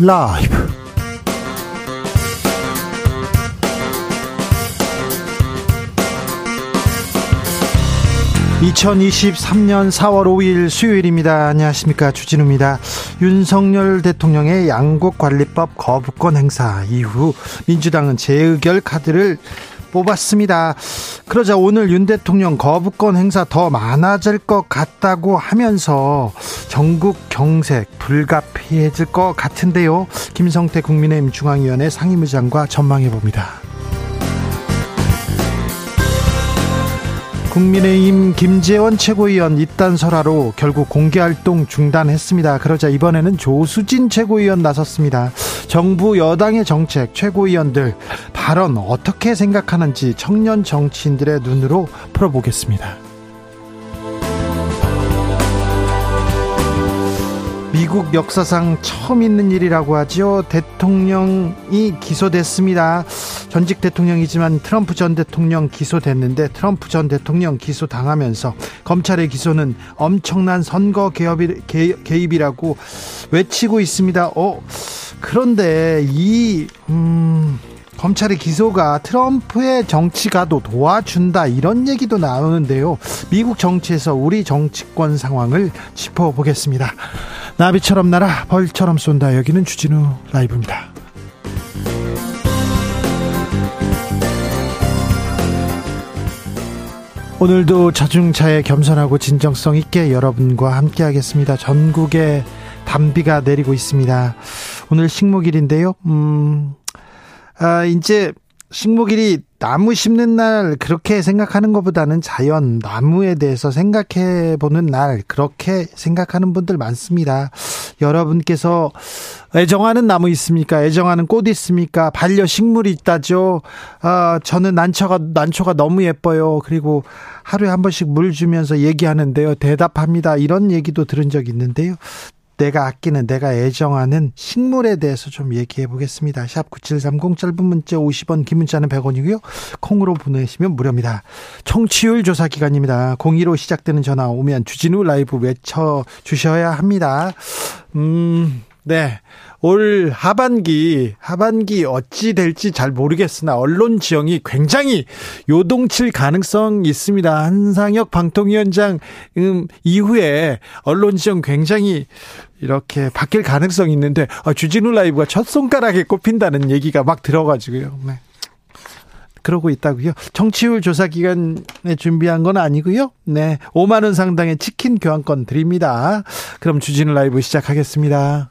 라이브. (2023년 4월 5일) 수요일입니다. 안녕하십니까. 주진우입니다. 윤석열 대통령의 양곡관리법 거부권 행사 이후 민주당은 재의결 카드를 뽑았습니다. 그러자 오늘 윤 대통령 거부권 행사 더 많아질 것 같다고 하면서 전국 경색 불가피해질 것 같은데요. 김성태 국민의힘 중앙위원회 상임의장과 전망해 봅니다. 국민의힘 김재원 최고위원 입단 설화로 결국 공개활동 중단했습니다. 그러자 이번에는 조수진 최고위원 나섰습니다. 정부 여당의 정책 최고위원들 발언 어떻게 생각하는지 청년 정치인들의 눈으로 풀어보겠습니다. 미국 역사상 처음 있는 일이라고 하죠. 대통령이 기소됐습니다. 전직 대통령이지만 트럼프 전 대통령 기소됐는데 트럼프 전 대통령 기소 당하면서 검찰의 기소는 엄청난 선거 개입이 라고 외치고 있습니다. 어, 그런데 이, 음, 검찰의 기소가 트럼프의 정치가도 도와준다 이런 얘기도 나오는데요. 미국 정치에서 우리 정치권 상황을 짚어보겠습니다. 나비처럼 날아 벌처럼 쏜다. 여기는 주진우 라이브입니다. 오늘도 자중차에 겸손하고 진정성 있게 여러분과 함께 하겠습니다. 전국에 단비가 내리고 있습니다. 오늘 식목일인데요. 음, 아, 이제 식목일이 나무 심는 날 그렇게 생각하는 것보다는 자연 나무에 대해서 생각해 보는 날 그렇게 생각하는 분들 많습니다. 여러분께서 애정하는 나무 있습니까? 애정하는 꽃 있습니까? 반려 식물이 있다죠. 아, 저는 난초가 난초가 너무 예뻐요. 그리고 하루에 한 번씩 물 주면서 얘기하는데요. 대답합니다. 이런 얘기도 들은 적 있는데요. 내가 아끼는 내가 애정하는 식물에 대해서 좀 얘기해 보겠습니다. 샵 9730 짧은 문자 50원 긴 문자는 100원이고요. 콩으로 보내시면 무료입니다. 청취율 조사 기간입니다. 02로 시작되는 전화 오면 주진우 라이브 외쳐 주셔야 합니다. 음, 네. 올 하반기 하반기 어찌 될지 잘 모르겠으나 언론 지형이 굉장히 요동칠 가능성 있습니다. 한상혁 방통위원장 음, 이후에 언론 지형 굉장히 이렇게 바뀔 가능성이 있는데 아, 주진우 라이브가 첫 손가락에 꼽힌다는 얘기가 막 들어가지고요. 네. 그러고 있다고요. 정치율 조사 기간에 준비한 건 아니고요. 네. 5만 원 상당의 치킨 교환권 드립니다. 그럼 주진우 라이브 시작하겠습니다.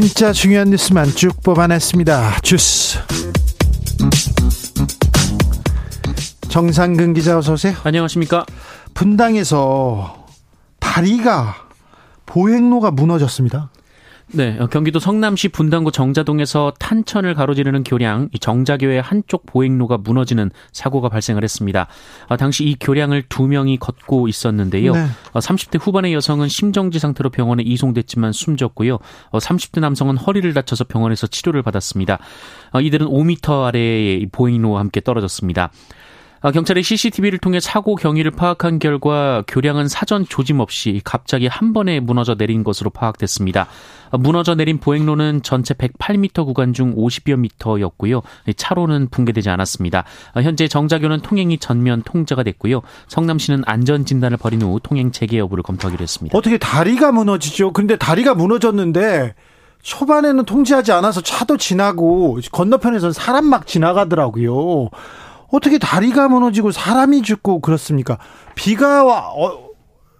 진짜 중요한 뉴스만 쭉 뽑아냈습니다. 주스. 정상근 기자 어서 오세요. 안녕하십니까? 분당에서 다리가 보행로가 무너졌습니다. 네, 어, 경기도 성남시 분당구 정자동에서 탄천을 가로지르는 교량 정자교의 한쪽 보행로가 무너지는 사고가 발생을 했습니다. 어, 당시 이 교량을 두 명이 걷고 있었는데요. 네. 30대 어, 후반의 여성은 심정지 상태로 병원에 이송됐지만 숨졌고요. 30대 남성은 허리를 다쳐서 병원에서 치료를 받았습니다. 이들은 5m 아래의 보행로와 함께 떨어졌습니다. 아, 경찰이 CCTV를 통해 사고 경위를 파악한 결과 교량은 사전 조짐 없이 갑자기 한 번에 무너져 내린 것으로 파악됐습니다. 아, 무너져 내린 보행로는 전체 108m 구간 중 50여 미터였고요. 차로는 붕괴되지 않았습니다. 아, 현재 정자교는 통행이 전면 통제가 됐고요. 성남시는 안전 진단을 벌인 후 통행 재개 여부를 검토하기로 했습니다. 어떻게 다리가 무너지죠? 근데 다리가 무너졌는데 초반에는 통제하지 않아서 차도 지나고 건너편에서 사람 막 지나가더라고요. 어떻게 다리가 무너지고 사람이 죽고 그렇습니까? 비가 와, 어,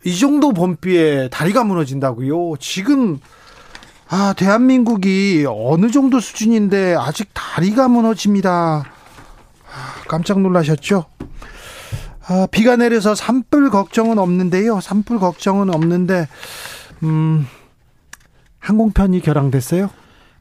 이 정도 봄비에 다리가 무너진다고요? 지금, 아, 대한민국이 어느 정도 수준인데 아직 다리가 무너집니다. 아, 깜짝 놀라셨죠? 아, 비가 내려서 산불 걱정은 없는데요. 산불 걱정은 없는데, 음, 항공편이 결항됐어요?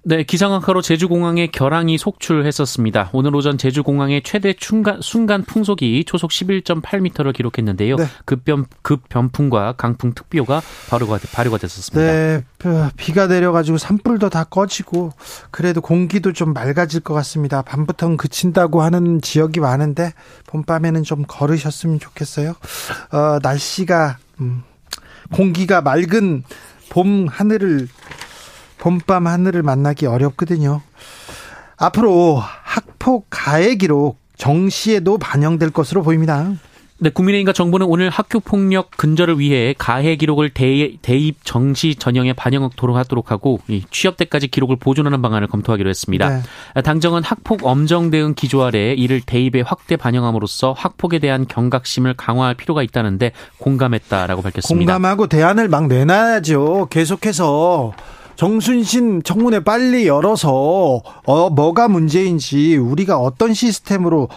네, 기상악화로 제주공항에 결항이 속출했었습니다. 오늘 오전 제주공항의 최대 순간, 순간 풍속이 초속 11.8m를 기록했는데요. 네. 급변, 급변풍과 강풍 특비호가 발효가, 발효가 됐었습니다. 네, 그 비가 내려가지고 산불도 다 꺼지고 그래도 공기도 좀 맑아질 것 같습니다. 밤부터는 그친다고 하는 지역이 많은데 봄밤에는 좀 걸으셨으면 좋겠어요. 어, 날씨가, 음, 공기가 맑은 봄 하늘을 봄밤 하늘을 만나기 어렵거든요. 앞으로 학폭 가해 기록 정시에도 반영될 것으로 보입니다. 네, 국민의힘과 정부는 오늘 학교 폭력 근절을 위해 가해 기록을 대, 대입 정시 전형에 반영하도록 하도록 하고 취업 때까지 기록을 보존하는 방안을 검토하기로 했습니다. 네. 당정은 학폭 엄정 대응 기조 아래 이를 대입에 확대 반영함으로써 학폭에 대한 경각심을 강화할 필요가 있다는데 공감했다라고 밝혔습니다. 공감하고 대안을 막 내놔야죠. 계속해서 정순신 청문회 빨리 열어서 어 뭐가 문제인지 우리가 어떤 시스템으로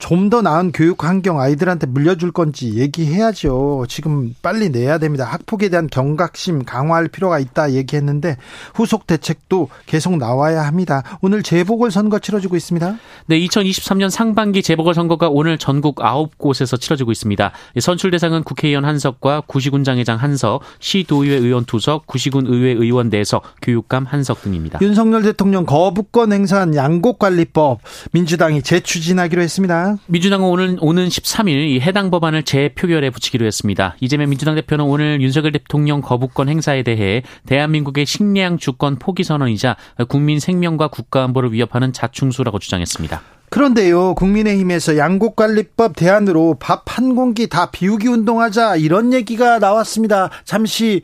좀 더 나은 교육 환경 아이들한테 물려줄 건지 얘기해야죠. 지금 빨리 내야 됩니다. 학폭에 대한 경각심 강화할 필요가 있다 얘기했는데 후속 대책도 계속 나와야 합니다. 오늘 재보궐 선거 치러지고 있습니다. 네, 2023년 상반기 재보궐 선거가 오늘 전국 9곳에서 치러지고 있습니다. 선출 대상은 국회의원 한석과 구시군장회장 한석, 시도의회 의원 두석, 구시군 의회 의원 내석, 교육감 한석 등입니다. 윤석열 대통령 거부권 행사한 양곡관리법 민주당이 재추진하기로 했습니다. 민주당은 오늘 오는 13일 이 해당 법안을 재표결에 붙이기로 했습니다. 이재명 민주당 대표는 오늘 윤석열 대통령 거부권 행사에 대해 대한민국의 식량 주권 포기 선언이자 국민 생명과 국가 안보를 위협하는 자충수라고 주장했습니다. 그런데요, 국민의힘에서 양곡관리법 대안으로 밥 한 공기 다 비우기 운동하자 이런 얘기가 나왔습니다. 잠시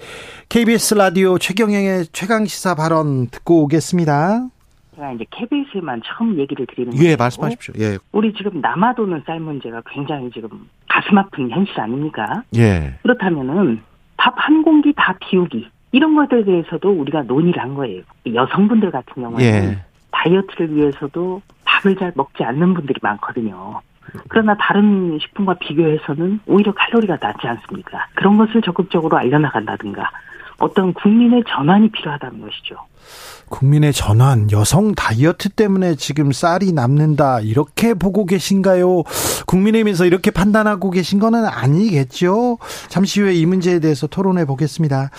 KBS 라디오 최경영의 최강 시사 발언 듣고 오겠습니다. 제가 이제 KBS에만 처음 얘기를 드리는 거예요. 예, 말씀하십시오. 예. 우리 지금 남아도는 쌀 문제가 굉장히 지금 가슴 아픈 현실 아닙니까? 예. 그렇다면은 밥 한 공기 다 비우기 이런 것들에 대해서도 우리가 논의를 한 거예요. 여성분들 같은 경우에는 예. 다이어트를 위해서도 밥을 잘 먹지 않는 분들이 많거든요. 그러나 다른 식품과 비교해서는 오히려 칼로리가 낮지 않습니까? 그런 것을 적극적으로 알려나간다든가 어떤 국민의 전환이 필요하다는 것이죠. 국민의 전환, 여성 다이어트 때문에 지금 쌀이 남는다 이렇게 보고 계신가요? 국민의힘에서 이렇게 판단하고 계신 거는 아니겠죠? 잠시 후에 이 문제에 대해서 토론해 보겠습니다.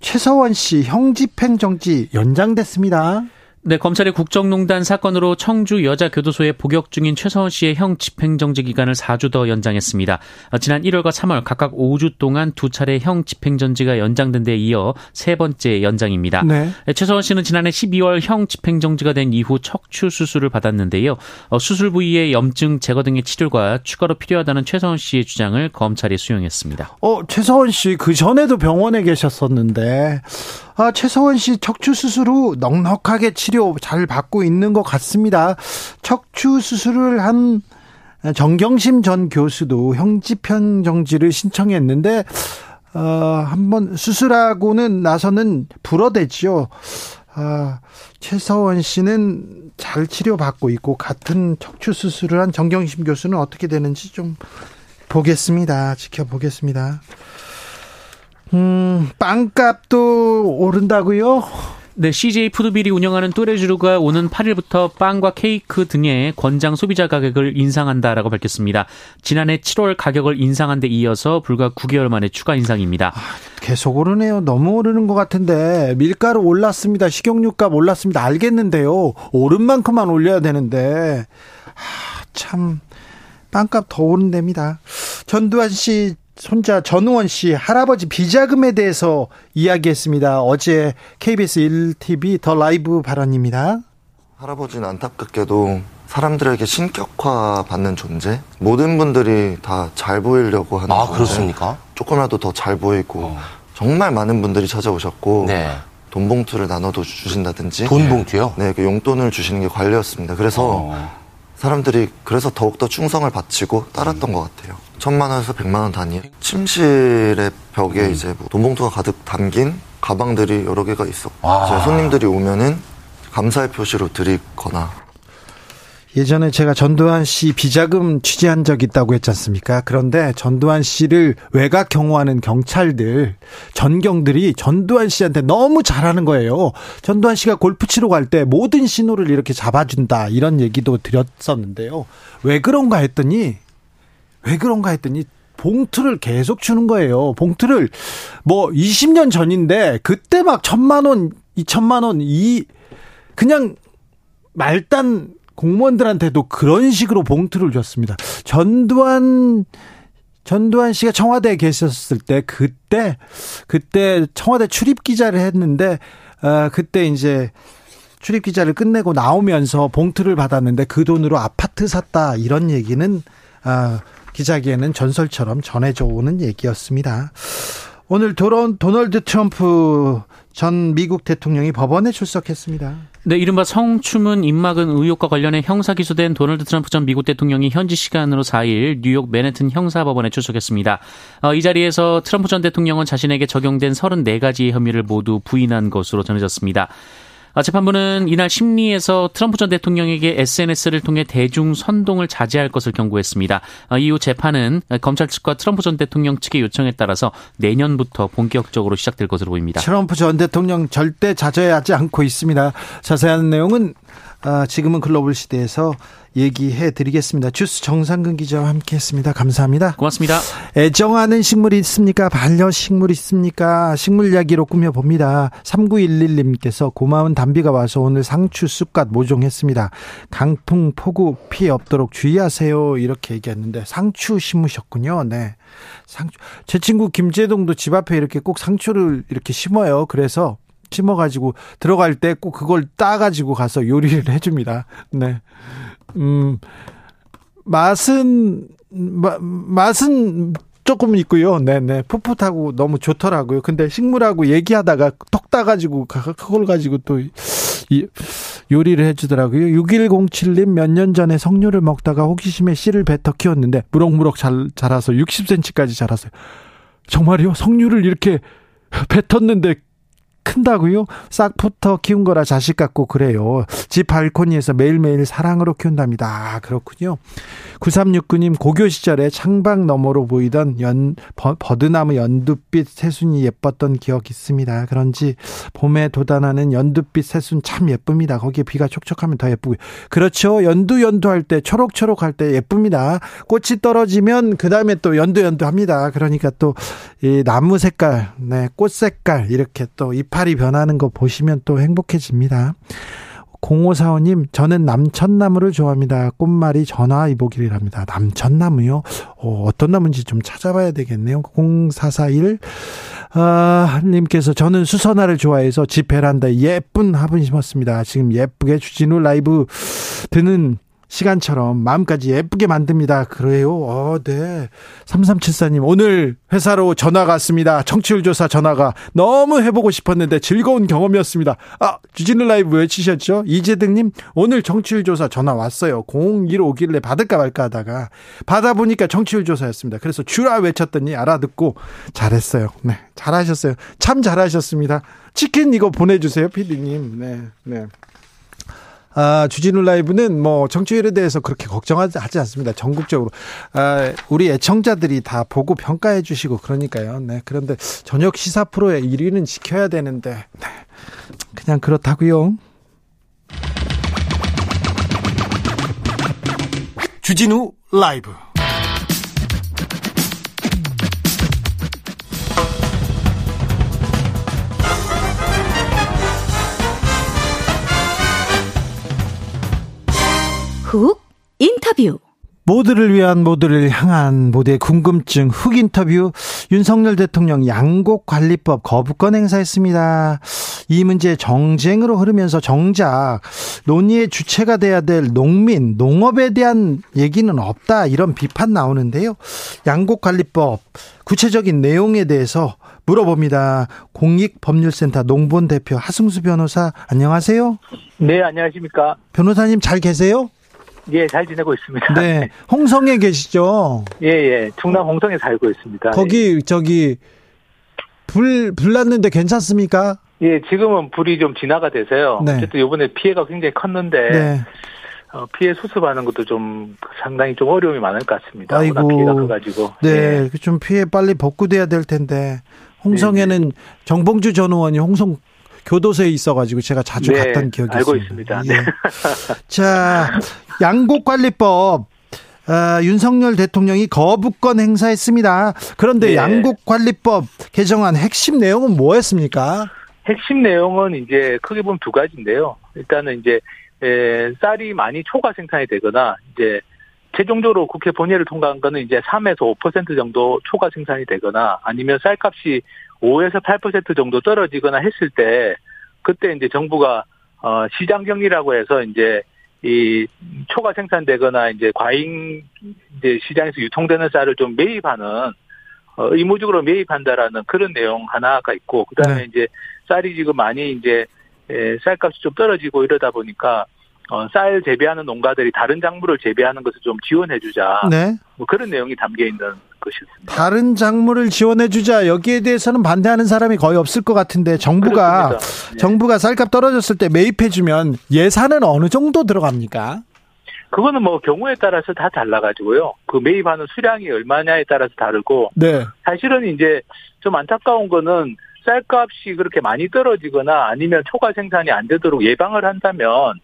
최서원 씨 형집행 정지 연장됐습니다. 네, 검찰의 국정농단 사건으로 청주 여자교도소에 복역 중인 최서원 씨의 형 집행정지 기간을 4주 더 연장했습니다. 어, 지난 1월과 3월 각각 5주 동안 두 차례 형 집행정지가 연장된 데 이어 세 번째 연장입니다. 네. 네. 최서원 씨는 지난해 12월 형 집행정지가 된 이후 척추 수술을 받았는데요. 어, 수술 부위의 염증 제거 등의 치료가 추가로 필요하다는 최서원 씨의 주장을 검찰이 수용했습니다. 어, 최서원 씨 그 전에도 병원에 계셨었는데 아, 최서원 씨 척추 수술 후 넉넉하게 치료 잘 받고 있는 것 같습니다. 척추 수술을 한 정경심 전 교수도 형집행 정지를 신청했는데 어, 한번 수술하고는 나서는 불어댔죠. 아, 최서원 씨는 잘 치료받고 있고 같은 척추 수술을 한 정경심 교수는 어떻게 되는지 좀 보겠습니다. 지켜보겠습니다. 음, 빵값도 오른다고요? 네, CJ 푸드빌이 운영하는 또레주루가 오는 8일부터 빵과 케이크 등의 권장 소비자 가격을 인상한다라고 밝혔습니다. 지난해 7월 가격을 인상한 데 이어서 불과 9개월 만에 추가 인상입니다. 아, 계속 오르네요. 너무 오르는 것 같은데 밀가루 올랐습니다. 식용유값 올랐습니다. 알겠는데요. 오른 만큼만 올려야 되는데 아, 참 빵값 더 오른답니다. 전두환 씨 손자 전우원 씨 할아버지 비자금에 대해서 이야기했습니다. 어제 KBS 1TV 더 라이브 발언입니다. 할아버지는 안타깝게도 사람들에게 신격화 받는 존재? 모든 분들이 다 잘 보이려고 하는 아, 그렇습니까? 조금이라도 더 잘 보이고 어. 정말 많은 분들이 찾아오셨고 네. 돈 봉투를 나눠도 주신다든지 돈 봉투요? 네, 그 용돈을 주시는 게 관례였습니다. 그래서 어. 사람들이 그래서 더욱더 충성을 바치고 따랐던 음. 것 같아요. 천만 원에서 백만 원 단위. 침실의 벽에 음. 이제 뭐 돈봉투가 가득 담긴 가방들이 여러 개가 있었고 아. 손님들이 오면은 감사의 표시로 드리거나 예전에 제가 전두환 씨 비자금 취재한 적 있다고 했지 않습니까? 그런데 전두환 씨를 외곽 경호하는 경찰들, 전경들이 전두환 씨한테 너무 잘하는 거예요. 전두환 씨가 골프 치러 갈 때 모든 신호를 이렇게 잡아준다. 이런 얘기도 드렸었는데요. 왜 그런가 했더니, 왜 그런가 했더니 봉투를 계속 주는 거예요. 봉투를 뭐 20년 전인데 그때 막 천만 원, 이천만 원, 이 그냥 말단 공무원들한테도 그런 식으로 봉투를 줬습니다. 전두환 전두환 씨가 청와대에 계셨을 때 그때 그때 청와대 출입 기자를 했는데 어 그때 이제 출입 기자를 끝내고 나오면서 봉투를 받았는데 그 돈으로 아파트 샀다 이런 얘기는 어 기자기에는 전설처럼 전해져 오는 얘기였습니다. 오늘 도론 도널드 트럼프 전 미국 대통령이 법원에 출석했습니다. 네, 이른바 성추문 입막은 의혹과 관련해 형사 기소된 도널드 트럼프 전 미국 대통령이 현지 시간으로 4일 뉴욕 맨해튼 형사법원에 출석했습니다. 어, 이 자리에서 트럼프 전 대통령은 자신에게 적용된 34가지의 혐의를 모두 부인한 것으로 전해졌습니다. 아, 재판부는 이날 심리에서 트럼프 전 대통령에게 SNS를 통해 대중 선동을 자제할 것을 경고했습니다. 아, 이후 재판은 검찰 측과 트럼프 전 대통령 측의 요청에 따라서 내년부터 본격적으로 시작될 것으로 보입니다. 트럼프 전 대통령 절대 자제하지 않고 있습니다. 자세한 내용은 아, 지금은 글로벌 시대에서 얘기해 드리겠습니다. 주스 정상근 기자와 함께 했습니다. 감사합니다. 고맙습니다. 애정하는 식물이 있습니까? 반려식물이 있습니까? 식물 이야기로 꾸며봅니다. 3911님께서 고마운 담비가 와서 오늘 상추 쑥갓 모종했습니다. 강풍, 폭우 피해 없도록 주의하세요. 이렇게 얘기했는데 상추 심으셨군요. 네. 상추. 제 친구 김재동도 집 앞에 이렇게 꼭 상추를 이렇게 심어요. 그래서 심어가지고 들어갈 때 꼭 그걸 따가지고 가서 요리를 해줍니다. 네. 음, 맛은, 마, 맛은 조금 있고요. 네네. 네. 풋풋하고 너무 좋더라고요. 근데 식물하고 얘기하다가 톡 따가지고, 그걸 가지고 또, 이, 요리를 해주더라고요. 6107님 몇 년 전에 석류를 먹다가 호기심에 씨를 뱉어 키웠는데, 무럭무럭 잘, 자라서 60cm까지 자랐어요. 정말요? 석류를 이렇게 뱉었는데 큰다고요? 싹부터 키운 거라 자식 같고 그래요. 집 발코니에서 매일매일 사랑으로 키운답니다. 아, 그렇군요. 9369님 고교 시절에 창밖 너머로 보이던 연 버드나무 연두빛 새순이 예뻤던 기억 있습니다. 그런지 봄에 돋아나는 연두빛 새순 참 예쁩니다. 거기에 비가 촉촉하면 더 예쁘고요. 그렇죠. 연두 연두 할 때 초록초록 할 때 예쁩니다. 꽃이 떨어지면 그다음에 또 연두 연두 합니다. 그러니까 또 이 나무 색깔, 네, 꽃 색깔 이렇게 또 잎. 이파리 변하는 거 보시면 또 행복해집니다. 0545님, 저는 남천나무를 좋아합니다. 꽃말이 전화이복이랍니다. 남천나무요? 어, 떤 나무인지 좀 찾아봐야 되겠네요. 0441, 아, 님께서 저는 수선화를 좋아해서 집 베란다에 예쁜 화분 심었습니다. 지금 예쁘게 주진우 라이브 듣는 시간처럼 마음까지 예쁘게 만듭니다. 그래요? 어, 네. 3374님, 오늘 회사로 전화가 왔습니다. 청취율 조사 전화가 너무 해보고 싶었는데 즐거운 경험이었습니다. 아, 주진우 라이브 외치셨죠? 이재등님, 오늘 청취율 조사 전화 왔어요. 01 오길래 받을까 말까 하다가 받아보니까 청취율 조사였습니다. 그래서 주라 외쳤더니 알아듣고 잘했어요. 네. 잘하셨어요. 참 잘하셨습니다. 치킨 이거 보내주세요, 피디님. 네, 네. 아, 주진우 라이브는 뭐 정치율에 대해서 그렇게 걱정하지 않습니다. 전국적으로. 아, 우리 애청자들이 다 보고 평가해 주시고 그러니까요. 네. 그런데 저녁 시사 프로의 1위는 지켜야 되는데, 네. 그냥 그렇다고요 주진우 라이브. 훅 인터뷰 모두를 위한 모두를 향한 모두의 궁금증 훅 인터뷰 윤석열 대통령 양곡 관리법 거부권 행사했습니다. 이 문제 정쟁으로 흐르면서 정작 논의의 주체가 돼야 될 농민, 농업에 대한 얘기는 없다 이런 비판 나오는데요. 양곡 관리법 구체적인 내용에 대해서 물어봅니다. 공익법률센터 농본 대표 하승수 변호사 안녕하세요. 네, 안녕하십니까. 변호사님 잘 계세요? 예, 잘 지내고 있습니다. 네. 홍성에 계시죠? 예, 예. 충남 홍성에 살고 있습니다. 거기, 저기, 불, 불 났는데 괜찮습니까? 예, 지금은 불이 좀 진화가 돼서요. 네. 어쨌든 이번에 피해가 굉장히 컸는데, 네. 어, 피해 수습하는 것도 좀 상당히 좀 어려움이 많을 것 같습니다. 아이고. 피해가 커가지고. 네, 예. 좀 피해 빨리 복구돼야 될 텐데 홍성에는 네네. 정봉주 전 의원이 홍성 교도소에 있어가지고 제가 자주 네, 갔던 기억이 알고 있습니다. 있습니다. 네. 자, 양곡관리법 어, 윤석열 대통령이 거부권 행사했습니다. 그런데 네. 양곡관리법 개정안 핵심 내용은 뭐였습니까? 핵심 내용은 이제 크게 보면 두 가지인데요. 일단은 이제 에, 쌀이 많이 초과 생산이 되거나 이제 최종적으로 국회 본회의를 통과한 거는 이제 3에서 5% 정도 초과 생산이 되거나 아니면 쌀값이 5에서 8% 정도 떨어지거나 했을 때 그때 이제 정부가 어 시장 경리라고 해서 이제 이 초과 생산되거나 이제 과잉 이제 시장에서 유통되는 쌀을 좀 매입하는 어 의무적으로 매입한다라는 그런 내용 하나가 있고 그다음에 네. 이제 쌀이 지금 많이 이제 에, 쌀값이 좀 떨어지고 이러다 보니까 어, 쌀 재배하는 농가들이 다른 작물을 재배하는 것을 좀 지원해주자. 네. 뭐 그런 내용이 담겨 있는 것이었습니다. 다른 작물을 지원해주자 여기에 대해서는 반대하는 사람이 거의 없을 것 같은데 정부가 네. 정부가 쌀값 떨어졌을 때 매입해주면 예산은 어느 정도 들어갑니까? 그거는 뭐 경우에 따라서 다 달라가지고요. 그 매입하는 수량이 얼마냐에 따라서 다르고. 네. 사실은 이제 좀 안타까운 거는 쌀값이 그렇게 많이 떨어지거나 아니면 초과 생산이 안 되도록 예방을 한다면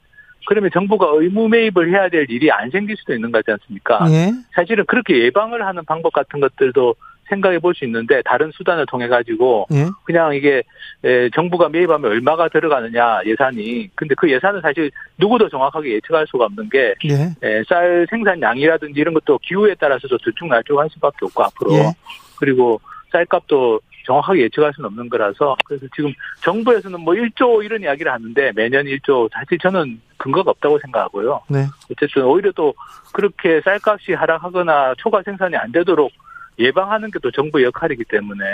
그러면 정부가 의무 매입을 해야 될 일이 안 생길 수도 있는 거지 않습니까? 예. 사실은 그렇게 예방을 하는 방법 같은 것들도 생각해 볼 수 있는데 다른 수단을 통해 가지고 예. 그냥 이게 정부가 매입하면 얼마가 들어가느냐 예산이 근데 그 예산은 사실 누구도 정확하게 예측할 수가 없는 게쌀 예. 생산량이라든지 이런 것도 기후에 따라서 도 들쭉날쭉할 수밖에 없고 앞으로 예. 그리고 쌀값도 정확하게 예측할 수는 없는 거라서 그래서 지금 정부에서는 뭐 1조 이런 이야기를 하는데 매년 1조 사실 저는 근거가 없다고 생각하고요. 네. 어쨌든 오히려 또 그렇게 쌀값이 하락하거나 초과 생산이 안 되도록 예방하는 게 또 정부의 역할이기 때문에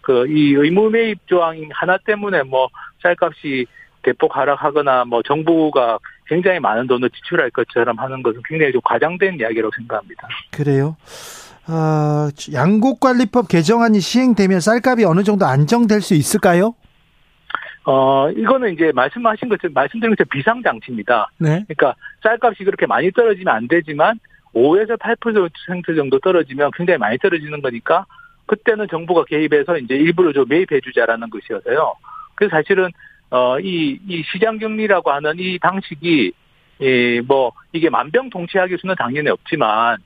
그 이 의무 매입 조항 하나 때문에 뭐 쌀값이 대폭 하락하거나 뭐 정부가 굉장히 많은 돈을 지출할 것처럼 하는 것은 굉장히 좀 과장된 이야기라고 생각합니다. 그래요. 어, 양곡관리법 개정안이 시행되면 쌀값이 어느 정도 안정될 수 있을까요? 어, 이거는 이제 말씀하신 것처럼, 말씀드린 것처럼 비상장치입니다. 네. 그러니까 쌀값이 그렇게 많이 떨어지면 안 되지만 5에서 8% 정도 떨어지면 굉장히 많이 떨어지는 거니까 그때는 정부가 개입해서 이제 일부러 좀 매입해 주자라는 것이어서요. 그래서 사실은 어, 이, 이 시장 격리라고 하는 이 방식이, 예, 뭐, 이게 만병통치하기 수는 당연히 없지만,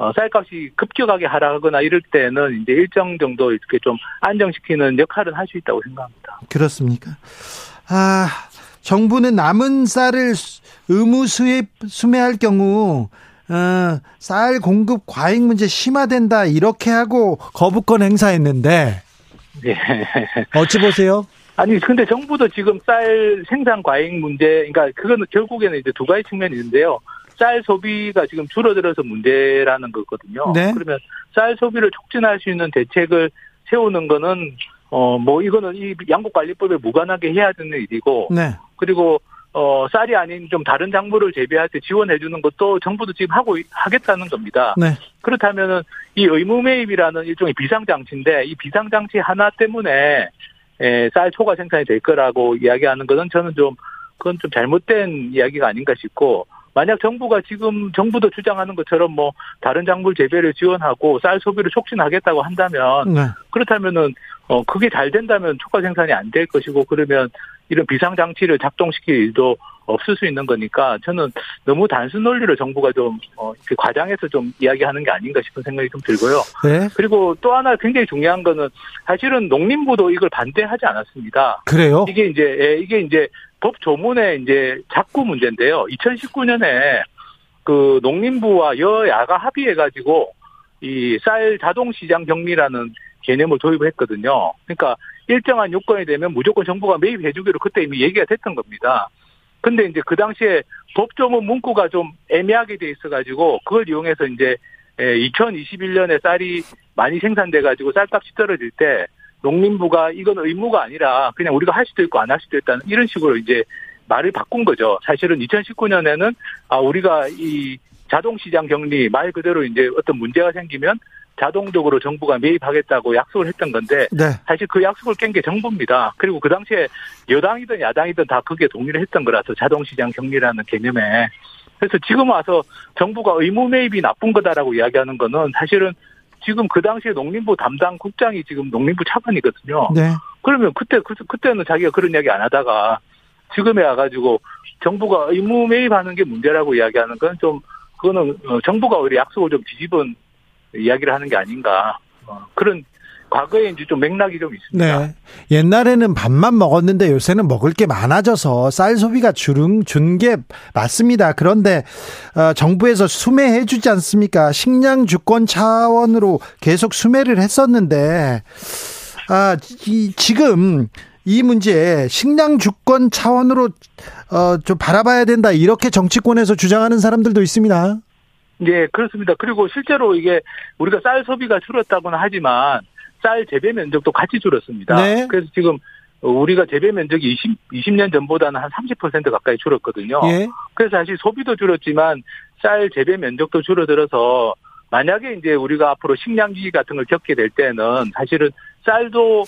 어, 쌀값이 급격하게 하락하거나 이럴 때는 이제 일정 정도 이렇게 좀 안정시키는 역할은 할 수 있다고 생각합니다. 그렇습니까? 아, 정부는 남은 쌀을 의무 수입 수매할 경우 어, 쌀 공급 과잉 문제 심화된다 이렇게 하고 거부권 행사했는데 네. 어찌 보세요? 아니 근데 정부도 지금 쌀 생산 과잉 문제 그러니까 그거는 결국에는 이제 두 가지 측면이 있는데요. 쌀 소비가 지금 줄어들어서 문제라는 거거든요. 네. 그러면 쌀 소비를 촉진할 수 있는 대책을 세우는 거는 어 뭐 이거는 이 양국관리법에 무관하게 해야 되는 일이고 네. 그리고 어 쌀이 아닌 좀 다른 작물을 재배할 때 지원해 주는 것도 정부도 지금 하고 하겠다는 겁니다. 네. 그렇다면은 이 의무 매입이라는 일종의 비상 장치인데 이 비상 장치 하나 때문에 에, 쌀 초과 생산이 될 거라고 이야기하는 것은 저는 좀 그건 좀 잘못된 이야기가 아닌가 싶고 만약 정부가 지금 정부도 주장하는 것처럼 뭐 다른 작물 재배를 지원하고 쌀 소비를 촉진하겠다고 한다면 네. 그렇다면은 어 그게 잘 된다면 초과 생산이 안 될 것이고 그러면 이런 비상 장치를 작동시킬 일도 없을 수 있는 거니까 저는 너무 단순 논리를 정부가 좀 어, 과장해서 좀 이야기하는 게 아닌가 싶은 생각이 좀 들고요. 네. 그리고 또 하나 굉장히 중요한 거는 사실은 농림부도 이걸 반대하지 않았습니다. 그래요? 이게 이제 예, 이게 이제 법 조문에 이제 자꾸 문제인데요. 2019년에 그 농림부와 여야가 합의해가지고 이 쌀 자동 시장 격리라는 개념을 도입했거든요. 그러니까 일정한 요건이 되면 무조건 정부가 매입해주기로 그때 이미 얘기가 됐던 겁니다. 근데 이제 그 당시에 법조문 문구가 좀 애매하게 돼 있어가지고 그걸 이용해서 이제 2021년에 쌀이 많이 생산돼가지고 쌀값이 떨어질 때 농림부가 이건 의무가 아니라 그냥 우리가 할 수도 있고 안 할 수도 있다는 이런 식으로 이제 말을 바꾼 거죠. 사실은 2019년에는 아 우리가 이 자동 시장 격리 말 그대로 이제 어떤 문제가 생기면 자동적으로 정부가 매입하겠다고 약속을 했던 건데 네. 사실 그 약속을 깬 게 정부입니다. 그리고 그 당시에 여당이든 야당이든 다 그게 동의를 했던 거라서 자동 시장 격리라는 개념에 그래서 지금 와서 정부가 의무 매입이 나쁜 거다라고 이야기하는 거는 사실은 지금 그 당시에 농림부 담당 국장이 지금 농림부 차관이거든요. 네. 그러면 그때 그, 그때는 자기가 그런 이야기 안 하다가 지금에 와가지고 정부가 의무 매입하는 게 문제라고 이야기하는 건 좀 그거는 어, 정부가 오히려 약속을 좀 뒤집은 이야기를 하는 게 아닌가 어, 그런 과거에 이제 좀 맥락이 좀 있습니다. 네. 옛날에는 밥만 먹었는데 요새는 먹을 게 많아져서 쌀 소비가 줄은 준 게 맞습니다. 그런데 어, 정부에서 수매해 주지 않습니까? 식량 주권 차원으로 계속 수매를 했었는데 아, 이, 지금 이 문제 식량 주권 차원으로 어, 좀 바라봐야 된다 이렇게 정치권에서 주장하는 사람들도 있습니다. 네, 그렇습니다. 그리고 실제로 이게 우리가 쌀 소비가 줄었다고는 하지만 쌀 재배 면적도 같이 줄었습니다. 네. 그래서 지금 우리가 재배 면적이 20, 20년 전보다는 한 30% 가까이 줄었거든요. 예. 그래서 사실 소비도 줄었지만 쌀 재배 면적도 줄어들어서 만약에 이제 우리가 앞으로 식량 위기 같은 걸 겪게 될 때는 사실은 쌀도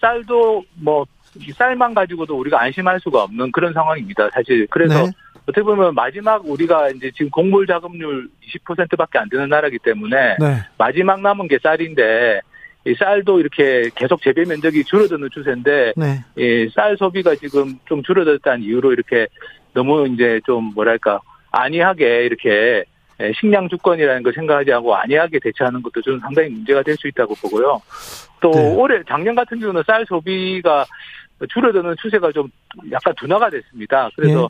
쌀도 뭐 쌀만 가지고도 우리가 안심할 수가 없는 그런 상황입니다. 사실 그래서 네. 어떻게 보면 마지막 우리가 이제 지금 곡물 자급률 20%밖에 안 되는 나라기 때문에 네. 마지막 남은 게 쌀인데 이 쌀도 이렇게 계속 재배 면적이 줄어드는 추세인데 네. 이쌀 소비가 지금 좀 줄어들었다는 이유로 이렇게 너무 이제 좀 뭐랄까 안이하게 이렇게 식량 주권이라는 걸 생각하지 않고 안이하게 대처하는 것도 좀 상당히 문제가 될 수 있다고 보고요. 또 네. 올해 작년 같은 경우는 쌀 소비가 줄어드는 추세가 좀 약간 둔화가 됐습니다. 그래서 네.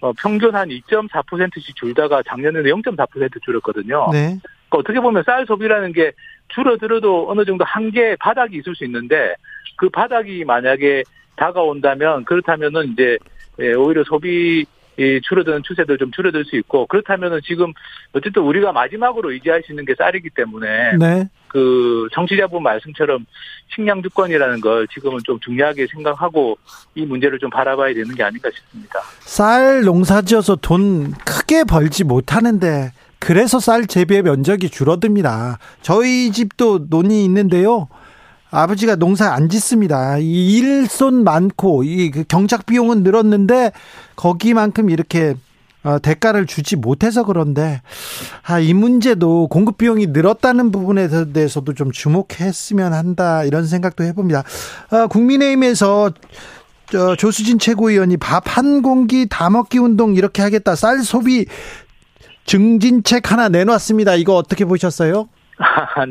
어, 평균 한 2.4%씩 줄다가 작년에는 0.4% 줄었거든요. 네. 그러니까 어떻게 보면 쌀 소비라는 게 줄어들어도 어느 정도 한계 바닥이 있을 수 있는데 그 바닥이 만약에 다가온다면 그렇다면은 이제 예, 오히려 소비 이 줄어드는 추세도 좀 줄어들 수 있고 그렇다면은 지금 어쨌든 우리가 마지막으로 의지할 수 있는 게 쌀이기 때문에 네. 그 정치자분 말씀처럼 식량 주권이라는 걸 지금은 좀 중요하게 생각하고 이 문제를 좀 바라봐야 되는 게 아닌가 싶습니다. 쌀 농사지어서 돈 크게 벌지 못하는데 그래서 쌀 재배 면적이 줄어듭니다. 저희 집도 논이 있는데요. 아버지가 농사 안 짓습니다. 이 일손 많고 이그 경작 비용은 늘었는데 거기만큼 이렇게 어, 대가를 주지 못해서 그런데 아, 이 문제도 공급 비용이 늘었다는 부분에 대해서도 좀 주목했으면 한다 이런 생각도 해봅니다. 아, 국민의힘에서 저 조수진 최고위원이 밥 한 공기 다 먹기 운동 이렇게 하겠다 쌀 소비 증진책 하나 내놨습니다. 이거 어떻게 보셨어요?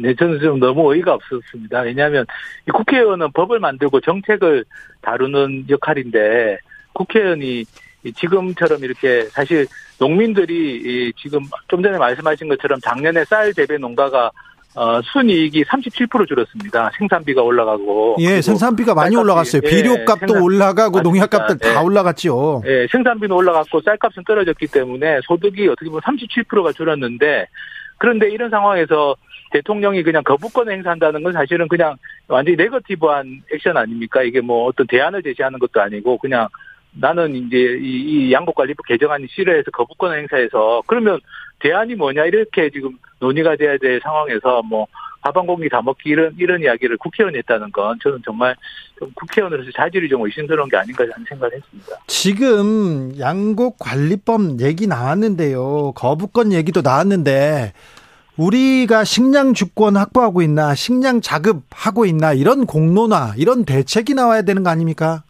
네, 저는 좀 너무 어이가 없었습니다. 왜냐하면 국회의원은 법을 만들고 정책을 다루는 역할인데 국회의원이 지금처럼 이렇게 사실 농민들이 지금 좀 전에 말씀하신 것처럼 작년에 쌀 재배 농가가 어, 순이익이 37% 줄었습니다. 생산비가 올라가고. 예, 생산비가 많이 올라갔어요. 예, 비료값도 생산, 올라가고 농약값들 다 예. 올라갔죠. 예, 생산비는 올라갔고 쌀값은 떨어졌기 때문에 소득이 어떻게 보면 37%가 줄었는데 그런데 이런 상황에서 대통령이 그냥 거부권 행사한다는 건 사실은 그냥 완전히 네거티브한 액션 아닙니까? 이게 뭐 어떤 대안을 제시하는 것도 아니고 그냥 나는 이제 이, 이 양곡관리법 개정안이 싫어해서 거부권 행사해서 그러면 대안이 뭐냐 이렇게 지금 논의가 돼야 될 상황에서 뭐밥한 공기 다 먹기 이런 이런 이야기를 국회의원이 했다는 건 저는 정말 좀 국회의원으로서 자질이 좀 의심스러운 게 아닌가 하는 생각을 했습니다. 지금 양곡 관리법 얘기 나왔는데요. 거부권 얘기도 나왔는데 우리가 식량 주권 확보하고 있나 식량 자급하고 있나 이런 공론화 이런 대책이 나와야 되는 거 아닙니까?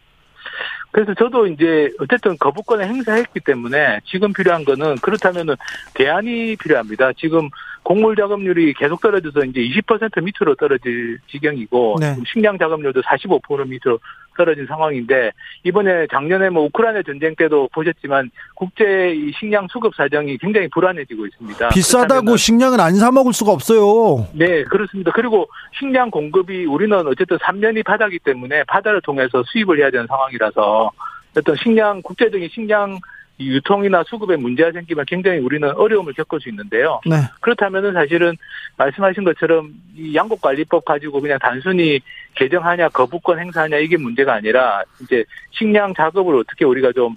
그래서 저도 이제 어쨌든 거부권을 행사했기 때문에 지금 필요한 거는 그렇다면은 대안이 필요합니다. 지금 곡물 작업률이 계속 떨어져서 이제 20% 밑으로 떨어질 지경이고 네. 식량 작업률도 45% 밑으로 떨어진 상황인데 이번에 작년에 뭐 우크라이나 전쟁 때도 보셨지만 국제 식량 수급 사정이 굉장히 불안해지고 있습니다. 비싸다고 식량을 안 사 먹을 수가 없어요. 네, 그렇습니다. 그리고 식량 공급이 우리는 어쨌든 3년이 바다기 때문에 바다를 통해서 수입을 해야 되는 상황이라서 어떤 식량 국제적인 식량 유통이나 수급에 문제가 생기면 굉장히 우리는 어려움을 겪을 수 있는데요. 네. 그렇다면은 사실은 말씀하신 것처럼 이 양곡관리법 가지고 그냥 단순히 개정하냐 거부권 행사하냐 이게 문제가 아니라 이제 식량 작업을 어떻게 우리가 좀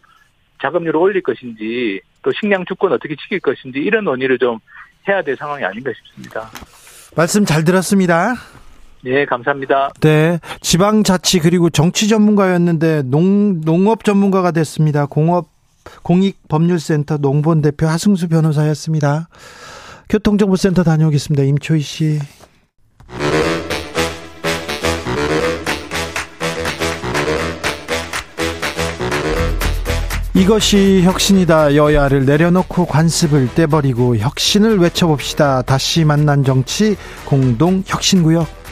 작업률을 올릴 것인지 또 식량 주권 어떻게 지킬 것인지 이런 논의를 좀 해야 될 상황이 아닌가 싶습니다. 말씀 잘 들었습니다. 네, 감사합니다. 네, 지방자치 그리고 정치 전문가였는데 농 농업 전문가가 됐습니다. 공업 공익법률센터 농본 대표 하승수 변호사였습니다. 교통정보센터 다녀오겠습니다. 임초희 씨. 이것이 혁신이다. 여야를 내려놓고 관습을 떼버리고 혁신을 외쳐봅시다. 다시 만난 정치 공동 혁신구역.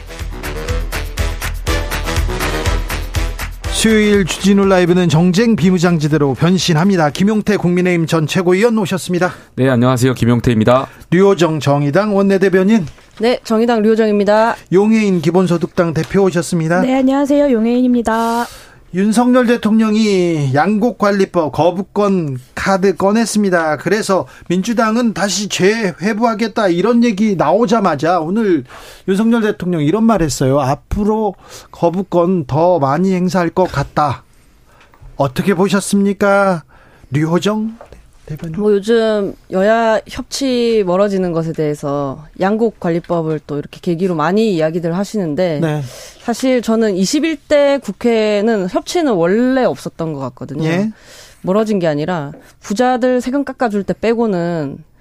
수요일 주진우 라이브는 정쟁 비무장지대로 변신합니다. 김용태 국민의힘 전 최고위원 오셨습니다. 네, 안녕하세요. 김용태입니다. 류호정 정의당 원내대변인. 네, 정의당 류호정입니다. 용해인 기본소득당 대표 오셨습니다. 네, 안녕하세요. 용해인입니다. 윤석열 대통령이 양곡관리법 거부권 카드 꺼냈습니다. 그래서 민주당은 다시 재회부하겠다 이런 얘기 나오자마자 오늘 윤석열 대통령 이런 말 했어요. 앞으로 거부권 더 많이 행사할 것 같다. 어떻게 보셨습니까? 류호정 대변인. 뭐 요즘 여야 협치 멀어지는 것에 대해서 양국 관리법을 또 이렇게 계기로 많이 이야기들 하시는데 네. 사실 저는 21대 국회는 협치는 원래 없었던 것 같거든요. 예? 멀어진 게 아니라 부자들 세금 깎아줄 때 빼고는 여,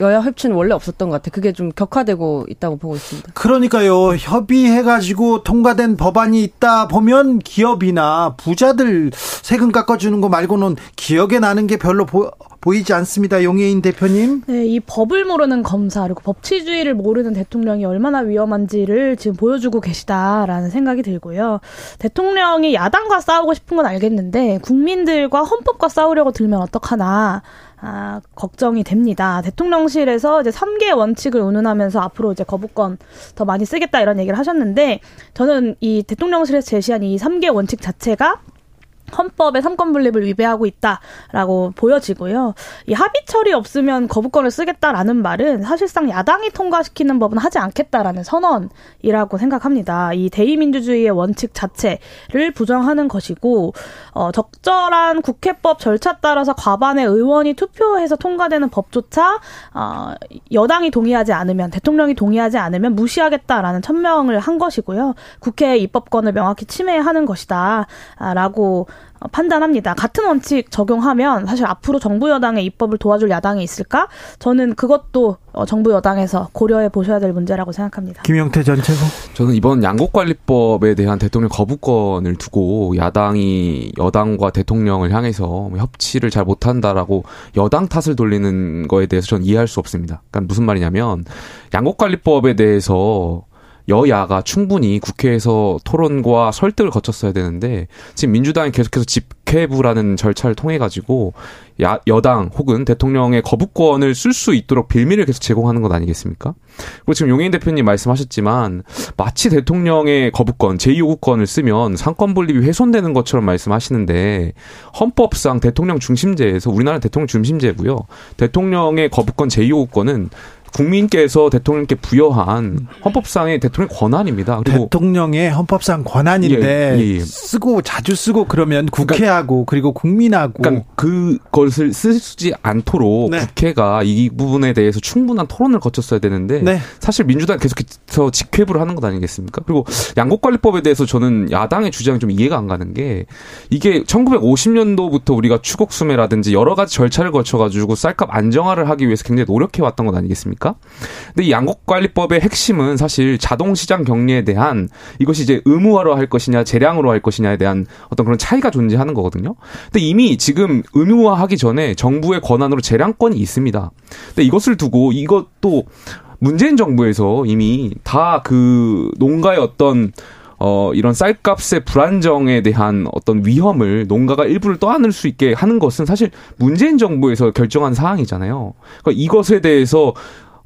여야 협치는 원래 없었던 것 같아요. 그게 좀 격화되고 있다고 보고 있습니다. 그러니까요. 협의해가지고 통과된 법안이 있다 보면 기업이나 부자들 세금 깎아주는 거 말고는 기억에 나는 게 별로 보, 보이지 않습니다. 용혜인 대표님. 네, 이 법을 모르는 검사 그리고 법치주의를 모르는 대통령이 얼마나 위험한지를 지금 보여주고 계시다라는 생각이 들고요. 대통령이 야당과 싸우고 싶은 건 알겠는데 국민들과 헌법과 싸우려고 들면 어떡하나. 아, 걱정이 됩니다. 대통령실에서 이제 3개 원칙을 운운하면서 앞으로 이제 거부권 더 많이 쓰겠다 이런 얘기를 하셨는데 저는 이 대통령실에서 제시한 이 3개 원칙 자체가 헌법의 삼권 분립을 위배하고 있다라고 보여지고요. 이 합의 처리 없으면 거부권을 쓰겠다라는 말은 사실상 야당이 통과시키는 법은 하지 않겠다라는 선언이라고 생각합니다. 이 대의민주주의의 원칙 자체를 부정하는 것이고 어, 적절한 국회법 절차 따라서 과반의 의원이 투표해서 통과되는 법조차 어, 여당이 동의하지 않으면 대통령이 동의하지 않으면 무시하겠다라는 천명을 한 것이고요. 국회의 입법권을 명확히 침해하는 것이다라고 판단합니다. 같은 원칙 적용하면 사실 앞으로 정부 여당의 입법을 도와줄 야당이 있을까? 저는 그것도 어, 정부 여당에서 고려해 보셔야 될 문제라고 생각합니다. 김영태 전 최고. 저는 이번 양곡관리법에 대한 대통령 거부권을 두고 야당이 여당과 대통령을 향해서 뭐 협치를 잘 못한다라고 여당 탓을 돌리는 거에 대해서 저는 이해할 수 없습니다. 그러니까 무슨 말이냐면 양곡관리법에 대해서 여야가 충분히 국회에서 토론과 설득을 거쳤어야 되는데 지금 민주당이 계속해서 집회부라는 절차를 통해 가지고 야, 여당 혹은 대통령의 거부권을 쓸 수 있도록 빌미를 계속 제공하는 것 아니겠습니까? 그리고 지금 용인 대표님 말씀하셨지만 마치 대통령의 거부권, 제2요구권을 쓰면 상권 분립이 훼손되는 것처럼 말씀하시는데 헌법상 대통령 중심제에서 우리나라 대통령 중심제고요. 대통령의 거부권, 제2요구권은 국민께서 대통령께 부여한 헌법상의 대통령 권한입니다. 그리고 대통령의 헌법상 권한인데 예, 예, 예. 쓰고 자주 쓰고 그러면 그러니까 국회하고 그러니까, 그리고 국민하고 그러니까 그것을 쓰지 않도록 네. 국회가 이 부분에 대해서 충분한 토론을 거쳤어야 되는데 네. 사실 민주당 계속해서 직회부를 하는 것 아니겠습니까? 그리고 양곡관리법에 대해서 저는 야당의 주장이 좀 이해가 안 가는 게 이게 1950년도부터 우리가 추곡 수매라든지 여러 가지 절차를 거쳐 가지고 쌀값 안정화를 하기 위해서 굉장히 노력해 왔던 것 아니겠습니까? 아닙니까? 근데 이 양곡관리법의 핵심은 사실 자동시장 격리에 대한 이것이 이제 의무화로 할 것이냐 재량으로 할 것이냐에 대한 어떤 그런 차이가 존재하는 거거든요. 근데 이미 지금 의무화하기 전에 정부의 권한으로 재량권이 있습니다. 근데 이것을 두고 이것도 문재인 정부에서 이미 다 그 농가의 어떤 어, 이런 쌀값의 불안정에 대한 어떤 위험을 농가가 일부를 떠안을 수 있게 하는 것은 사실 문재인 정부에서 결정한 사항이잖아요. 그러니까 이것에 대해서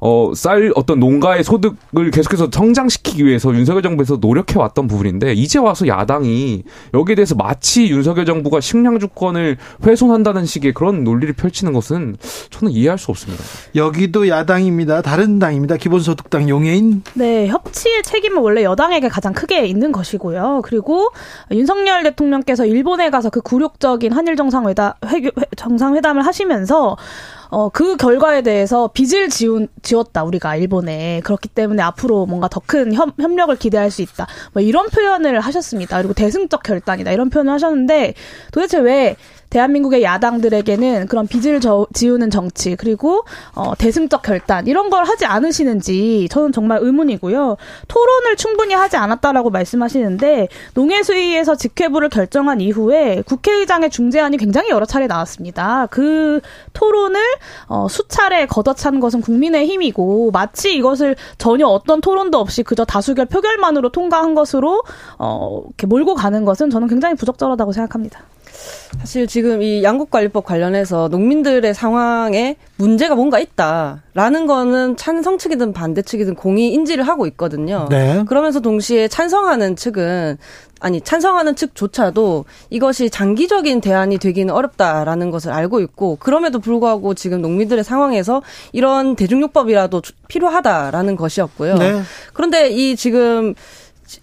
어, 쌀 어떤 농가의 소득을 계속해서 성장시키기 위해서 윤석열 정부에서 노력해왔던 부분인데 이제 와서 야당이 여기에 대해서 마치 윤석열 정부가 식량 주권을 훼손한다는 식의 그런 논리를 펼치는 것은 저는 이해할 수 없습니다. 여기도 야당입니다. 다른 당입니다. 기본소득당 용해인. 네, 협치의 책임은 원래 여당에게 가장 크게 있는 것이고요. 그리고 윤석열 대통령께서 일본에 가서 그 굴욕적인 한일 정상회담 정상회담을 하시면서 어, 그 결과에 대해서 빚을 지운, 지웠다, 우리가 일본에. 그렇기 때문에 앞으로 뭔가 더 큰 협력을 기대할 수 있다. 뭐 이런 표현을 하셨습니다. 그리고 대승적 결단이다. 이런 표현을 하셨는데 도대체 왜 대한민국의 야당들에게는 그런 빚을 저, 지우는 정치 그리고 어, 대승적 결단 이런 걸 하지 않으시는지 저는 정말 의문이고요. 토론을 충분히 하지 않았다라고 말씀하시는데 농해수위에서 직회부를 결정한 이후에 국회의장의 중재안이 굉장히 여러 차례 나왔습니다. 그 토론을 어, 수차례 걷어찬 것은 국민의 힘이고 마치 이것을 전혀 어떤 토론도 없이 그저 다수결 표결만으로 통과한 것으로 어, 이렇게 몰고 가는 것은 저는 굉장히 부적절하다고 생각합니다. 사실 지금 이 양국관리법 관련해서 농민들의 상황에 문제가 뭔가 있다라는 거는 찬성 측이든 반대 측이든 공이 인지를 하고 있거든요. 네. 그러면서 동시에 찬성하는 측은 아니 찬성하는 측조차도 이것이 장기적인 대안이 되기는 어렵다라는 것을 알고 있고 그럼에도 불구하고 지금 농민들의 상황에서 이런 대중요법이라도 필요하다라는 것이었고요. 네. 그런데 이 지금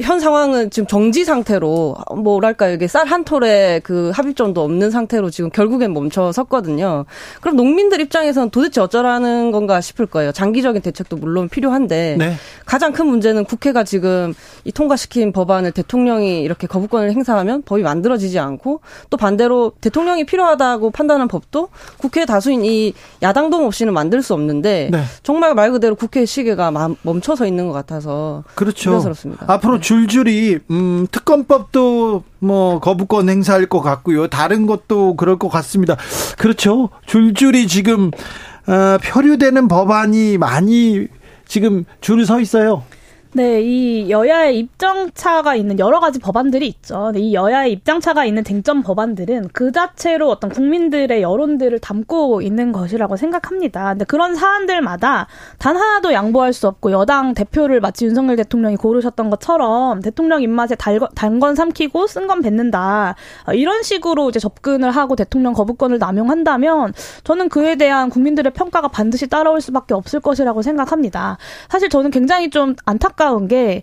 현 상황은 지금 정지 상태로 뭐랄까 이게 쌀 한 톨에 그 합의점도 없는 상태로 지금 결국엔 멈춰 섰거든요. 그럼 농민들 입장에서는 도대체 어쩌라는 건가 싶을 거예요. 장기적인 대책도 물론 필요한데 네. 가장 큰 문제는 국회가 지금 이 통과시킨 법안을 대통령이 이렇게 거부권을 행사하면 법이 만들어지지 않고 또 반대로 대통령이 필요하다고 판단한 법도 국회 다수인 이 야당 동 없이는 만들 수 없는데 네. 정말 말 그대로 국회 시계가 멈춰서 있는 것 같아서 그렇죠. 우려스럽습니다. 앞으로 네. 줄줄이 음, 특검법도 뭐 거부권 행사할 것 같고요. 다른 것도 그럴 것 같습니다. 그렇죠. 줄줄이 지금 어, 표류되는 법안이 많이 지금 줄서 있어요. 네, 이 여야의 입장차가 있는 여러 가지 법안들이 있죠. 이 여야의 입장차가 있는 쟁점 법안들은 그 자체로 어떤 국민들의 여론들을 담고 있는 것이라고 생각합니다. 근데 그런 사안들마다 단 하나도 양보할 수 없고 여당 대표를 마치 윤석열 대통령이 고르셨던 것처럼 대통령 입맛에 단건 삼키고 쓴 건 뱉는다. 어, 이런 식으로 이제 접근을 하고 대통령 거부권을 남용한다면 저는 그에 대한 국민들의 평가가 반드시 따라올 수밖에 없을 것이라고 생각합니다. 사실 저는 굉장히 좀 안타까 안타까운 게,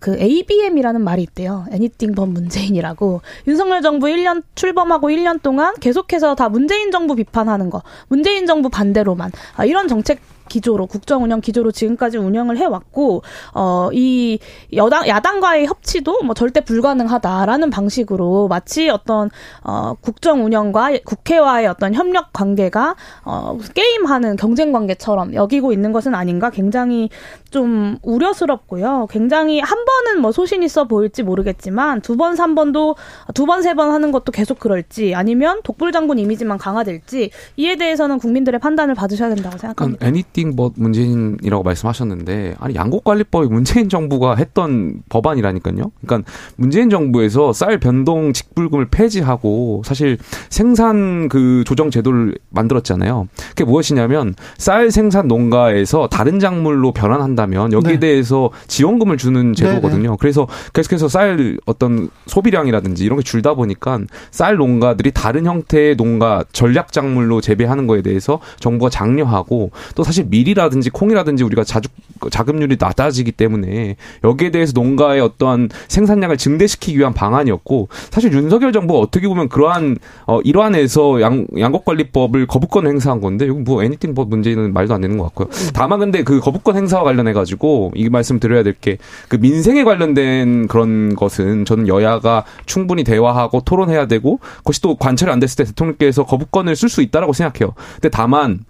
그 ABM이라는 말이 있대요. Anything but 문재인이라고. 윤석열 정부 1년 출범하고 1년 동안 계속해서 다 문재인 정부 비판하는 거. 문재인 정부 반대로만. 아, 이런 정책 기조로 국정 운영 기조로 지금까지 운영을 해왔고 어 이 여당 야당과의 협치도 뭐 절대 불가능하다라는 방식으로 마치 어떤 어 국정 운영과 국회와의 어떤 협력 관계가 어 게임하는 경쟁 관계처럼 여기고 있는 것은 아닌가 굉장히 좀 우려스럽고요. 굉장히 한 번은 뭐 소신 있어 보일지 모르겠지만 두 번, 삼 번도 두 번, 세 번 하는 것도 계속 그럴지 아니면 독불 장군 이미지만 강화될지 이에 대해서는 국민들의 판단을 받으셔야 된다고 생각합니다. Anything but 문재인이라고 말씀하셨는데 아니 양곡관리법이 문재인 정부가 했던 법안이라니까요. 그러니까 문재인 정부에서 쌀 변동 직불금을 폐지하고 사실 생산 그 조정 제도를 만들었잖아요. 그게 무엇이냐면 쌀 생산 농가에서 다른 작물로 변환한다 한다면 여기에 네. 대해서 지원금을 주는 제도거든요. 네네. 그래서 계속해서 쌀 어떤 소비량이라든지 이런 게 줄다 보니까 쌀 농가들이 다른 형태의 농가 전략 작물로 재배하는 거에 대해서 정부가 장려하고 또 사실 밀이라든지 콩이라든지 우리가 자주 자급률이 낮아지기 때문에 여기에 대해서 농가의 어떠한 생산량을 증대시키기 위한 방안이었고 사실 윤석열 정부가 어떻게 보면 그러한 어 일환에서 양 양곡관리법을 거부권 행사한 건데 이거 뭐 애니팅 법 문제는 말도 안 되는 것 같고요. 다만 근데 그 거부권 행사와 관련해 가지고 이 말씀 드려야 될 게 그 민생에 관련된 그런 것은 저는 여야가 충분히 대화하고 토론해야 되고 그것이 또 관철이 안 됐을 때 대통령께서 거부권을 쓸 수 있다라고 생각해요. 근데 다만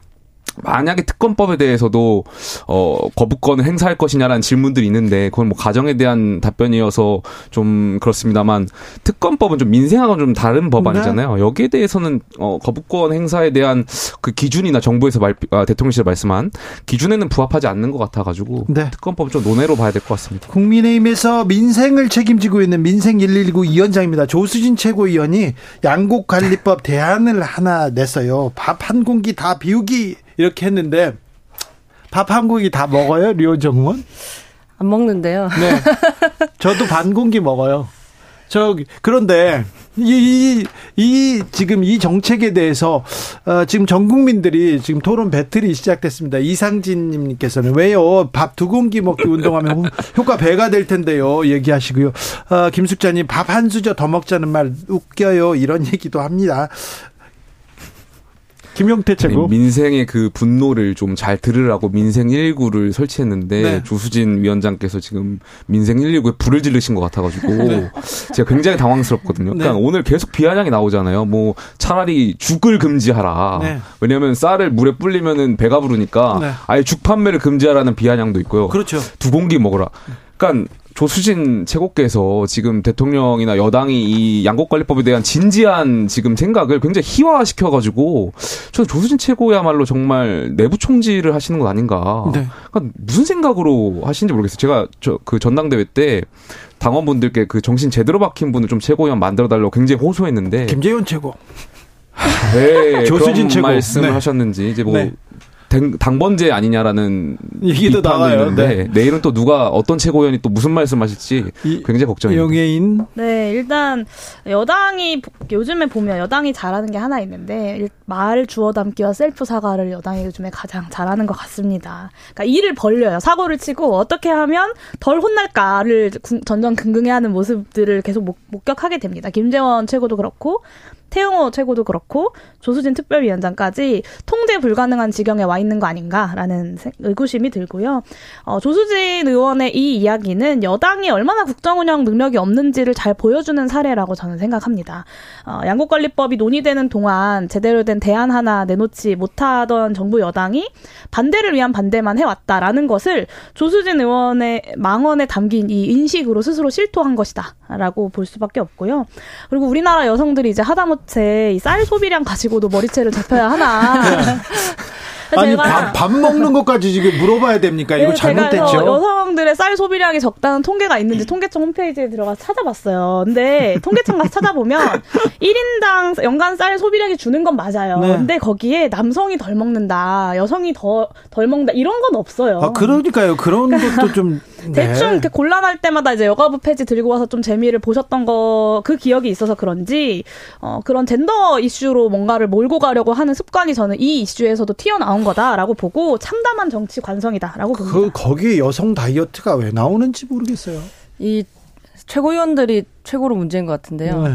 만약에 특검법에 대해서도 어 거부권을 행사할 것이냐라는 질문들이 있는데 그건 뭐 가정에 대한 답변이어서 좀 그렇습니다만 특검법은 좀 민생하고는 좀 다른 법안이잖아요. 네. 여기에 대해서는 어 거부권 행사에 대한 그 기준이나 정부에서 말, 아, 대통령실 말씀한 기준에는 부합하지 않는 것 같아 가지고 네. 특검법 좀 논외로 봐야 될 것 같습니다. 국민의힘에서 민생을 책임지고 있는 민생 119 위원장입니다. 조수진 최고위원이 양곡 관리법 대안을 하나 냈어요. 밥 한 공기 다 비우기 이렇게 했는데 밥 한 공기 다 먹어요, 류호정 의원? 안 먹는데요. 네. 저도 반 공기 먹어요. 저 그런데 이, 이, 이 지금 이 정책에 대해서 어, 지금 전 국민들이 지금 토론 배틀이 시작됐습니다. 이상진님께서는 왜요? 밥 두 공기 먹기 운동하면 효과 배가 될 텐데요. 얘기하시고요. 어, 김숙자님 밥 한 수저 더 먹자는 말 웃겨요. 이런 얘기도 합니다. 김용태 최고. 민생의 그 분노를 좀 잘 들으라고 민생 119를 설치했는데 네. 조수진 위원장께서 지금 민생 119에 불을 지르신 것 같아가지고 네. 제가 굉장히 당황스럽거든요. 네. 그러니까 오늘 계속 비아냥이 나오잖아요. 뭐 차라리 죽을 금지하라. 네. 왜냐하면 쌀을 물에 불리면은 배가 부르니까 네. 아예 죽 판매를 금지하라는 비아냥도 있고요. 그렇죠. 두 공기 먹어라. 그러니까 조수진 최고께서 지금 대통령이나 여당이 이 양곡관리법에 대한 진지한 지금 생각을 굉장히 희화시켜가지고 저는 조수진 최고야말로 정말 내부 총질을 하시는 것 아닌가. 네. 그러니까 무슨 생각으로 하시는지 모르겠어요. 제가 저 그 전당대회 때 당원분들께 그 정신 제대로 박힌 분을 좀 최고위원 만들어 달라고 굉장히 호소했는데 김재현 최고. 네, 조수진 최고 말씀을 네. 하셨는지 이제 뭐 네. 당번제 아니냐라는 얘기도 나와요. 네. 내일은 또 누가 어떤 최고위원이 또 무슨 말씀하실지 굉장히 걱정입니다. 영예인. 네, 일단 여당이 요즘에 보면 여당이 잘하는 게 하나 있는데 말 주워 담기와 셀프 사과를 여당이 요즘에 가장 잘하는 것 같습니다. 그러니까 일을 벌려요. 사고를 치고 어떻게 하면 덜 혼날까를 전전긍긍해하는 모습들을 계속 목격하게 됩니다. 김재원 최고도 그렇고 태영호 최고도 그렇고 조수진 특별위원장까지 통제 불가능한 지경에 와 있는 거 아닌가라는 의구심이 들고요. 어, 조수진 의원의 이 이야기는 여당이 얼마나 국정운영 능력이 없는지를 잘 보여주는 사례라고 저는 생각합니다. 어, 양국관리법이 논의되는 동안 제대로 된 대안 하나 내놓지 못하던 정부 여당이 반대를 위한 반대만 해왔다라는 것을 조수진 의원의 망언에 담긴 이 인식으로 스스로 실토한 것이다라고 볼 수밖에 없고요. 그리고 우리나라 여성들이 이제 하다못 도대체 쌀 소비량 가지고도 머리채를 잡혀야 하나. 아니 밥, 밥, 먹는 것까지 지금 물어봐야 됩니까? 이거 잘못됐죠. 여성들의 쌀 소비량이 적다는 통계가 있는지 통계청 홈페이지에 들어가서 찾아봤어요. 근데 통계청 가서 찾아보면 1인당 연간 쌀 소비량이 주는 건 맞아요. 네. 근데 거기에 남성이 덜 먹는다, 여성이 더 덜 먹는다 이런 건 없어요. 아 그러니까요. 그런 것도 좀 네. 대충 이렇게 곤란할 때마다 이제 여가부 폐지 들고 와서 좀 재미를 보셨던 거 그 기억이 있어서 그런지 어 그런 젠더 이슈로 뭔가를 몰고 가려고 하는 습관이 저는 이 이슈에서도 튀어나온 거다라고 보고 참담한 정치 관성이다라고 그 봅니다. 그 거기에 여성 다이어트가 왜 나오는지 모르겠어요. 이 최고위원들이 최고로 문제인 것 같은데요. 네.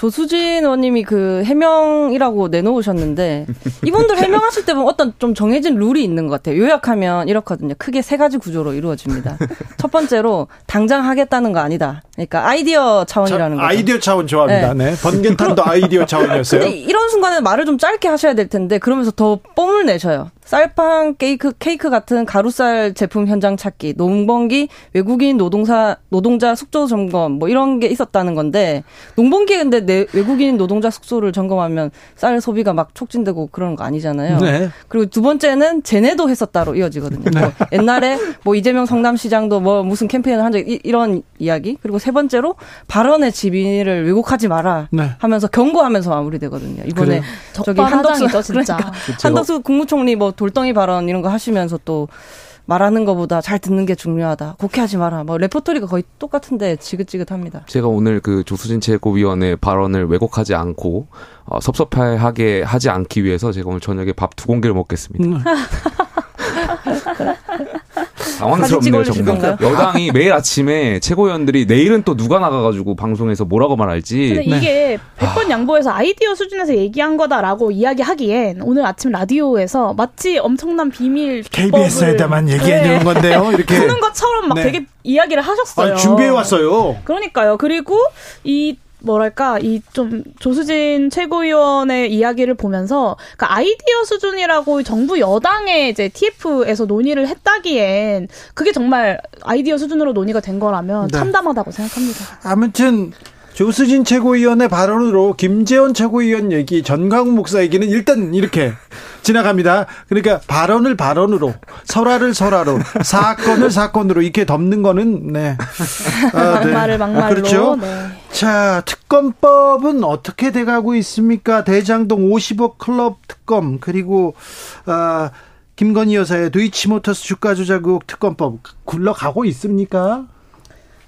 조수진 의원님이 그 해명이라고 내놓으셨는데 이분들 해명하실 때 보면 어떤 좀 정해진 룰이 있는 것 같아요. 요약하면 이렇거든요. 크게 세 가지 구조로 이루어집니다. 첫 번째로 당장 하겠다는 거 아니다. 그러니까 아이디어 차원이라는 거죠. 아이디어 차원 좋아합니다. 네. 네. 번개탄도 아이디어 차원이었어요. 이런 순간에 말을 좀 짧게 하셔야 될 텐데 그러면서 더 뽐을 내셔요. 쌀빵 케이크 케이크 같은 가루쌀 제품 현장 찾기, 농번기 외국인 노동사 노동자 숙소 점검 뭐 이런 게 있었다는 건데 농번기 근데 내 외국인 노동자 숙소를 점검하면 쌀 소비가 막 촉진되고 그런 거 아니잖아요. 네. 그리고 두 번째는 쟤네도 했었다로 이어지거든요. 네. 뭐 옛날에 뭐 이재명 성남시장도 뭐 무슨 캠페인을 한 적 이런 이야기 그리고 세 번째로 발언의 지위를 왜곡하지 마라 네. 하면서 경고하면서 마무리되거든요. 이번에 그래. 저기 한덕수 그러니까 한덕수 국무총리 뭐 돌덩이 발언 이런 거 하시면서 또 말하는 것보다 잘 듣는 게 중요하다. 곡해하지 마라. 뭐 레포토리가 거의 똑같은데 지긋지긋합니다. 제가 오늘 그 조수진 최고위원의 발언을 왜곡하지 않고 어, 섭섭해하게 하지 않기 위해서 제가 오늘 저녁에 밥 두 공기를 먹겠습니다. 음. 당황스럽네요, 정말. 여당이 매일 아침에 최고위원들이 내일은 또 누가 나가가지고 방송에서 뭐라고 말할지. 근데 이게 100번 네. 양보해서 아이디어 수준에서 얘기한 거다라고 이야기하기엔 오늘 아침 라디오에서 마치 엄청난 비밀 KBS에다만 얘기해 주는 네. 건데요. 이렇게 푸는 것처럼 막 네. 되게 이야기를 하셨어요. 준비해 왔어요. 그러니까요. 그리고 이 뭐랄까 이 좀 조수진 최고위원의 이야기를 보면서 그 아이디어 수준이라고 정부 여당의 이제 TF에서 논의를 했다기엔 그게 정말 아이디어 수준으로 논의가 된 거라면 네. 참담하다고 생각합니다. 아무튼 조수진 최고위원의 발언으로 김재원 최고위원 얘기, 전광훈 목사 얘기는 일단 이렇게 지나갑니다. 그러니까 발언을 발언으로, 설화를 설화로, 사건을 사건으로 이렇게 덮는 거는 네. 아, 네. 막말을 막말로. 그렇죠. 네. 자, 특검법은 어떻게 돼 가고 있습니까? 대장동 50억 클럽 특검 그리고 아, 김건희 여사의 도이치모터스 주가 조작 의혹 특검법 굴러가고 있습니까?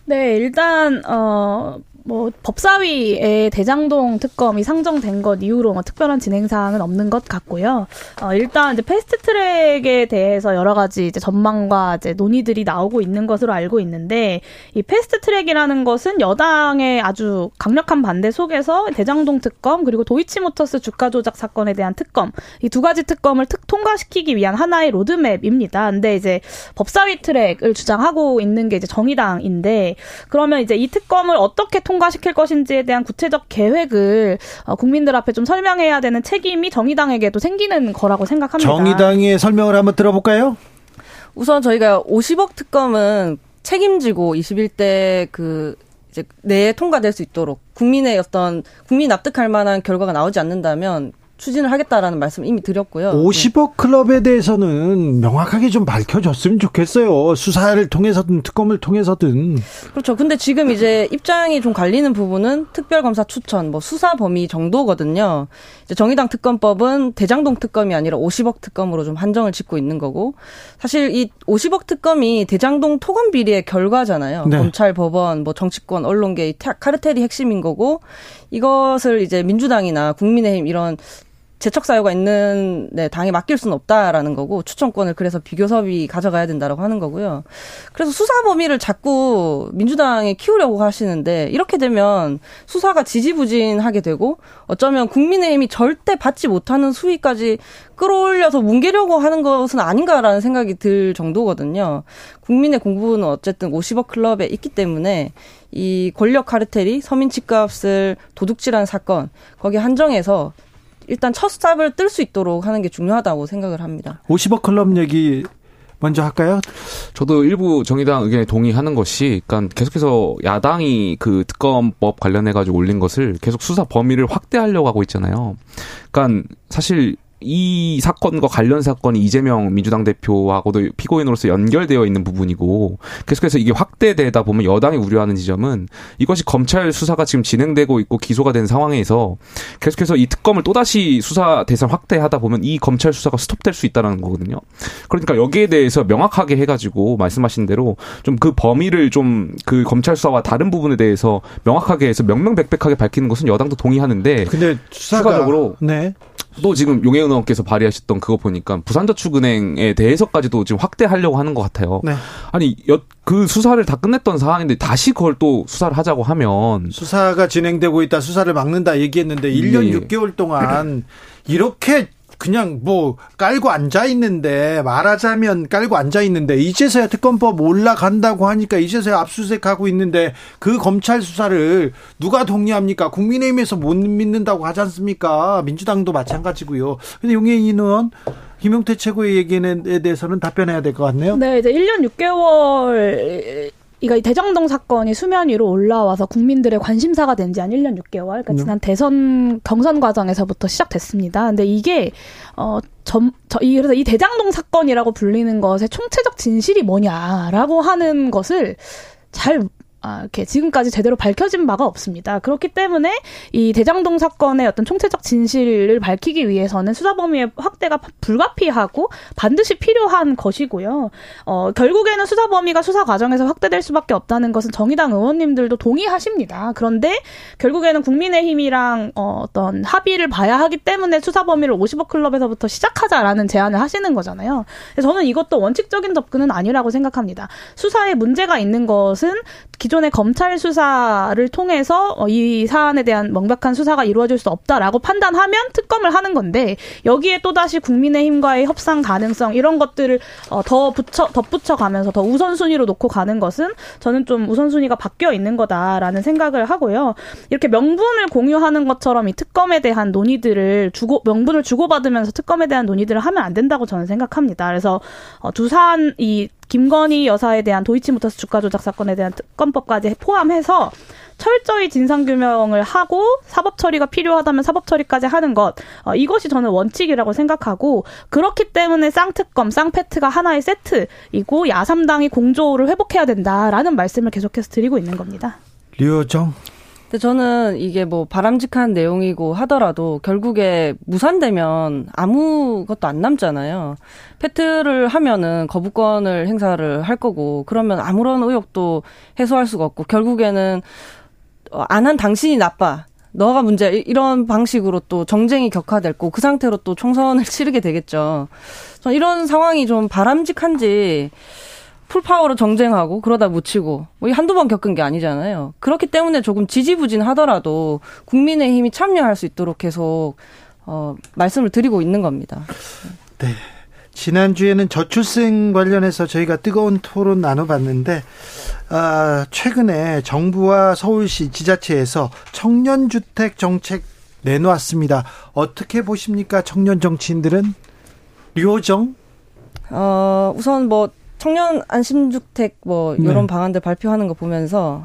네, 일단 어 뭐 법사위에 대장동 특검이 상정된 것 이후로 뭐 특별한 진행 사항은 없는 것 같고요. 어, 일단 이제 패스트 트랙에 대해서 여러 가지 이제 전망과 이제 논의들이 나오고 있는 것으로 알고 있는데 이 패스트 트랙이라는 것은 여당의 아주 강력한 반대 속에서 대장동 특검 그리고 도이치모터스 주가 조작 사건에 대한 특검 이 두 가지 특검을 특 통과시키기 위한 하나의 로드맵입니다. 근데 이제 법사위 트랙을 주장하고 있는 게 이제 정의당인데 그러면 이제 이 특검을 어떻게 통 통과시킬 것인지에 대한 구체적 계획을 어, 국민들 앞에 좀 설명해야 되는 책임이 정의당에게도 생기는 거라고 생각합니다. 정의당의 설명을 한번 들어볼까요? 우선 저희가 50억 특검은 책임지고 21대 그 이제 내에 통과될 수 있도록 국민의 어떤 국민 납득할 만한 결과가 나오지 않는다면 추진을 하겠다라는 말씀 이미 드렸고요. 50억 클럽에 대해서는 명확하게 좀 밝혀졌으면 좋겠어요. 수사를 통해서든 특검을 통해서든. 그렇죠. 근데 지금 이제 입장이 좀 갈리는 부분은 특별검사 추천, 뭐 수사 범위 정도거든요. 이제 정의당 특검법은 대장동 특검이 아니라 50억 특검으로 좀 한정을 짓고 있는 거고 사실 이 50억 특검이 대장동 토건 비리의 결과잖아요. 네. 검찰, 법원, 뭐 정치권, 언론계 카르텔이 핵심인 거고 이것을 이제 민주당이나 국민의힘 이런 재척 사유가 있는 네, 당에 맡길 수는 없다라는 거고 추천권을 그래서 비교섭이 가져가야 된다라고 하는 거고요. 그래서 수사 범위를 자꾸 민주당에 키우려고 하시는데 이렇게 되면 수사가 지지부진하게 되고 어쩌면 국민의힘이 절대 받지 못하는 수위까지 끌어올려서 뭉개려고 하는 것은 아닌가라는 생각이 들 정도거든요. 국민의 공부는 어쨌든 50억 클럽에 있기 때문에 이 권력 카르텔이 서민 집값을 도둑질한 사건 거기에 한정해서 일단 첫 스탑을 뜰 수 있도록 하는 게 중요하다고 생각을 합니다. 50억 클럽 얘기 먼저 할까요? 저도 일부 정의당 의견에 동의하는 것이, 그러니까 계속해서 야당이 그 특검법 관련해 가지고 올린 것을 계속 수사 범위를 확대하려고 하고 있잖아요. 그러니까 사실 이 사건과 관련 사건이 이재명 민주당 대표하고도 피고인으로서 연결되어 있는 부분이고 계속해서 이게 확대되다 보면 여당이 우려하는 지점은 이것이 검찰 수사가 지금 진행되고 있고 기소가 된 상황에서 계속해서 이 특검을 또다시 수사 대상 확대하다 보면 이 검찰 수사가 스톱될 수 있다는 거거든요. 그러니까 여기에 대해서 명확하게 해가지고 말씀하신 대로 좀 그 범위를 좀 그 검찰 수사와 다른 부분에 대해서 명확하게 해서 명명백백하게 밝히는 것은 여당도 동의하는데 근데 수사가, 추가적으로 네. 또 지금 용해은 의원께서 발의하셨던 그거 보니까 부산저축은행에 대해서까지도 지금 확대하려고 하는 것 같아요. 네. 아니 그 수사를 다 끝냈던 상황인데 다시 그걸 또 수사를 하자고 하면 수사가 진행되고 있다 수사를 막는다 얘기했는데 1년 네. 6개월 동안 이렇게 그냥 뭐 깔고 앉아 있는데 말하자면 깔고 앉아 있는데 이제서야 특검법 올라간다고 하니까 이제서야 압수수색하고 있는데 그 검찰 수사를 누가 동의합니까? 국민의힘에서 못 믿는다고 하지 않습니까? 민주당도 마찬가지고요. 근데 용해인 의원 김용태 최고의 얘기에 대해서는 답변해야 될 것 같네요. 네, 이제 1년 6개월 이거 대정동 사건이 수면 위로 올라와서 국민들의 관심사가 된 지 한 1년 6개월, 그러니까 네. 지난 대선 경선 과정에서부터 시작됐습니다. 근데 이게 어 점, 저, 이, 그래서 이 대장동 사건이라고 불리는 것의 총체적 진실이 뭐냐라고 하는 것을 잘 아, 이렇게 지금까지 제대로 밝혀진 바가 없습니다. 그렇기 때문에 이 대장동 사건의 어떤 총체적 진실을 밝히기 위해서는 수사 범위의 확대가 불가피하고 반드시 필요한 것이고요. 어, 결국에는 수사 범위가 수사 과정에서 확대될 수밖에 없다는 것은 정의당 의원님들도 동의하십니다. 그런데 결국에는 국민의힘이랑 어, 어떤 합의를 봐야 하기 때문에 수사 범위를 50억 클럽에서부터 시작하자라는 제안을 하시는 거잖아요. 저는 이것도 원칙적인 접근은 아니라고 생각합니다. 수사에 문제가 있는 것은 기 존의 검찰 수사를 통해서 어, 이 사안에 대한 명백한 수사가 이루어질 수 없다라고 판단하면 특검을 하는 건데 여기에 또 다시 국민의힘과의 협상 가능성 이런 것들을 어, 더 붙여 덧붙여 가면서 더 우선순위로 놓고 가는 것은 저는 좀 우선순위가 바뀌어 있는 거다라는 생각을 하고요. 이렇게 명분을 공유하는 것처럼 이 특검에 대한 논의들을 주고 명분을 주고받으면서 특검에 대한 논의들을 하면 안 된다고 저는 생각합니다. 그래서 어, 두산 이 김건희 여사에 대한 도이치모터스 주가 조작 사건에 대한 특검법까지 포함해서 철저히 진상규명을 하고 사법 처리가 필요하다면 사법 처리까지 하는 것 어, 이것이 저는 원칙이라고 생각하고 그렇기 때문에 쌍특검 쌍패트가 하나의 세트이고 야삼당이 공조를 회복해야 된다라는 말씀을 계속해서 드리고 있는 겁니다. 류정 근데 저는 이게 뭐 바람직한 내용이고 하더라도 결국에 무산되면 아무것도 안 남잖아요. 패트를 하면은 거부권을 행사를 할 거고 그러면 아무런 의혹도 해소할 수가 없고 결국에는 안 한 당신이 나빠. 너가 문제 이런 방식으로 또 정쟁이 격화됐고 그 상태로 또 총선을 치르게 되겠죠. 전 이런 상황이 좀 바람직한지 풀파워로 정쟁하고 그러다 묻히고 뭐 한두 번 겪은 게 아니잖아요. 그렇기 때문에 조금 지지부진하더라도 국민의힘이 참여할 수 있도록 계속 어, 말씀을 드리고 있는 겁니다. 네. 지난주에는 저출생 관련해서 저희가 뜨거운 토론 나눠봤는데, 아, 최근에 정부와 서울시 지자체에서 청년주택 정책 내놓았습니다. 어떻게 보십니까? 청년 정치인들은? 류호정? 어, 우선 뭐, 청년 안심주택 뭐 이런 네. 방안들 발표하는 거 보면서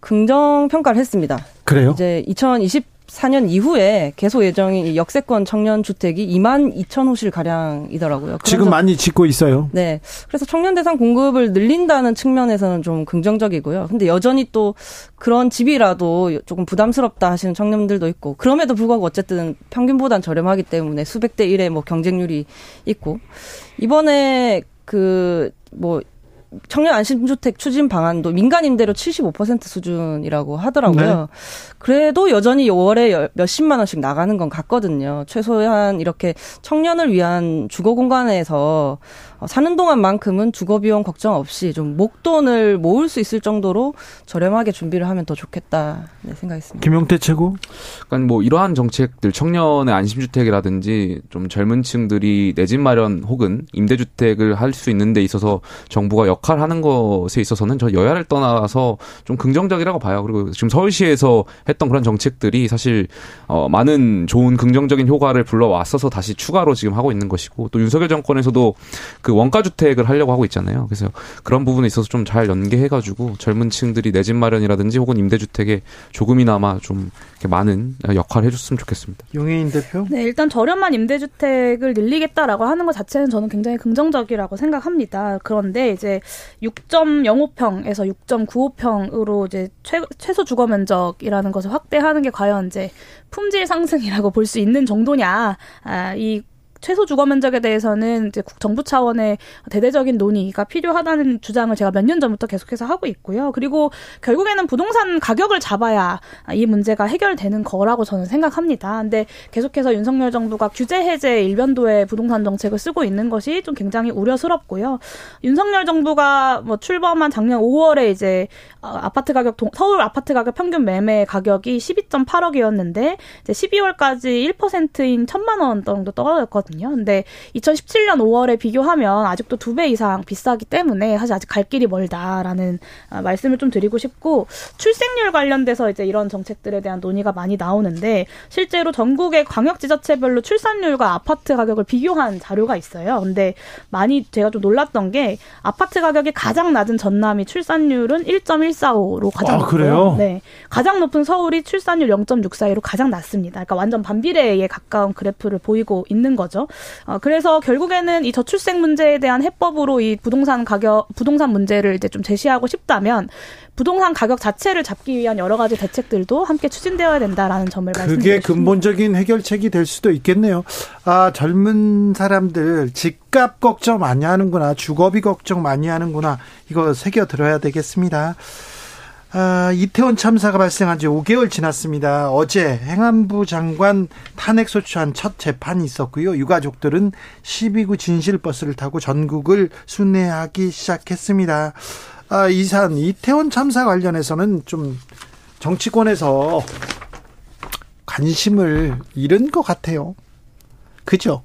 긍정 평가를 했습니다. 그래요? 이제 2024년 이후에 개소 예정인 역세권 청년 주택이 2만 2천 호실 가량이더라고요. 지금 많이 짓고 있어요. 네. 그래서 청년 대상 공급을 늘린다는 측면에서는 좀 긍정적이고요. 근데 여전히 또 그런 집이라도 조금 부담스럽다 하시는 청년들도 있고 그럼에도 불구하고 어쨌든 평균보단 저렴하기 때문에 수백 대 1의 뭐 경쟁률이 있고 이번에 그뭐 청년 안심주택 추진 방안도 민간 임대료 75% 수준이라고 하더라고요. 네. 그래도 여전히 월에 몇십만 원씩 나가는 건 같거든요. 최소한 이렇게 청년을 위한 주거 공간에서 어, 사는 동안만큼은 주거 비용 걱정 없이 좀 목돈을 모을 수 있을 정도로 저렴하게 준비를 하면 더 좋겠다 네, 생각했습니다. 김용태 최고. 그러니까 뭐 이러한 정책들 청년의 안심주택이라든지 좀 젊은층들이 내 집 마련 혹은 임대주택을 할 수 있는 데 있어서 정부가 역할하는 것에 있어서는 저 여야를 떠나서 좀 긍정적이라고 봐요. 그리고 지금 서울시에서 했던 그런 정책들이 사실 어 많은 좋은 긍정적인 효과를 불러왔어서 다시 추가로 지금 하고 있는 것이고 또 윤석열 정권에서도 그 원가 주택을 하려고 하고 있잖아요. 그래서 그런 부분에 있어서 좀 잘 연계해 가지고 젊은 층들이 내 집 마련이라든지 혹은 임대 주택에 조금이나마 좀 많은 역할을 해 줬으면 좋겠습니다. 용혜인 대표? 네, 일단 저렴한 임대 주택을 늘리겠다라고 하는 것 자체는 저는 굉장히 긍정적이라고 생각합니다. 그런데 이제 6.05평에서 6.95평으로 이제 최, 최소 주거 면적이라는 것을 확대하는 게 과연 이제 품질 상승이라고 볼 수 있는 정도냐, 아, 이 최소 주거 면적에 대해서는 이제 정부 차원의 대대적인 논의가 필요하다는 주장을 제가 몇 년 전부터 계속해서 하고 있고요. 그리고 결국에는 부동산 가격을 잡아야 이 문제가 해결되는 거라고 저는 생각합니다. 근데 계속해서 윤석열 정부가 규제 해제 일변도의 부동산 정책을 쓰고 있는 것이 좀 굉장히 우려스럽고요. 윤석열 정부가 뭐 출범한 작년 5월에 이제 어, 아파트 가격 서울 아파트 가격 평균 매매 가격이 12.8억이었는데 이제 12월까지 1%인 천만 원 정도 떨어졌거든요. 있거든요. 근데 2017년 5월에 비교하면 아직도 두 배 이상 비싸기 때문에 사실 아직 갈 길이 멀다라는 어, 말씀을 좀 드리고 싶고 출생률 관련돼서 이제 이런 정책들에 대한 논의가 많이 나오는데 실제로 전국의 광역 지자체별로 출산율과 아파트 가격을 비교한 자료가 있어요. 근데 많이 제가 좀 놀랐던 게 아파트 가격이 가장 낮은 전남이 출산율은 1.145로 가장 아, 높고요. 그래요? 네. 가장 높은 서울이 출산율 0.642로 가장 낮습니다. 그러니까 완전 반비례에 가까운 그래프를 보이고 있는 거죠. 어, 그래서 결국에는 이 저출생 문제에 대한 해법으로 이 부동산 가격, 부동산 문제를 이제 좀 제시하고 싶다면 부동산 가격 자체를 잡기 위한 여러 가지 대책들도 함께 추진되어야 된다라는 점을 말씀드리고 그게 근본적인 해결책이 될 수도 있겠네요. 아, 젊은 사람들 집값 걱정 많이 하는구나. 주거비 걱정 많이 하는구나. 이거 새겨 들어야 되겠습니다. 아, 이태원 참사가 발생한 지 5개월 지났습니다. 어제 행안부 장관 탄핵 소추안 첫 재판이 있었고요. 유가족들은 12구 진실버스를 타고 전국을 순회하기 시작했습니다. 아, 이산 이태원 참사 관련해서는 좀 정치권에서 관심을 잃은 것 같아요. 그죠?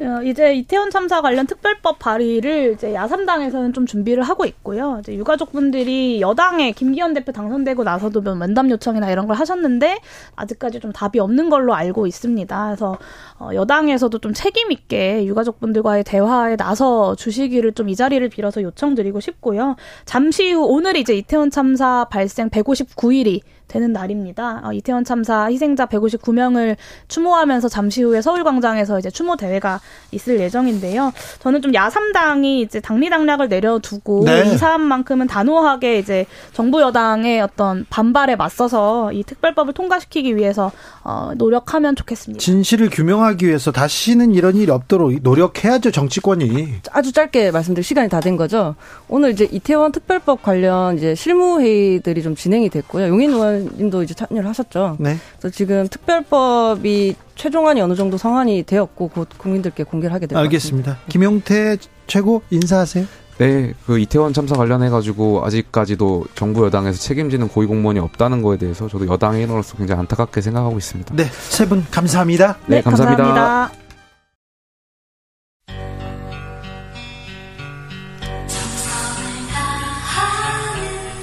어, 이제 이태원 참사 관련 특별법 발의를 이제 야삼당에서는 좀 준비를 하고 있고요. 이제 유가족분들이 여당에 김기현 대표 당선되고 나서도 뭐 면담 요청이나 이런 걸 하셨는데 아직까지 좀 답이 없는 걸로 알고 있습니다. 그래서 어, 여당에서도 좀 책임 있게 유가족분들과의 대화에 나서 주시기를 좀 이 자리를 빌어서 요청드리고 싶고요. 잠시 후 오늘 이제 이태원 참사 발생 159일이 되는 날입니다. 어, 이태원 참사 희생자 159명을 추모하면서 잠시 후에 서울광장에서 이제 추모 대회가 있을 예정인데요. 저는 좀 야삼당이 이제 당리 당략을 내려두고 네. 이 사안만큼은 단호하게 이제 정부 여당의 어떤 반발에 맞서서 이 특별법을 통과시키기 위해서 어, 노력하면 좋겠습니다. 진실을 규명하기 위해서 다시는 이런 일이 없도록 노력해야죠 정치권이. 아주 짧게 말씀드릴 시간이 다 된 거죠. 오늘 이제 이태원 특별법 관련 이제 실무 회의들이 좀 진행이 됐고요. 용인 의원 님도 이제 참여를 하셨죠. 네. 그래서 지금 특별법이 최종안이 어느 정도 성안이 되었고 곧 국민들께 공개를 하게 될것 같습니다. 알겠습니다. 김용태 최고 인사하세요. 네, 그 이태원 참사 관련해 가지고 아직까지도 정부 여당에서 책임지는 고위공무원이 없다는 거에 대해서 저도 여당의 인원으로서 굉장히 안타깝게 생각하고 있습니다. 네, 세 분 감사합니다. 네, 네 감사합니다. 감사합니다.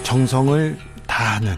정성을 다하는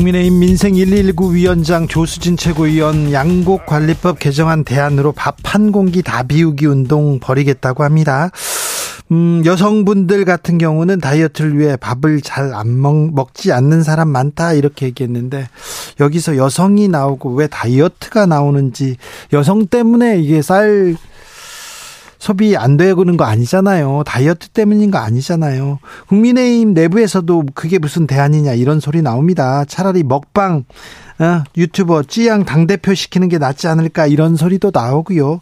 국민의힘 민생 119 위원장 조수진 최고위원 양곡 관리법 개정안 대안으로 밥 한 공기 다 비우기 운동 벌이겠다고 합니다. 음, 여성분들 같은 경우는 다이어트를 위해 밥을 잘 안 먹지 않는 사람 많다 이렇게 얘기했는데 여기서 여성이 나오고 왜 다이어트가 나오는지 여성 때문에 이게 쌀 소비 안 되고는 거 아니잖아요. 다이어트 때문인 거 아니잖아요. 국민의힘 내부에서도 그게 무슨 대안이냐 이런 소리 나옵니다. 차라리 먹방 어, 유튜버 찌양 당대표 시키는 게 낫지 않을까 이런 소리도 나오고요.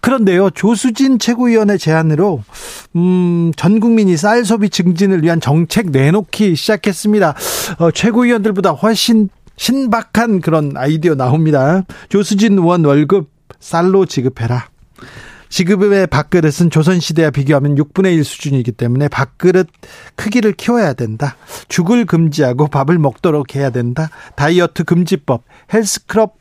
그런데요. 조수진 최고위원의 제안으로 음, 전 국민이 쌀 소비 증진을 위한 정책 내놓기 시작했습니다. 어, 최고위원들보다 훨씬 신박한 그런 아이디어 나옵니다. 조수진 의원 월급 쌀로 지급해라. 지급의 밥그릇은 조선시대와 비교하면 6분의 1 수준이기 때문에 밥그릇 크기를 키워야 된다. 죽을 금지하고 밥을 먹도록 해야 된다. 다이어트 금지법, 헬스클럽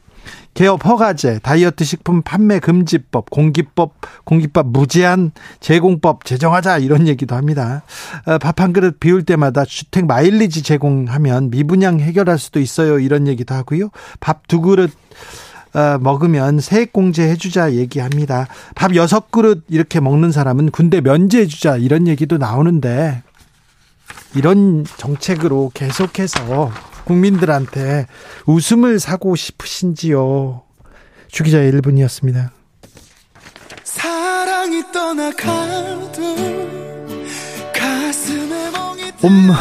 개업 허가제, 다이어트 식품 판매 금지법, 공기법, 공기밥 무제한 제공법 제정하자 이런 얘기도 합니다. 어, 밥한 그릇 비울 때마다 주택 마일리지 제공하면 미분양 해결할 수도 있어요. 이런 얘기도 하고요. 밥 두 그릇 어, 먹으면 세액 공제 해 주자 얘기합니다. 밥 여섯 그릇 이렇게 먹는 사람은 군대 면제해 주자 이런 얘기도 나오는데 이런 정책으로 계속해서 국민들한테 웃음을 사고 싶으신지요? 주기자의 1분이었습니다. 사랑이 떠나가도 가슴에 멍이 엄마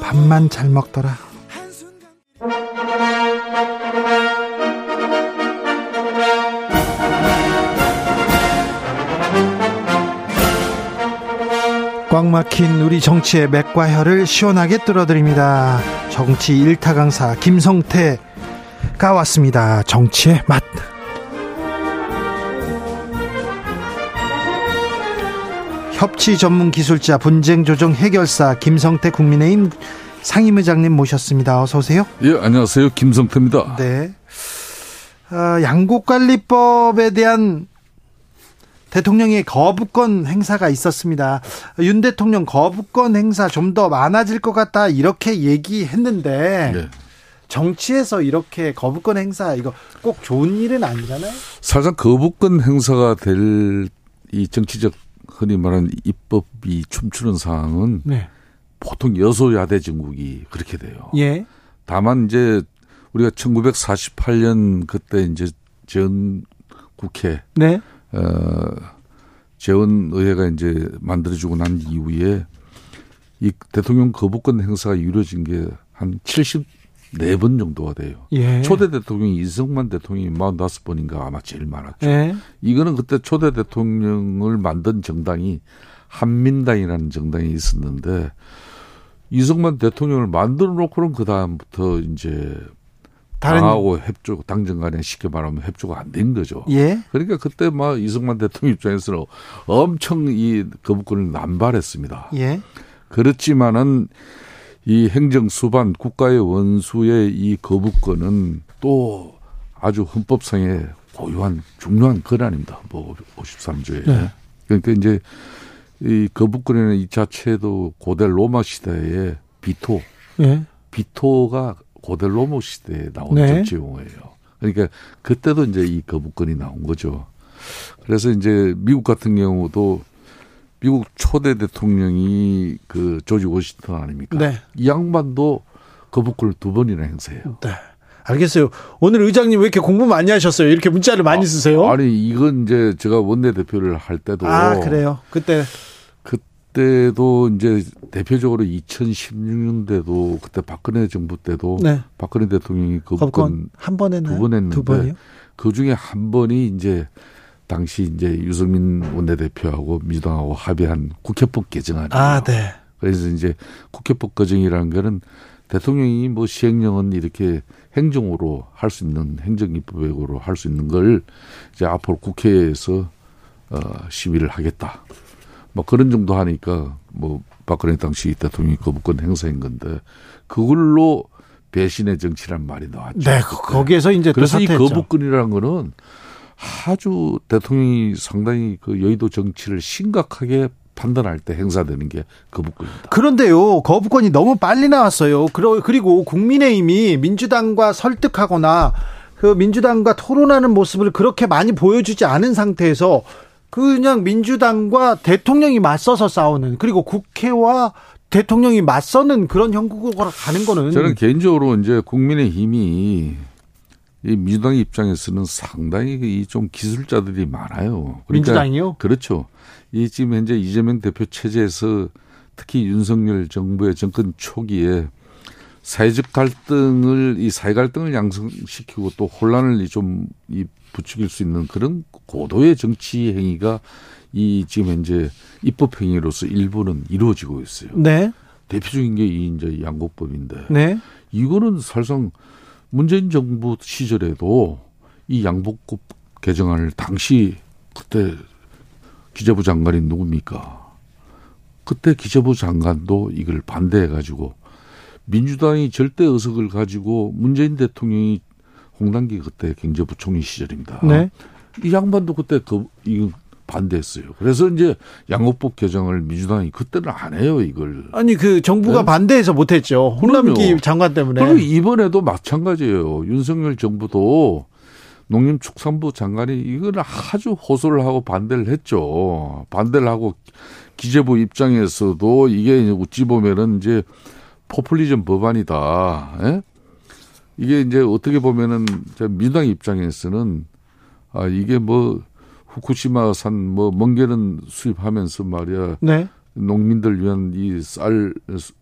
밥만 잘 먹더라. 꽉 막힌 우리 정치의 맥과 혀를 시원하게 뚫어드립니다. 정치 일타 강사 김성태가 왔습니다. 정치의 맛. 협치 전문 기술자 분쟁 조정 해결사 김성태 국민의힘 상임의장님 모셨습니다. 어서 오세요. 예, 안녕하세요. 김성태입니다. 네. 어, 양국관리법에 대한 대통령의 거부권 행사가 있었습니다. 윤 대통령 거부권 행사 좀 더 많아질 것 같다 이렇게 얘기했는데 네. 정치에서 이렇게 거부권 행사 이거 꼭 좋은 일은 아니잖아요. 사실상 거부권 행사가 될 이 정치적 흔히 말하는 입법이 춤추는 상황은 네. 보통 여소야대 정국이 그렇게 돼요. 예. 다만 이제 우리가 1948년 그때 이제 전 국회 네. 어, 재원 의회가 이제 만들어지고 난 이후에 이 대통령 거부권 행사가 이루어진 게 한 74번 정도가 돼요. 예. 초대 대통령이 이승만 대통령이 45번인가 아마 제일 많았죠. 예. 이거는 그때 초대 대통령을 만든 정당이 한민당이라는 정당이 있었는데 이승만 대통령을 만들어 놓고는 그 다음부터 이제 다른 당하고 협조 당정 간에 쉽게 말하면 협조가 안 된 거죠. 예. 그러니까 그때 막 이승만 대통령 입장에서는 엄청 이 거부권을 남발했습니다. 예. 그렇지만은 이 행정 수반 국가의 원수의 이 거부권은 또 아주 헌법상의 고유한 중요한 권한입니다. 뭐 53조에. 네. 그러니까 이제 이 거북거리는 이 자체도 고대 로마 시대의 비토. 예. 비토가 고대 로마 시대에 나온 네. 정치용어예요. 그러니까 그때도 이제 이 거북건이 나온 거죠. 그래서 이제 미국 같은 경우도 미국 초대 대통령이 그 조지 워싱턴 아닙니까? 네. 이 양반도 거북권을 두 번이나 행사해요. 네. 알겠어요. 오늘 의장님 왜 이렇게 공부 많이 하셨어요? 이렇게 문자를 많이 아, 쓰세요? 아니, 이건 이제 제가 원내 대표를 할 때도. 아, 그래요? 그때. 그때도 이제 대표적으로 2016년대도 그때 박근혜 정부 때도 네. 박근혜 대통령이 거북권 한번 했나요? 두번 했는데. 두 번이요? 그 중에 한 번이 이제 당시 이제 유승민 원내대표하고 민주당하고 합의한 국회법 개정안이에요. 아, 네. 그래서 이제 국회법 개정이라는 거는 대통령이 뭐 시행령은 이렇게 행정으로 할 수 있는 행정입법으로 할 수 있는 걸 이제 앞으로 국회에서 어 시위를 하겠다. 뭐 그런 정도 하니까 뭐 박근혜 당시 대통령이 거부권 행사인 건데 그걸로 배신의 정치란 말이 나왔죠. 네, 거기에서 이제 그래서 이 거부권이라는 거는 아주 대통령이 상당히 그 여의도 정치를 심각하게 판단할 때 행사되는 게 거부권입니다. 그런데요, 거부권이 너무 빨리 나왔어요. 그리고 국민의힘이 민주당과 설득하거나 그 민주당과 토론하는 모습을 그렇게 많이 보여주지 않은 상태에서 그냥 민주당과 대통령이 맞서서 싸우는 그리고 국회와 대통령이 맞서는 그런 형국으로 가는 거는 저는 개인적으로 이제 국민의 힘이 이 민주당 입장에서는 상당히 좀 기술자들이 많아요. 그러니까 민주당이요? 그렇죠. 이 지금 현재 이재명 대표 체제에서 특히 윤석열 정부의 정권 초기에 사회적 갈등을 이 사회 갈등을 양성시키고 또 혼란을 좀 이 부추길 수 있는 그런 고도의 정치 행위가 이 지금 현재 입법 행위로서 일부는 이루어지고 있어요. 네. 대표적인 게 이 이제 양곡법인데. 네. 이거는 사실상 문재인 정부 시절에도 이 양복법 개정안을 당시 그때 기재부 장관이 누굽니까? 그때 기재부 장관도 이걸 반대해 가지고 민주당이 절대 의석을 가지고 문재인 대통령이 홍당기 그때 경제부총리 시절입니다. 네. 이 양반도 그때 그, 이 반대했어요. 그래서 이제 양호법 개정을 민주당이 그때는 안 해요, 이걸. 아니, 그 정부가 네? 반대해서 못했죠. 홍남기 장관 때문에. 그리고 이번에도 마찬가지예요. 윤석열 정부도 농림축산부 장관이 이걸 아주 호소를 하고 반대를 했죠. 반대를 하고 기재부 입장에서도 이게 어찌 보면은 이제 포퓰리즘 법안이다. 예? 이게 이제 어떻게 보면은 민주당 입장에서는 아 이게 뭐 후쿠시마산 뭐 멍게는 수입하면서 말이야. 네. 농민들 위한 이 쌀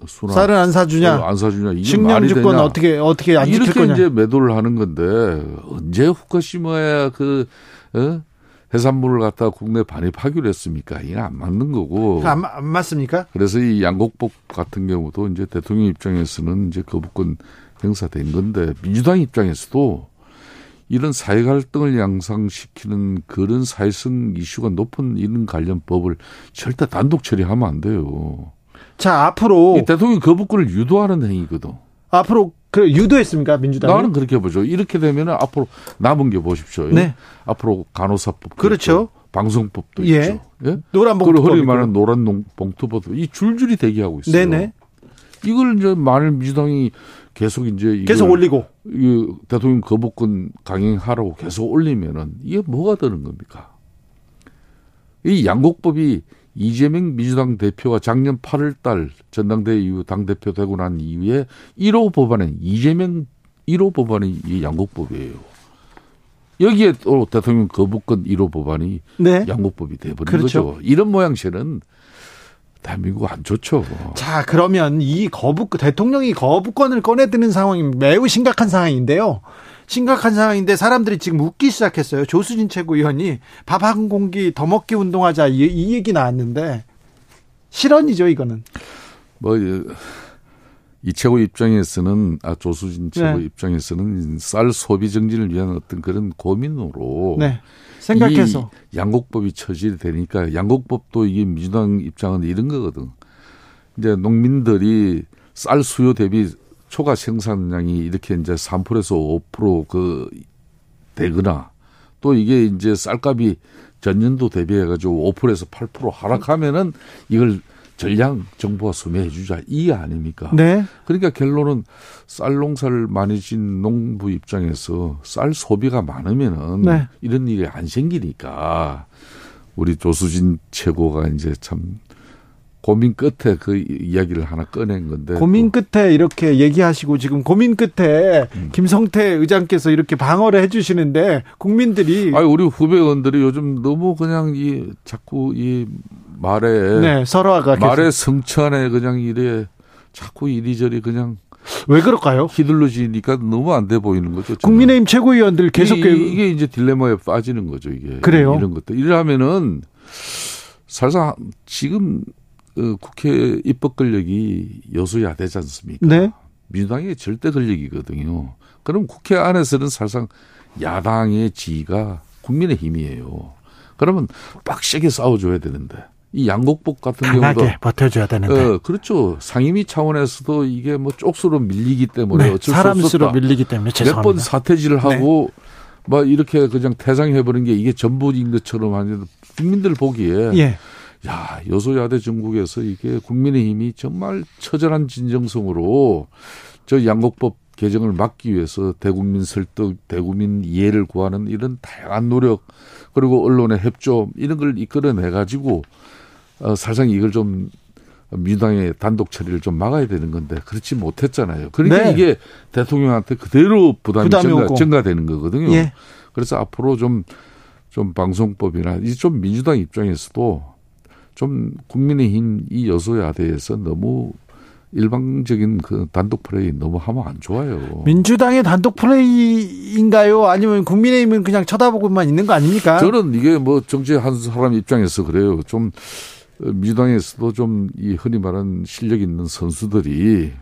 수납 쌀을 안 사주냐 안 사주냐 이게 말이 되냐 어떻게 어떻게 안 이렇게 거냐. 이제 매도를 하는 건데 언제 후쿠시마야 그 어? 해산물을 갖다 국내 반입하기로 했습니까? 이게 안 맞는 거고. 안, 안 맞습니까? 그래서 이 양곡법 같은 경우도 이제 대통령 입장에서는 이제 거부권 행사된 건데 민주당 입장에서도 이런 사회 갈등을 양상시키는 그런 사회성 이슈가 높은 이런 관련 법을 절대 단독 처리하면 안 돼요. 자, 앞으로 이 대통령 거부권을 유도하는 행위거든. 앞으로 그 유도했습니까 민주당? 나는 그렇게 보죠. 이렇게 되면 앞으로 남은 게 보십시오. 네. 앞으로 간호사법 그렇죠. 있고, 방송법도 예. 있죠. 예? 노란 봉투법 그리고 흔히 말하는 노란 봉투법 이 줄줄이 대기하고 있어요. 네네. 이걸 이제 만일 민주당이 계속 이제 계속 올리고 이 대통령 거부권 강행하라고 계속 올리면은 이게 뭐가 되는 겁니까? 이 양곡법이 이재명 민주당 대표가 작년 8월 달 전당대회 이후 당 대표 되고 난 이후에 1호 법안은 이재명 1호 법안이 이 양곡법이에요. 여기에 또 대통령 거부권 1호 법안이 네. 양곡법이 돼버린 그렇죠. 거죠. 이런 모양새는 대한민국 안 좋죠. 자, 그러면 이 거부 대통령이 거부권을 꺼내드는 상황이 매우 심각한 상황인데요. 심각한 상황인데 사람들이 지금 웃기 시작했어요. 조수진 최고위원이 밥 한 공기 더 먹기 운동하자 이, 이 얘기 나왔는데 실언이죠, 이거는. 뭐 이 최고 입장에서는 아 조수진 최고 네. 입장에서는 쌀 소비 정지를 위한 어떤 그런 고민으로 네. 생각해서 양곡법이 처질이 되니까 양곡법도 이게 민주당 입장은 이런 거거든. 이제 농민들이 쌀 수요 대비 초과 생산량이 이렇게 이제 3%에서 5%그 되거나 또 이게 이제 쌀값이 전년도 대비해가지고 5%에서 8% 하락하면은 이걸 전량 정부가 소매해 주자 이 아닙니까? 네. 그러니까 결론은 쌀 농사를 많이 진 농부 입장에서 쌀 소비가 많으면은 네. 이런 일이 안 생기니까 우리 조수진 최고가 이제 참 고민 끝에 그 이야기를 하나 꺼낸 건데 고민 끝에 이렇게 얘기하시고 지금 고민 끝에 음. 김성태 의장께서 이렇게 방어를 해주시는데 국민들이 아니 우리 후배 의원들이 요즘 너무 그냥 이 자꾸 이 말에 네, 설화가 말에 성찬에 그냥 이래 자꾸 이리저리 그냥 왜 그럴까요? 휘둘러지니까 너무 안 돼 보이는 거죠. 국민의힘 최고위원들 계속 이게, 이게 이제 딜레마에 빠지는 거죠. 이게 그래요. 이런 것들 이러면은 사실상 지금 어, 국회 입법 권력이 여소야되지 않습니까? 네. 민주당의 절대 권력이거든요. 그럼 국회 안에서는 사실상 야당의 지위가 국민의 힘이에요. 그러면 빡세게 싸워줘야 되는데 이 양곡복 같은 강하게 경우도 버텨줘야 되는데. 어, 그렇죠. 상임위 차원에서도 이게 뭐 쪽수로 밀리기 때문에 네, 어쩔 사람 수 없었다. 밀리기 때문에 몇 번 사퇴질을 네. 하고 네. 막 이렇게 그냥 퇴장해버린 게 이게 전부인 것처럼 하는 국민들 보기에 예. 야 여소야대 전국에서 이게 국민의힘이 정말 처절한 진정성으로 저 양곡법 개정을 막기 위해서 대국민 설득, 대국민 이해를 구하는 이런 다양한 노력 그리고 언론의 협조 이런 걸 이끌어내 가지고 어, 사실상 이걸 좀 민주당의 단독 처리를 좀 막아야 되는 건데 그렇지 못했잖아요. 그러니까 네. 이게 대통령한테 그대로 부담이, 부담이 증가, 증가되는 거거든요. 예. 그래서 앞으로 좀, 좀 방송법이나 이 좀 민주당 입장에서도 좀 국민의힘 이 여소야대에서 너무 일방적인 그 단독 플레이 너무 하면 안 좋아요. 민주당의 단독 플레이인가요? 아니면 국민의힘은 그냥 쳐다보고만 있는 거 아닙니까? 저는 이게 뭐 정치 한 사람 입장에서 그래요. 좀 민주당에서도 좀 이 흔히 말하는 실력 있는 선수들이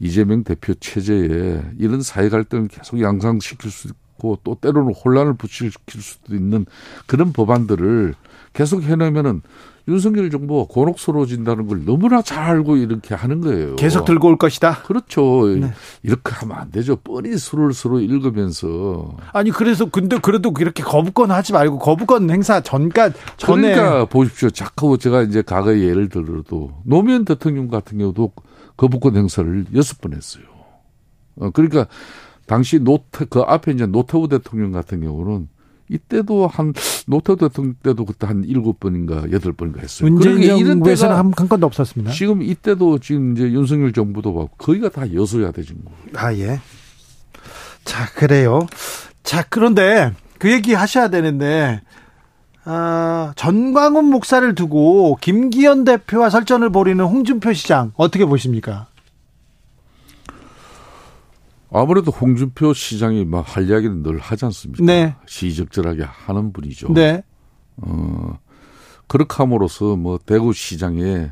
이재명 대표 체제에 이런 사회 갈등을 계속 양상시킬 수 있고 또 때로는 혼란을 부칠 수도 있는 그런 법안들을 계속 해내면은 윤석열 정부가 곤혹스러워진다는 걸 너무나 잘 알고 이렇게 하는 거예요. 계속 들고 올 것이다. 그렇죠. 네. 이렇게 하면 안 되죠. 뻔히 수를 서로 읽으면서. 아니 그래서 근데 그래도 그렇게 거부권 하지 말고 거부권 행사 전까 전에 그러니까 보십시오. 자꾸 제가 이제 과거 예를 들어도 노무현 대통령 같은 경우도 거부권 행사를 여섯 번 했어요. 어, 그러니까 당시 노태 그 앞에 이제 노태우 대통령 같은 경우는 이때도 한 노태우 대통령 때도 그때 한 일곱 번인가 여덟 번인가 했어요. 문재인 그러니까 정부에서는 한, 한 건도 없었습니다. 지금 이때도 지금 이제 윤석열 정부도 봐 거기가 다 여소야 되진 거예요. 아 예. 자 그래요. 자 그런데 그 얘기 하셔야 되는데 아, 전광훈 목사를 두고 김기현 대표와 설전을 벌이는 홍준표 시장 어떻게 보십니까? 아무래도 홍준표 시장이 막 할 이야기는 늘 하지 않습니까? 네. 시적절하게 하는 분이죠. 네. 어, 그렇게 함으로써 뭐 대구 시장의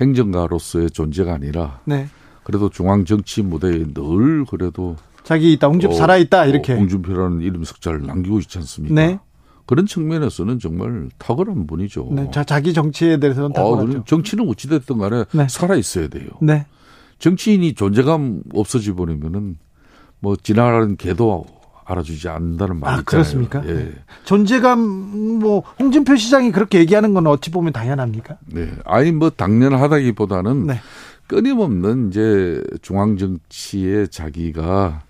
행정가로서의 존재가 아니라 네. 그래도 중앙 정치 무대에 늘 그래도 자기 있다 홍준표 어, 살아 있다 이렇게 어, 홍준표라는 이름 석자를 남기고 있지 않습니까? 네. 그런 측면에서는 정말 탁월한 분이죠. 네. 자, 자기 정치에 대해서는 탁월하죠. 아, 정치는 어찌됐든 간에 네. 살아 있어야 돼요. 네. 정치인이 존재감 없어져 버리면은 뭐 지나가는 개도 알아주지 않는다는 말이 아. 그렇습니까? 예. 존재감 뭐 홍준표 시장이 그렇게 얘기하는 건 어찌 보면 당연합니까? 네. 아니 뭐 당연하다기보다는 네. 끊임없는 이제 중앙 정치에 자기가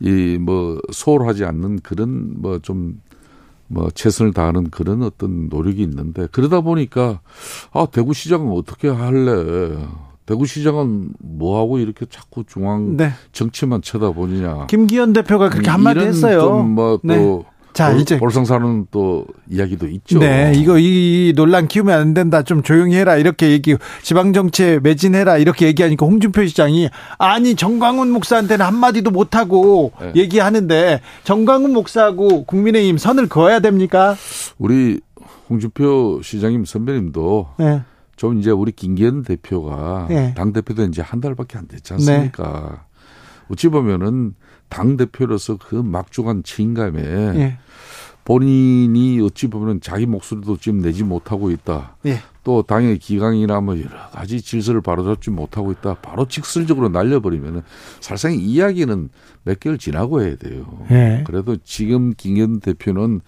이 뭐 소홀하지 않는 그런 뭐 좀뭐 뭐 최선을 다하는 그런 어떤 노력이 있는데 그러다 보니까 아 대구시장은 어떻게 할래? 대구시장은 뭐하고 이렇게 자꾸 중앙 네. 정치만 쳐다보느냐. 김기현 대표가 그렇게 한마디 했어요. 뭐또 네. 자, 이제 볼성사는 또 이야기도 있죠. 네, 이거 이 논란 키우면 안 된다. 좀 조용히 해라. 이렇게 얘기 지방 정치에 매진해라. 이렇게 얘기하니까 홍준표 시장이 아니 정광훈 목사한테는 한 마디도 못 하고 네. 얘기하는데 정광훈 목사하고 국민의힘 선을 그어야 됩니까? 우리 홍준표 시장님 선배님도 네. 좀 이제 우리 김기현 대표가 네. 당 대표도 이제 한 달밖에 안 됐지 않습니까? 네. 어찌 보면은 당 대표로서 그 막중한 책임감에 네. 본인이 어찌 보면 자기 목소리도 지금 내지 못하고 있다. 예. 또 당의 기강이나 뭐 여러 가지 질서를 바로잡지 못하고 있다. 바로 직설적으로 날려버리면은 사실상 이야기는 몇 개월 지나고 해야 돼요. 예. 그래도 지금 김기현 대표는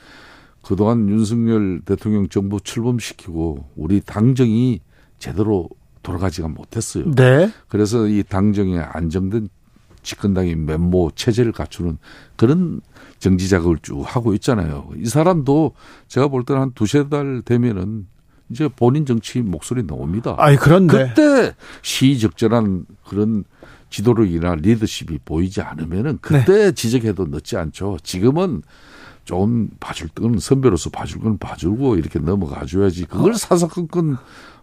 그동안 윤석열 대통령 정부 출범시키고 우리 당정이 제대로 돌아가지가 못했어요. 네. 그래서 이 당정의 안정된 집권당의 면모 체제를 갖추는 그런 정지 작업을 쭉 하고 있잖아요. 이 사람도 제가 볼 때는 한 두세 달 되면은 이제 본인 정치 목소리 나옵니다. 아니, 그런데. 그때 시적절한 그런 지도력이나 리더십이 보이지 않으면은 그때 네. 지적해도 늦지 않죠. 지금은 좀 봐줄 건 선배로서 봐줄 건 봐주고 이렇게 넘어가 줘야지. 그걸 어. 사사건건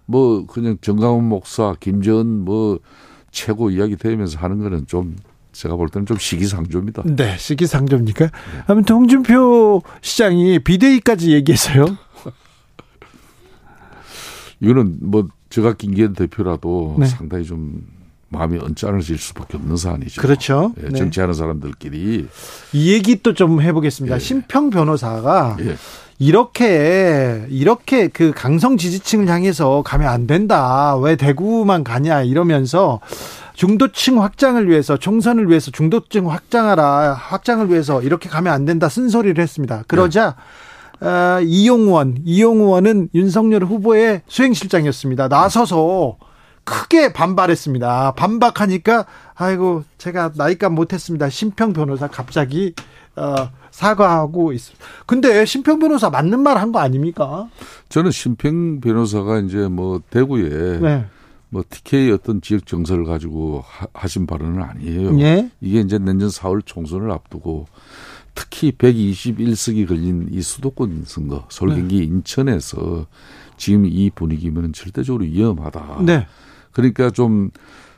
뭐 그냥 정강훈 목사, 김전 뭐 최고 이야기 되면서 하는 거는 좀 제가 볼 때는 좀 시기상조입니다. 네, 시기상조입니까? 네. 아무튼 홍준표 시장이 비대위까지 얘기했어요. 이거는 뭐 제가 김기현 대표라도 네. 상당히 좀 마음이 언짢아질 수밖에 없는 사안이죠. 그렇죠. 예, 정치하는 네. 사람들끼리 이 얘기 또 좀 해보겠습니다. 예. 심평 변호사가 예. 이렇게 이렇게 그 강성 지지층을 향해서 가면 안 된다. 왜 대구만 가냐 이러면서 중도층 확장을 위해서 총선을 위해서 중도층 확장하라 확장을 위해서 이렇게 가면 안 된다 쓴소리를 했습니다. 그러자 네. 어, 이용원 이용원은 윤석열 후보의 수행실장이었습니다. 나서서 크게 반발했습니다. 반박하니까 아이고 제가 나이값 못했습니다. 심평 변호사 갑자기 어, 사과하고 있습니다. 근데 심평 변호사 맞는 말 한 거 아닙니까? 저는 심평 변호사가 이제 뭐 대구에 네. 뭐 TK 어떤 지역 정서를 가지고 하, 신 발언은 아니에요. 예? 이게 이제 내년 4월 총선을 앞두고 특히 121석이 걸린 이 수도권 선거 서울, 경기, 네. 인천에서 지금 이 분위기면 절대적으로 위험하다. 네. 그러니까 좀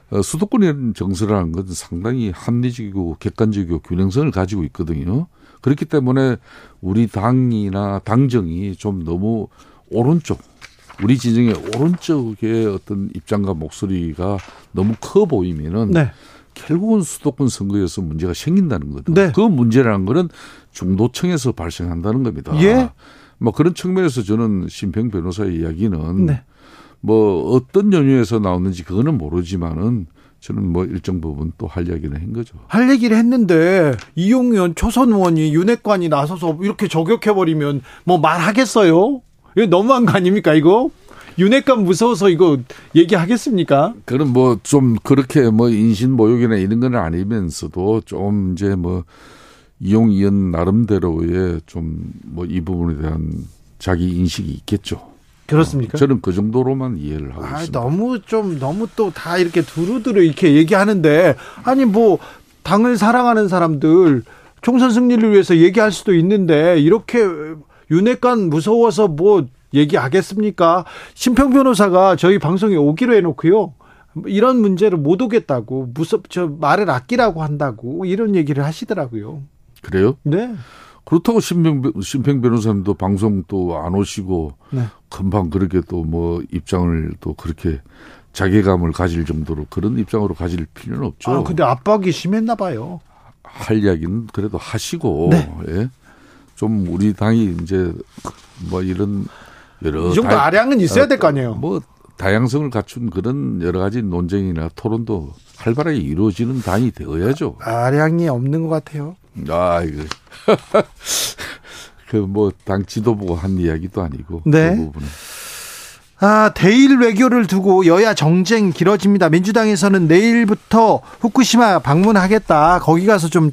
어, 수도권의 정서라는 것은 상당히 합리적이고 객관적이고 균형성을 가지고 있거든요. 그렇기 때문에 우리 당이나 당정이 좀 너무 오른쪽, 우리 진영의 오른쪽의 어떤 입장과 목소리가 너무 커 보이면은 네. 결국은 수도권 선거에서 문제가 생긴다는 거죠. 네. 그 문제라는 거는 중도층에서 발생한다는 겁니다. 예. 뭐 그런 측면에서 저는 심평 변호사의 이야기는 네. 뭐 어떤 연유에서 나오는지 그거는 모르지만은 저는 뭐 일정 부분 또 할 이야기는 한 거죠. 할 얘기를 했는데 이용현 초선 의원이 윤핵관이 나서서 이렇게 저격해 버리면 뭐 말하겠어요? 이거 너무한 거 아닙니까 이거? 윤핵관 무서워서 이거 얘기하겠습니까? 그럼 뭐좀 그렇게 뭐 인신 모욕이나 이런 건 아니면서도 좀 이제 뭐 이용 의원 나름대로의 좀 뭐 이 부분에 대한 자기 인식이 있겠죠. 그렇습니까? 어, 저는 그 정도로만 이해를 하고 아, 있습니다. 너무 좀 너무 또 다 이렇게 두루두루 이렇게 얘기하는데 아니 뭐 당을 사랑하는 사람들 총선 승리를 위해서 얘기할 수도 있는데 이렇게 윤핵관 무서워서 뭐 얘기하겠습니까? 심평 변호사가 저희 방송에 오기로 해놓고요. 이런 문제를 못 오겠다고 무섭 저 말을 아끼라고 한다고 이런 얘기를 하시더라고요. 그래요? 네. 그렇다고 심평, 심평 변호사님도 방송 또 안 오시고 네. 금방 그렇게 또 뭐 입장을 또 그렇게 자괴감을 가질 정도로 그런 입장으로 가질 필요는 없죠. 아, 근데 압박이 심했나 봐요. 할 이야기는 그래도 하시고 네. 예. 좀 우리 당이 이제 뭐 이런 여러 이 정도 다, 아량은 있어야 될 거 아니에요. 뭐 다양성을 갖춘 그런 여러 가지 논쟁이나 토론도 활발하게 이루어지는 당이 되어야죠. 아량이 없는 것 같아요. 아, 이거. 그 뭐 당 지도부가 한 이야기도 아니고 네. 그 부분은. 아, 대일 외교를 두고 여야 정쟁 길어집니다. 민주당에서는 내일부터 후쿠시마 방문하겠다. 거기 가서 좀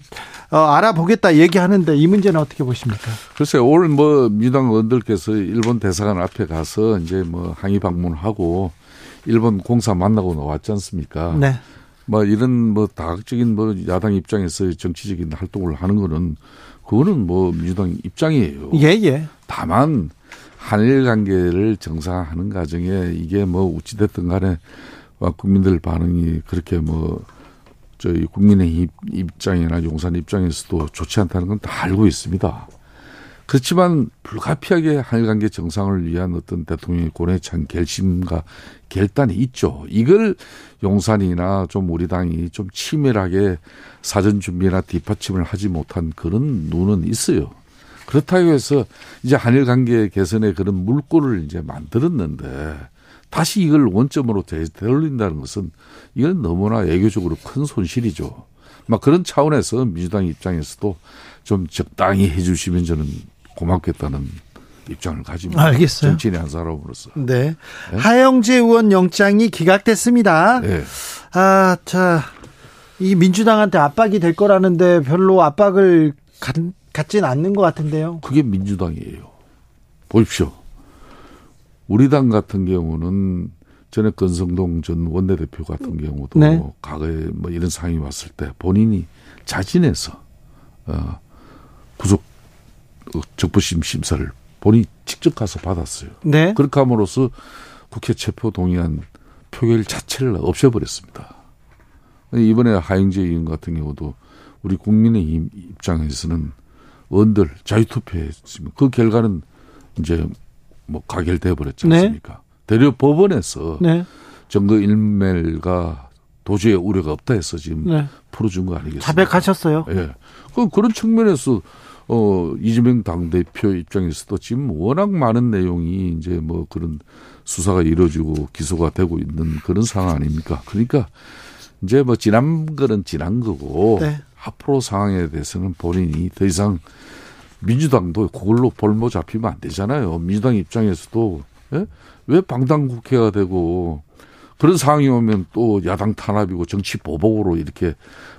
어, 알아보겠다 얘기하는데 이 문제는 어떻게 보십니까? 글쎄요, 오늘 뭐 민주당 의원들께서 일본 대사관 앞에 가서 이제 뭐 항의 방문하고 일본 공사 만나고 나왔지 않습니까? 네. 뭐 이런 뭐 다각적인 뭐 야당 입장에서 정치적인 활동을 하는 거는 그거는 뭐 민주당 입장이에요. 예, 예. 다만 한일 관계를 정상화하는 과정에 이게 뭐 어찌됐든 간에 국민들 반응이 그렇게 뭐 저희 국민의 입장이나 용산 입장에서도 좋지 않다는 건 다 알고 있습니다. 그렇지만 불가피하게 한일 관계 정상을 위한 어떤 대통령의 고뇌 찬 결심과 결단이 있죠. 이걸 용산이나 좀 우리 당이 좀 치밀하게 사전 준비나 뒷받침을 하지 못한 그런 눈은 있어요. 그렇다고 해서 이제 한일 관계 개선의 그런 물꼬를 이제 만들었는데 다시 이걸 원점으로 되돌린다는 것은 이건 너무나 애교적으로 큰 손실이죠. 막 그런 차원에서 민주당 입장에서도 좀 적당히 해주시면 저는 고맙겠다는 입장을 가집니다. 알겠어요. 정치인의 한 사람으로서. 네. 네. 하영재 의원 영장이 기각됐습니다. 네. 아, 자, 이 민주당한테 압박이 될 거라는데 별로 압박을 갖, 갖진 않는 것 같은데요. 그게 민주당이에요. 보십시오. 우리 당 같은 경우는 전에 건성동 전 원내대표 같은 경우도 네. 과거에 뭐 이런 상황이 왔을 때 본인이 자진해서 어, 구속 적부심 심사를 본인이 직접 가서 받았어요. 네. 그렇게 함으로써 국회 체포 동의안 표결 자체를 없애버렸습니다. 이번에 하영재 의원 같은 경우도 우리 국민의 입장에서는 원들 자유투표했으면 그 결과는 이제 뭐 가결돼 버렸지 네. 않습니까? 네. 대려 법원에서 네. 정거 일멸과 도저히 우려가 없다 해서 지금 네. 풀어준 거 아니겠습니까? 자백하셨어요? 예. 그 그런 측면에서 어 이재명 당 대표 입장에서도 지금 워낙 많은 내용이 이제 뭐 그런 수사가 이루어지고 기소가 되고 있는 그런 상황 아닙니까? 그러니까 이제 뭐 지난 거는 지난 거고 네. 앞으로 상황에 대해서는 본인이 더 이상 민주당도 그걸로 볼모 잡히면 안 되잖아요. 민주당 입장에서도 예? 왜 방당 국회가 되고 그런 상황이 오면 또 야당 탄압이고 정치 보복으로 이렇게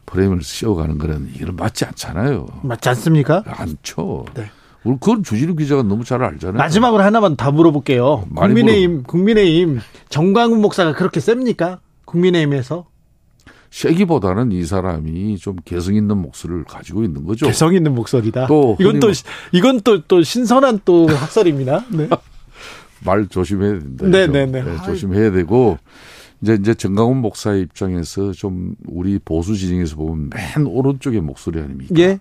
프레임을 씌워가는 거는 이건 맞지 않잖아요. 맞지 않습니까? 않죠. 네. 우리 그건 주진우 기자가 너무 잘 알잖아요. 마지막으로 하나만 더 물어볼게요. 국민의힘, 물어... 국민의힘 정광훈 목사가 그렇게 셉니까? 국민의힘에서? 세기보다는 이 사람이 좀 개성 있는 목소리를 가지고 있는 거죠. 개성 있는 목소리다. 또 이건 또 이건 또 또 신선한 또 학설입니다. 네. 말 조심해야 된다. 네네네. 네, 네. 네, 조심해야 되고 이제 이제 정강훈 목사의 입장에서 좀 우리 보수 진영에서 보면 맨 오른쪽의 목소리 아닙니까? 예.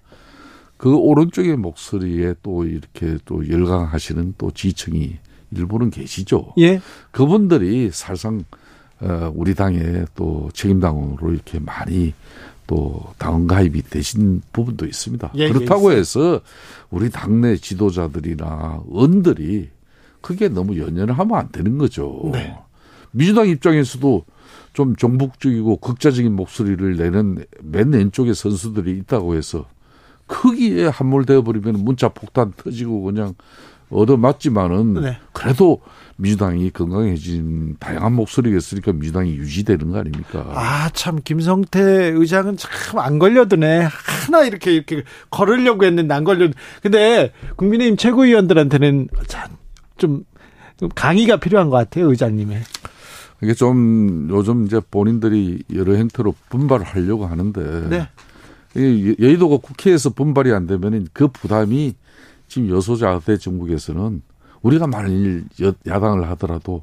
그 오른쪽의 목소리에 또 이렇게 또 열광하시는 또 지층이 일부는 계시죠. 예. 그분들이 사실상 어 우리 당의 또 책임당원으로 이렇게 많이 또 당원 가입이 되신 부분도 있습니다. 예, 그렇다고 예, 해서 우리 당내 지도자들이나 언들이 그게 너무 연연을 하면 안 되는 거죠. 네. 민주당 입장에서도 좀 정북적이고 극자적인 목소리를 내는 맨 왼쪽에 선수들이 있다고 해서 크기에 함몰되어 버리면 문자 폭탄 터지고 그냥 얻어맞지만은 네. 그래도 민주당이 건강해진 다양한 목소리가 있으니까 민주당이 유지되는 거 아닙니까? 아, 참, 김성태 의장은 참 안 걸려드네. 하나 이렇게, 이렇게 걸으려고 했는데 안 걸려. 근데 국민의힘 최고위원들한테는 참, 좀 강의가 필요한 것 같아요, 의장님의. 이게 좀 요즘 이제 본인들이 여러 행태로 분발을 하려고 하는데 네. 여의도가 국회에서 분발이 안 되면 그 부담이 지금 여소자대 정국에서는 우리가 만일 야당을 하더라도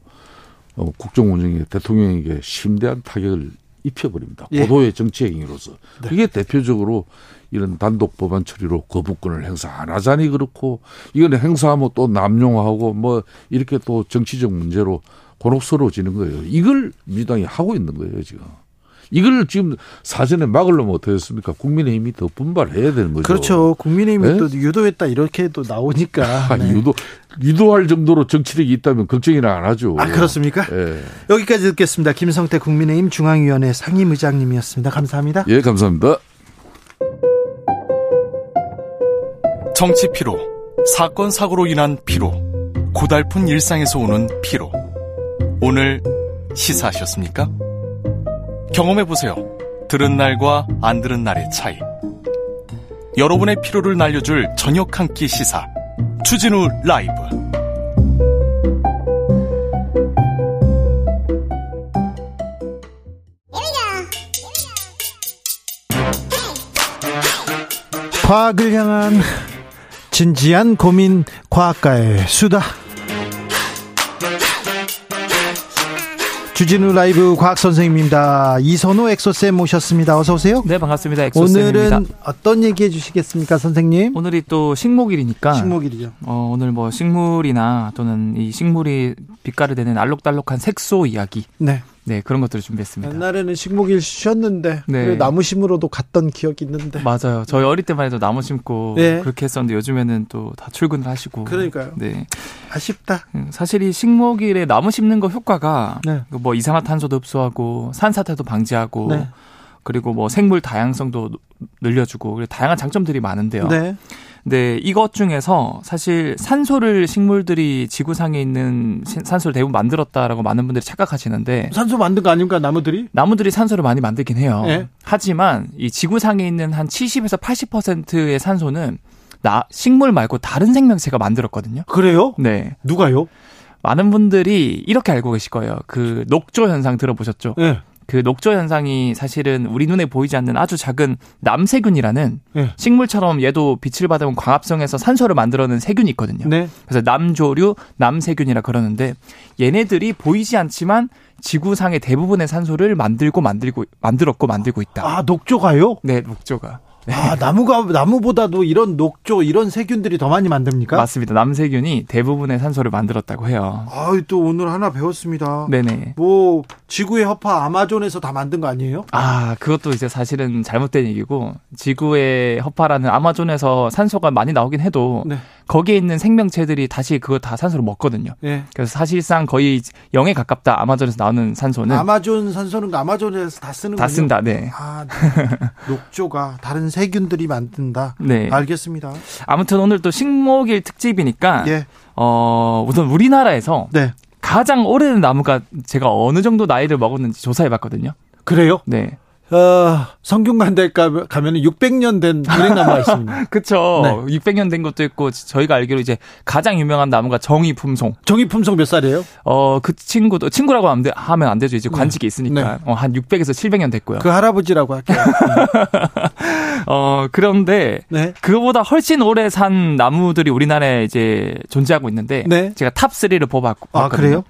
어, 국정 운영에 대통령에게 심대한 타격을 입혀버립니다. 예. 보도의 정치 행위로서. 네. 이게 대표적으로 이런 단독 법안 처리로 거부권을 행사 안 하자니 그렇고 이건 행사하면 또 남용하고 뭐 이렇게 또 정치적 문제로 곤혹스러워지는 거예요. 이걸 민주당이 하고 있는 거예요, 지금. 이걸 지금 사전에 막으려면 어떻게 했습니까? 국민의힘이 더 분발해야 되는 거죠. 그렇죠. 국민의힘이 네? 또 유도했다 이렇게 또 나오니까. 아, 네. 유도 유도할 정도로 정치력이 있다면 걱정이나 안 하죠. 아 그렇습니까? 네. 여기까지 듣겠습니다. 김성태 국민의힘 중앙위원회 상임의장님이었습니다. 감사합니다. 예, 감사합니다. 정치 피로, 사건 사고로 인한 피로, 고달픈 일상에서 오는 피로. 오늘 시사하셨습니까? 경험해 보세요. 들은 날과 안 들은 날의 차이. 여러분의 피로를 날려줄 저녁 한 끼 시사. 추진우 라이브. 과학을 향한 진지한 고민 과학가의 수다. 주진우 라이브 과학 선생님입니다. 이선호 엑소쌤 모셨습니다. 어서 오세요. 네, 반갑습니다. 엑소쌤입니다. 오늘은 어떤 얘기 해 주시겠습니까, 선생님? 오늘이 또 식목일이니까. 식목일이죠. 어, 오늘 뭐 식물이나 또는 이 식물이 빛깔을 내는 알록달록한 색소 이야기. 네. 네, 그런 것들을 준비했습니다. 옛날에는 식목일 쉬었는데 네. 나무 심으러도 갔던 기억이 있는데. 맞아요. 저희 어릴 때만 해도 나무 심고 네. 그렇게 했었는데 요즘에는 또 다 출근을 하시고. 그러니까요. 네. 아쉽다. 음, 사실 이 식목일에 나무 심는 거 효과가 네. 뭐 이산화탄소도 흡수하고 산사태도 방지하고 네. 그리고 뭐 생물 다양성도 늘려주고 다양한 장점들이 많은데요. 네. 네, 이것 중에서 사실 산소를 식물들이 지구상에 있는 산소를 대부분 만들었다라고 많은 분들이 착각하시는데 산소 만든 거 아닙니까 나무들이? 나무들이 산소를 많이 만들긴 해요. 네. 하지만 이 지구상에 있는 한 70에서 80%의 산소는 나 식물 말고 다른 생명체가 만들었거든요. 그래요? 네. 누가요? 많은 분들이 이렇게 알고 계실 거예요. 그 녹조 현상 들어보셨죠? 네. 그 녹조 현상이 사실은 우리 눈에 보이지 않는 아주 작은 남세균이라는 네. 식물처럼 얘도 빛을 받으면 광합성해서 산소를 만들어내는 세균이 있거든요. 네. 그래서 남조류 남세균이라 그러는데 얘네들이 보이지 않지만 지구상의 대부분의 산소를 만들고 만들고 만들었고 만들고 있다. 아 녹조가요? 네, 녹조가. 네. 아, 나무가 나무보다도 이런 녹조 이런 세균들이 더 많이 만듭니까? 맞습니다. 남세균이 대부분의 산소를 만들었다고 해요. 아, 또 오늘 하나 배웠습니다. 네네. 뭐 지구의 허파 아마존에서 다 만든 거 아니에요? 아, 그것도 이제 사실은 잘못된 얘기고 지구의 허파라는 아마존에서 산소가 많이 나오긴 해도 네. 거기에 있는 생명체들이 다시 그거 다 산소를 먹거든요. 네. 그래서 사실상 거의 0에 가깝다. 아마존에서 나오는 산소는 아마존 산소는 아마존에서 다 쓰는 다 쓴다. 네. 아, 네. 녹조가 다른 세균들이 만든다. 네. 알겠습니다. 아무튼 오늘 또 식목일 특집이니까 예. 어, 우선 우리나라에서 네. 가장 오래된 나무가 제가 어느 정도 나이를 먹었는지 조사해 봤거든요. 그래요? 네. 어, 성균관대 가면 은 600년 된 은행나무가 있습니다. 그쵸. 네. 600년 된 것도 있고, 저희가 알기로 이제 가장 유명한 나무가 정의품송. 정의품송 몇 살이에요? 어, 그 친구도, 친구라고 하면, 하면 안 되죠. 이제 네. 관직이 있으니까. 네. 어, 한 600에서 700년 됐고요. 그 할아버지라고 할게요. 어, 그런데, 네. 그거보다 훨씬 오래 산 나무들이 우리나라에 이제 존재하고 있는데, 네. 제가 top 3를 뽑았고. 아, 그래요?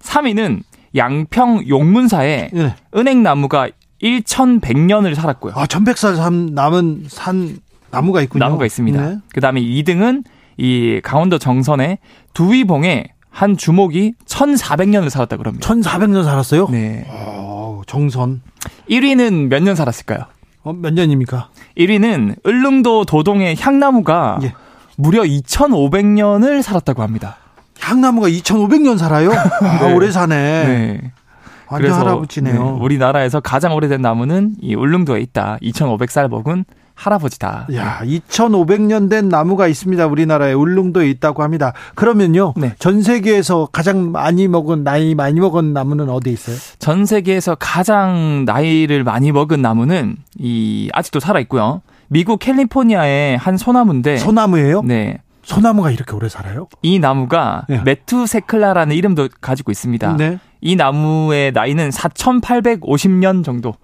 3위는 양평 용문사에 네. 은행나무가 1100년을 살았고요. 아, 1100살 산 남은 산 나무가 있군요. 나무가 있습니다. 네. 그다음에 2등은 이 강원도 정선의 두위봉에 한 주목이 1400년을 살았다 그럽니다. 1400년 살았어요? 네. 오, 정선. 1위는 몇 년 살았을까요? 어, 몇 년입니까? 1위는 을릉도 도동의 향나무가 예. 무려 2500년을 살았다고 합니다. 향나무가 2500년 살아요? 아, 네. 오래 사네. 네. 완전 할아버지네요. 네, 우리나라에서 가장 오래된 나무는 이 울릉도에 있다. 2,500살 먹은 할아버지다. 야, 2,500년 된 나무가 있습니다. 우리나라에 울릉도에 있다고 합니다. 그러면요. 네. 전 세계에서 가장 많이 먹은 나이 많이 먹은 나무는 어디 있어요? 전 세계에서 가장 나이를 많이 먹은 나무는 이 아직도 살아 있고요. 미국 캘리포니아의 한 소나무인데 소나무예요? 네. 소나무가 이렇게 오래 살아요? 이 나무가 네. 메투세클라라는 이름도 가지고 있습니다. 네. 이 나무의 나이는 4,850년 정도.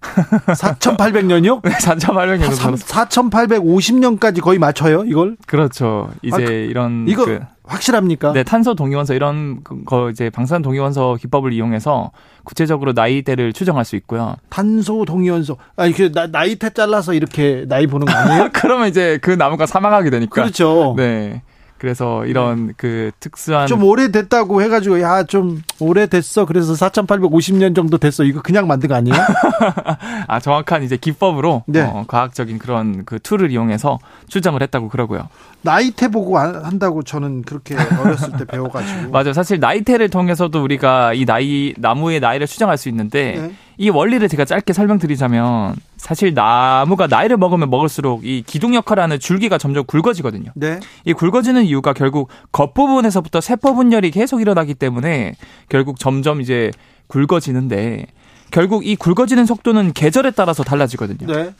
4,800년이요? 네, 4,800년. 4,850년까지 거의 맞춰요, 이걸? 그렇죠. 이제 아, 이런 이거 그, 확실합니까? 네, 탄소 동위원소 이런 거 이제 방사선 동위원소 기법을 이용해서 구체적으로 나이대를 추정할 수 있고요. 탄소 동위원소. 아, 이렇게 나이테 잘라서 이렇게 나이 보는 거 아니에요? 그러면 이제 그 나무가 사망하게 되니까. 그렇죠. 네. 그래서 이런 네. 그 특수한 좀 오래됐다고 해가지고 야 좀 오래됐어 그래서 4,850년 정도 됐어 이거 그냥 만든 거 아니에요? 아 정확한 이제 기법으로 네. 어, 과학적인 그런 그 tool을 이용해서 추정을 했다고 그러고요. 나이테 보고 한다고 저는 그렇게 어렸을 때 배워가지고 맞아요. 사실 나이테를 통해서도 우리가 이 나이 나무의 나이를 추정할 수 있는데. 네. 이 원리를 제가 짧게 설명드리자면 사실 나무가 나이를 먹으면 먹을수록 이 기둥 역할하는 줄기가 점점 굵어지거든요. 네. 이 굵어지는 이유가 결국 겉부분에서부터 세포 분열이 계속 일어나기 때문에 결국 점점 이제 굵어지는데 결국 이 굵어지는 속도는 계절에 따라서 달라지거든요. 네.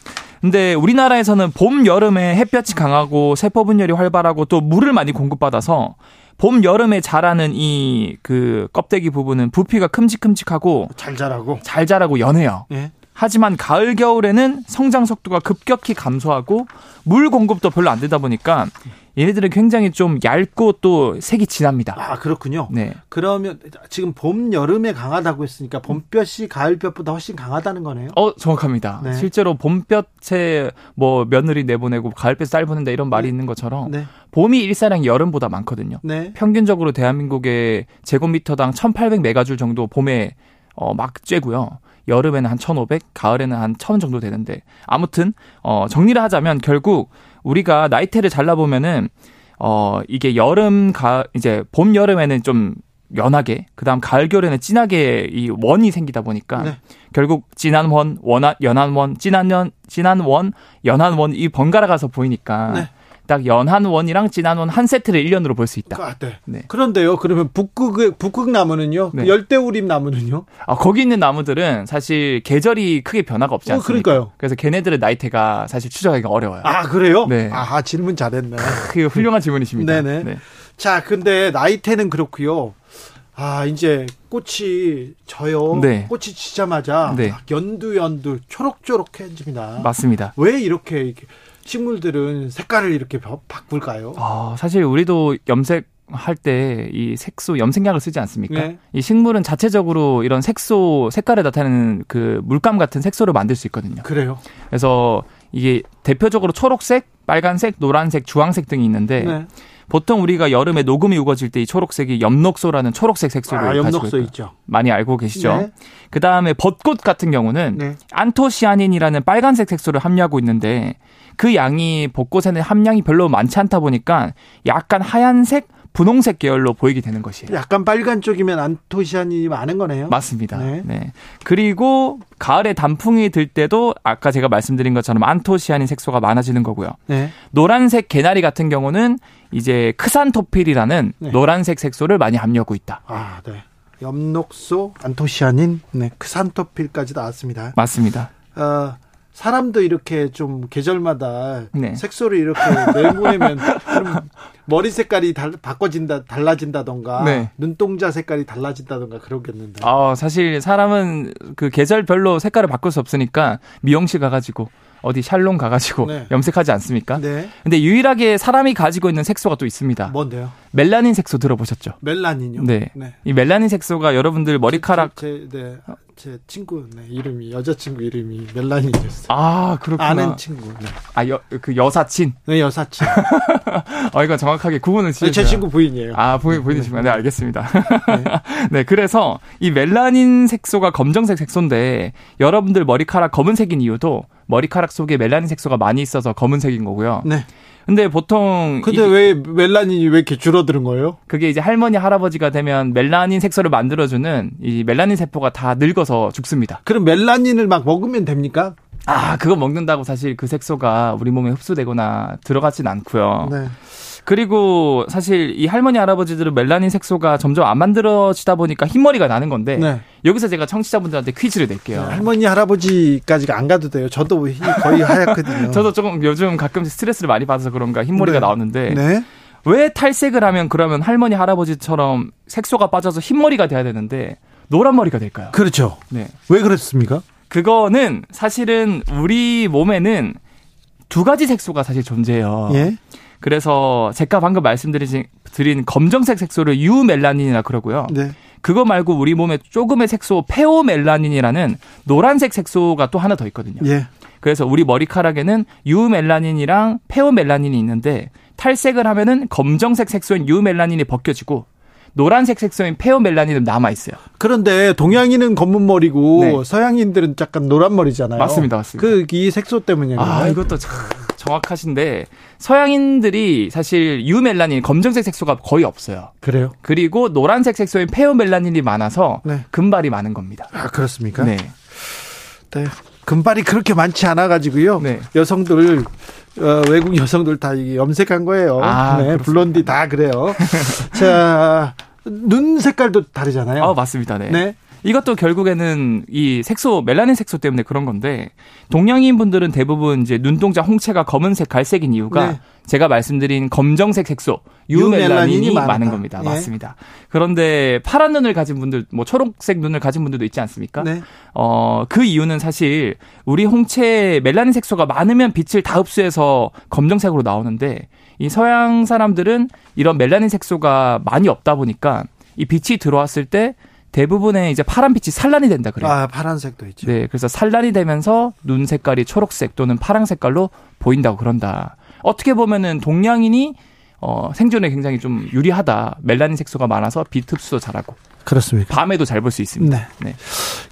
근데 우리나라에서는 봄, 여름에 햇볕이 강하고 세포 분열이 활발하고 또 물을 많이 공급받아서 봄 여름에 자라는 이 그 껍데기 부분은 부피가 큼직큼직하고 잘 자라고 잘 자라고 연해요. 예. 하지만 가을 겨울에는 성장 속도가 급격히 감소하고 물 공급도 별로 안 되다 보니까 얘네들은 굉장히 좀 얇고 또 색이 진합니다. 아 그렇군요. 네. 그러면 지금 봄 여름에 강하다고 했으니까 봄볕이 가을볕보다 훨씬 강하다는 거네요. 어 정확합니다. 네. 실제로 봄볕에 뭐 며느리 내보내고 가을볕 쌀 보낸다 이런 말이 네. 있는 것처럼 네. 봄이 일사량 여름보다 많거든요. 네. 평균적으로 대한민국의 제곱미터당 1,800 메가줄 정도 봄에 어, 막 쬐고요. 여름에는 한 1,500, 가을에는 한 1,000 정도 되는데 아무튼 어 정리를 하자면 결국 우리가 나이테를 잘라보면은 어 이게 여름 가 이제 봄 여름에는 좀 연하게 그다음 가을 겨울에는 진하게 이 원이 생기다 보니까 네. 결국 진한 원, 원한 연한 원, 진한 연, 진한 원, 연한 원 이 번갈아 가서 보이니까 네. 딱 연한 원이랑 진한 원 한 세트를 1년으로 볼 수 있다. 아, 네. 네. 그런데요. 그러면 북극 북극 나무는요? 네. 열대우림 나무는요? 아, 거기 있는 나무들은 사실 계절이 크게 변화가 없지 어, 않습니까? 어, 그러니까요. 그래서 걔네들의 나이테가 사실 추적하기가 어려워요. 아, 그래요? 네. 아, 질문 잘했네. 그 훌륭한 질문이십니다. 네네. 네. 자, 근데 나이테는 그렇고요. 아, 이제 꽃이 져요. 네. 꽃이 지자마자 네. 연두 연두 초록초록해집니다. 맞습니다. 왜 이렇게, 이렇게 식물들은 색깔을 이렇게 바꿀까요? 아, 사실 우리도 염색 할때 이 색소 염색약을 쓰지 않습니까? 네. 이 식물은 자체적으로 이런 색소 색깔에 나타나는 그 물감 같은 색소를 만들 수 있거든요. 그래요. 그래서 이게 대표적으로 초록색, 빨간색, 노란색, 주황색 등이 있는데 네. 보통 우리가 여름에 녹음이 우거질 때 이 초록색이 엽록소라는 초록색 색소를 아, 엽록소 있죠. 많이 알고 계시죠? 네. 그 다음에 벚꽃 같은 경우는 네. 안토시아닌이라는 빨간색 색소를 함유하고 있는데 그 양이 벚꽃에는 함량이 별로 많지 않다 보니까 약간 하얀색 분홍색 계열로 보이게 되는 것이에요. 약간 빨간 쪽이면 안토시아닌이 많은 거네요. 맞습니다. 네. 네. 그리고 가을에 단풍이 들 때도 아까 제가 말씀드린 것처럼 안토시아닌 색소가 많아지는 거고요. 네. 노란색 개나리 같은 경우는 이제 크산토필이라는 네. 노란색 색소를 많이 함유하고 있다. 아, 네. 엽록소, 안토시아닌, 네, 크산토필까지 나왔습니다. 맞습니다. 어, 사람도 이렇게 좀 계절마다 네. 색소를 이렇게 내보내면 머리 색깔이 달, 바꿔진다 달라진다던가 네. 눈동자 색깔이 달라진다던가 그러겠는데. 아 사실 사람은 그 계절별로 색깔을 바꿀 수 없으니까 미용실 가가지고 어디 샬롬 가가지고 네. 염색하지 않습니까? 네. 근데 유일하게 사람이 가지고 있는 색소가 또 있습니다. 뭔데요? 멜라닌 색소 들어보셨죠? 멜라닌요? 네. 네. 이 멜라닌 색소가 여러분들 머리카락 제, 제, 네. 제 친구 네, 이름이 여자친구 이름이 멜라닌이었어요. 아 그렇구나. 아는 친구. 네. 아여 그 여사친. 네 여사친. 어 이거 정확하게 구분을 지으세요. 제 친구 부인이에요. 아 부인 부인이시구나. 네, 네 알겠습니다. 네. 네 그래서 이 멜라닌 색소가 검정색 색소인데 여러분들 머리카락 검은색인 이유도 머리카락 속에 멜라닌 색소가 많이 있어서 검은색인 거고요. 네. 근데 보통 근데 왜 멜라닌이 왜 이렇게 줄어드는 거예요? 그게 이제 할머니 할아버지가 되면 멜라닌 색소를 만들어주는 이 멜라닌 세포가 다 늙어서 죽습니다. 그럼 멜라닌을 막 먹으면 됩니까? 아 그거 먹는다고 사실 그 색소가 우리 몸에 흡수되거나 들어가진 않고요. 네. 그리고 사실 이 할머니 할아버지들은 멜라닌 색소가 점점 안 만들어지다 보니까 흰머리가 나는 건데 네. 여기서 제가 청취자분들한테 퀴즈를 낼게요. 네, 할머니 할아버지까지가 안 가도 돼요. 저도 거의 하얗거든요. 저도 조금 요즘 가끔씩 스트레스를 많이 받아서 그런가 흰머리가 네. 나오는데 네. 왜 탈색을 하면 그러면 할머니 할아버지처럼 색소가 빠져서 흰머리가 돼야 되는데 노란 머리가 될까요? 그렇죠. 네. 왜 그렇습니까? 그거는 사실은 우리 몸에는 두 가지 색소가 사실 존재해요. 예? 그래서 제가 방금 말씀드린 드린 검정색 색소를 유멜라닌이라 그러고요. 네. 그거 말고 우리 몸에 조금의 색소 페오멜라닌이라는 노란색 색소가 또 하나 더 있거든요. 예. 그래서 우리 머리카락에는 유멜라닌이랑 페오멜라닌이 있는데 탈색을 하면은 검정색 색소인 유멜라닌이 벗겨지고 노란색 색소인 페오멜라닌은 남아 있어요. 그런데 동양인은 검은 머리고 네. 서양인들은 약간 노란 머리잖아요. 맞습니다, 맞습니다. 그 이 색소 때문이에요. 아, 이것도 참 정확하신데 서양인들이 사실 유멜라닌 검정색 색소가 거의 없어요. 그래요? 그리고 노란색 색소인 페오멜라닌이 많아서 네. 금발이 많은 겁니다. 아 그렇습니까? 네. 네. 금발이 그렇게 많지 않아 가지고요. 네. 여성들 어, 외국 여성들 다 염색한 거예요. 아, 네, 블론디 다 그래요. 자, 눈 색깔도 다르잖아요. 아, 맞습니다. 네. 네. 이것도 결국에는 이 색소 멜라닌 색소 때문에 그런 건데 동양인 분들은 대부분 이제 눈동자 홍채가 검은색 갈색인 이유가 네. 제가 말씀드린 검정색 색소 유멜라닌이 많은 겁니다. 네. 맞습니다. 그런데 파란 눈을 가진 분들 뭐 초록색 눈을 가진 분들도 있지 않습니까? 네. 어그 이유는 사실 우리 홍채 멜라닌 색소가 많으면 빛을 다 흡수해서 검정색으로 나오는데 이 서양 사람들은 이런 멜라닌 색소가 많이 없다 보니까 이 빛이 들어왔을 때 대부분의 이제 파란 빛이 산란이 된다 그래요. 아, 파란색도 있죠. 네, 그래서 산란이 되면서 눈 색깔이 초록색 또는 파란 색깔로 보인다고 그런다. 어떻게 보면은 동양인이 어, 생존에 굉장히 좀 유리하다. 멜라닌 색소가 많아서 빛 흡수도 잘하고. 그렇습니까? 밤에도 잘 볼 수 있습니다. 네. 네.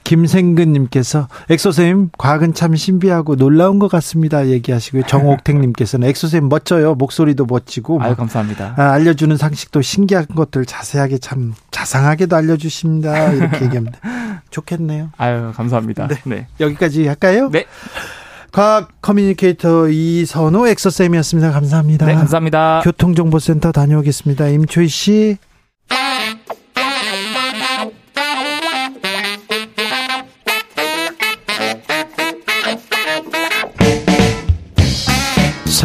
김생근님께서 엑소쌤 과학은 참 신비하고 놀라운 것 같습니다. 얘기하시고요. 정옥택님께서는 엑소쌤 멋져요. 목소리도 멋지고. 아유 감사합니다. 아, 알려주는 상식도 신기한 것들 자세하게 참 자상하게도 알려주십니다. 이렇게 얘기합니다. 좋겠네요. 아유 감사합니다. 네. 네. 여기까지 할까요? 네. 과학 커뮤니케이터 이선호 엑소쌤이었습니다. 감사합니다. 네, 감사합니다. 교통정보센터 다녀오겠습니다. 임초희 씨.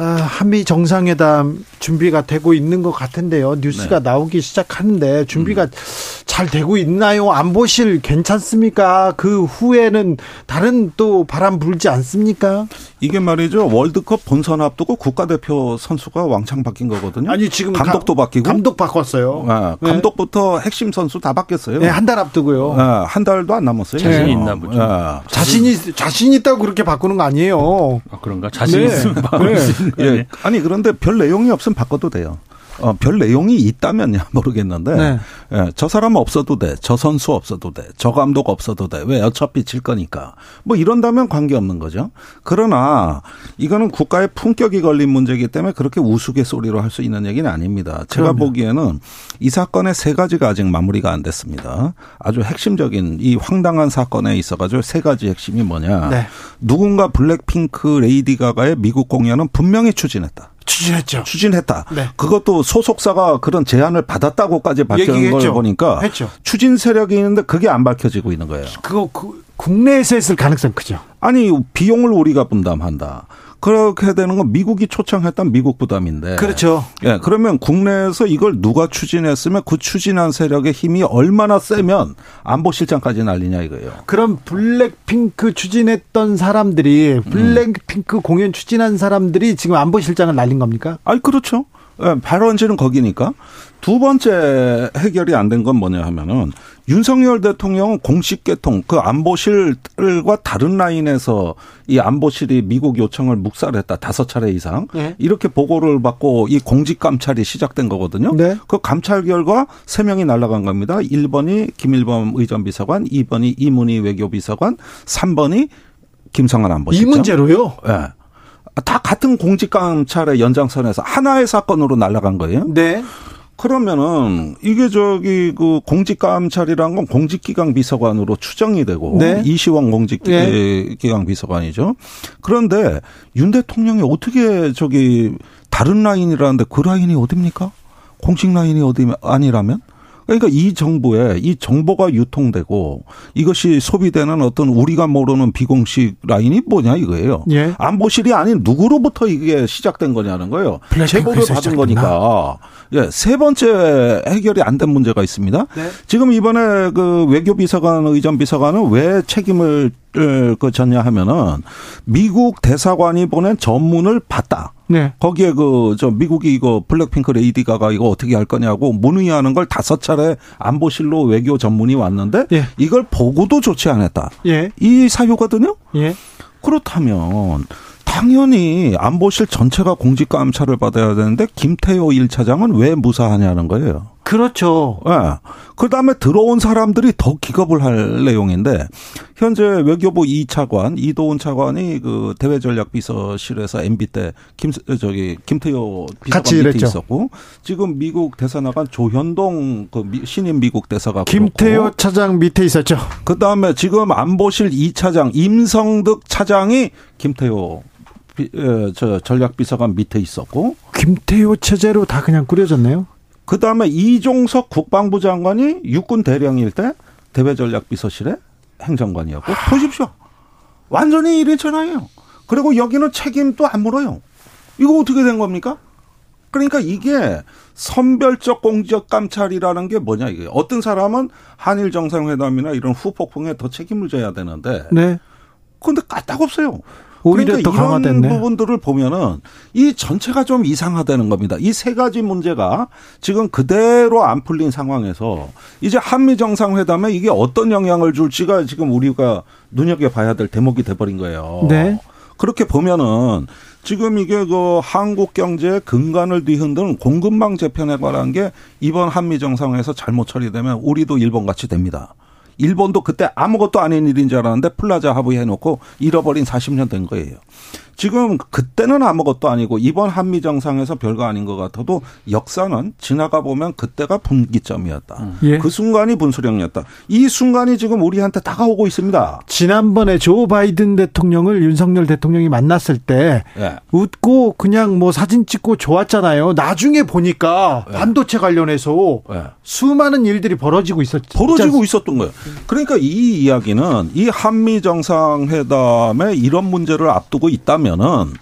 아, 한미 정상회담 준비가 되고 있는 것 같은데요. 뉴스가 네. 나오기 시작하는데 준비가 음. 잘 되고 있나요? 안보실 괜찮습니까? 그 후에는 다른 또 바람 불지 않습니까? 이게 말이죠. 월드컵 본선 앞두고 국가대표 선수가 왕창 바뀐 거거든요. 아니 지금 감독도 가, 바뀌고 감독 바꿨어요. 네, 감독부터 핵심 선수 다 바뀌었어요. 네, 한 달 앞두고요. 네, 한 달도 안 남았어요. 자신이 네. 있나 보죠. 자신이 자신 있다고 그렇게 바꾸는 거 아니에요. 아, 그런가? 자신 네. 있으면 바꿀 수 있는 거 예. 아니 그런데 별 내용이 없으면 바꿔도 돼요. 어, 별 내용이 있다면야 모르겠는데 네. 예, 저 사람 없어도 돼, 저 선수 없어도 돼, 저 감독 없어도 돼. 왜 어차피 질 거니까. 뭐 이런다면 관계 없는 거죠. 그러나 이거는 국가의 품격이 걸린 문제이기 때문에 그렇게 우스갯소리로 할 수 있는 얘기는 아닙니다. 제가 그럼요. 보기에는 이 사건의 세 가지가 아직 마무리가 안 됐습니다. 아주 핵심적인 이 황당한 사건에 있어가지고 세 가지 핵심이 뭐냐. 네. 누군가 블랙핑크 레이디 가가의 미국 공연은 분명히 추진했다. 추진했죠. 추진했다. 네. 그것도 소속사가 그런 제안을 받았다고까지 밝힌 걸 보니까 했죠. 추진 세력이 있는데 그게 안 밝혀지고 있는 거예요. 그거 그, 국내에서 했을 가능성 크죠. 아니 비용을 우리가 분담한다. 그렇게 되는 건 미국이 초청했던 미국 부담인데. 그렇죠. 예, 그러면 국내에서 이걸 누가 추진했으면 그 추진한 세력의 힘이 얼마나 세면 안보실장까지 날리냐 이거예요. 그럼 블랙핑크 추진했던 사람들이 블랙핑크 음. 공연 추진한 사람들이 지금 안보실장을 날린 겁니까? 아니 그렇죠. 예, 발원지는 거기니까. 두 번째 해결이 안 된 건 뭐냐 하면은 윤석열 대통령은 공식 개통 그 안보실과 다른 라인에서 이 안보실이 미국 요청을 묵살했다 다섯 차례 이상 네. 이렇게 보고를 받고 이 공직 감찰이 시작된 거거든요. 네. 그 감찰 결과 세 명이 날라간 겁니다. 1번이 김일범 의전 비서관, 2번이 이문희 외교 비서관, 3번이 김성한 안보실장. 이 문제로요? 예. 네. 다 같은 공직 감찰의 연장선에서 하나의 사건으로 날아간 거예요. 네. 그러면은 이게 저기 그 공직감찰이란 건 공직기강 비서관으로 추정이 되고 네. 이시원 공직기강 네. 비서관이죠. 그런데 윤 대통령이 어떻게 저기 다른 라인이라는데 그 라인이 어딥니까? 공식 라인이 어디 아니라면? 그러니까 이 정부에 이 정보가 유통되고 이것이 소비되는 어떤 우리가 모르는 비공식 라인이 뭐냐 이거예요. 예. 안보실이 아닌 누구로부터 이게 시작된 거냐는 거예요. 제보를 받은 거니까. 예, 세 번째 해결이 안 된 문제가 있습니다. 네. 지금 이번에 그 외교비서관 의전 비서관은 왜 책임을 그 졌냐 하면은 미국 대사관이 보낸 전문을 봤다. 네. 거기에 그 저 미국이 이거 블랙핑크 레이디 가가 이거 어떻게 할 거냐고 문의하는 걸 다섯 차례 안보실로 외교 전문이 왔는데 예. 이걸 보고도 좋지 않았다. 예. 이 사유거든요. 예. 그렇다면 당연히 안보실 전체가 공직 감찰을 받아야 되는데 김태호 1차장은 왜 무사하냐는 거예요. 그렇죠. 예. 네. 그 다음에 들어온 사람들이 더 기겁을 할 내용인데, 현재 외교부 2차관, 이도훈 차관이 그 대외전략비서실에서 MB 때 김, 저기, 김태효 비서관 밑에 있었고, 지금 미국 대사 나간 조현동 그 신임 미국 대사가. 김태효 그렇고, 차장 밑에 있었죠. 그 다음에 지금 안보실 2차장 임성득 차장이 김태효 저 전략비서관 밑에 있었고 김태효 체제로 다 그냥 꾸려졌네요. 그 다음에 이종석 국방부 장관이 육군 대령일 때 대외전략비서실의 행정관이었고 보십시오. 완전히 이랬잖아요. 그리고 여기는 책임도 안 물어요. 이거 어떻게 된 겁니까? 그러니까 이게 선별적 공적 감찰이라는 게 뭐냐 이게 어떤 사람은 한일 정상회담이나 이런 후폭풍에 더 책임을 져야 되는데 네. 근데 까딱 없어요. 오히려 그러니까 더 강화됐네. 이런 부분들을 보면은 이 전체가 좀 이상하다는 겁니다. 이 세 가지 문제가 지금 그대로 안 풀린 상황에서 이제 한미 정상회담에 이게 어떤 영향을 줄지가 지금 우리가 눈여겨 봐야 될 대목이 돼 버린 거예요. 네. 그렇게 보면은 지금 이게 그 한국 경제의 근간을 뒤흔드는 공급망 재편에 관한 게 이번 한미 정상회에서 잘못 처리되면 우리도 일본 같이 됩니다. 일본도 그때 아무것도 아닌 일인 줄 알았는데 플라자 합의 해놓고 잃어버린 40년 된 거예요. 지금 그때는 아무것도 아니고 이번 한미 정상에서 별거 아닌 것 같아도 역사는 지나가 보면 그때가 분기점이었다. 음. 예. 그 순간이 분수령이었다. 이 순간이 지금 우리한테 다가오고 있습니다. 지난번에 조 바이든 대통령을 윤석열 대통령이 만났을 때 예. 웃고 그냥 뭐 사진 찍고 좋았잖아요. 나중에 보니까 예. 반도체 관련해서 예. 수많은 일들이 벌어지고 있었죠. 벌어지고 있었던 거예요. 그러니까 이 이야기는 이 한미 정상회담에 이런 문제를 앞두고 있다면 하면은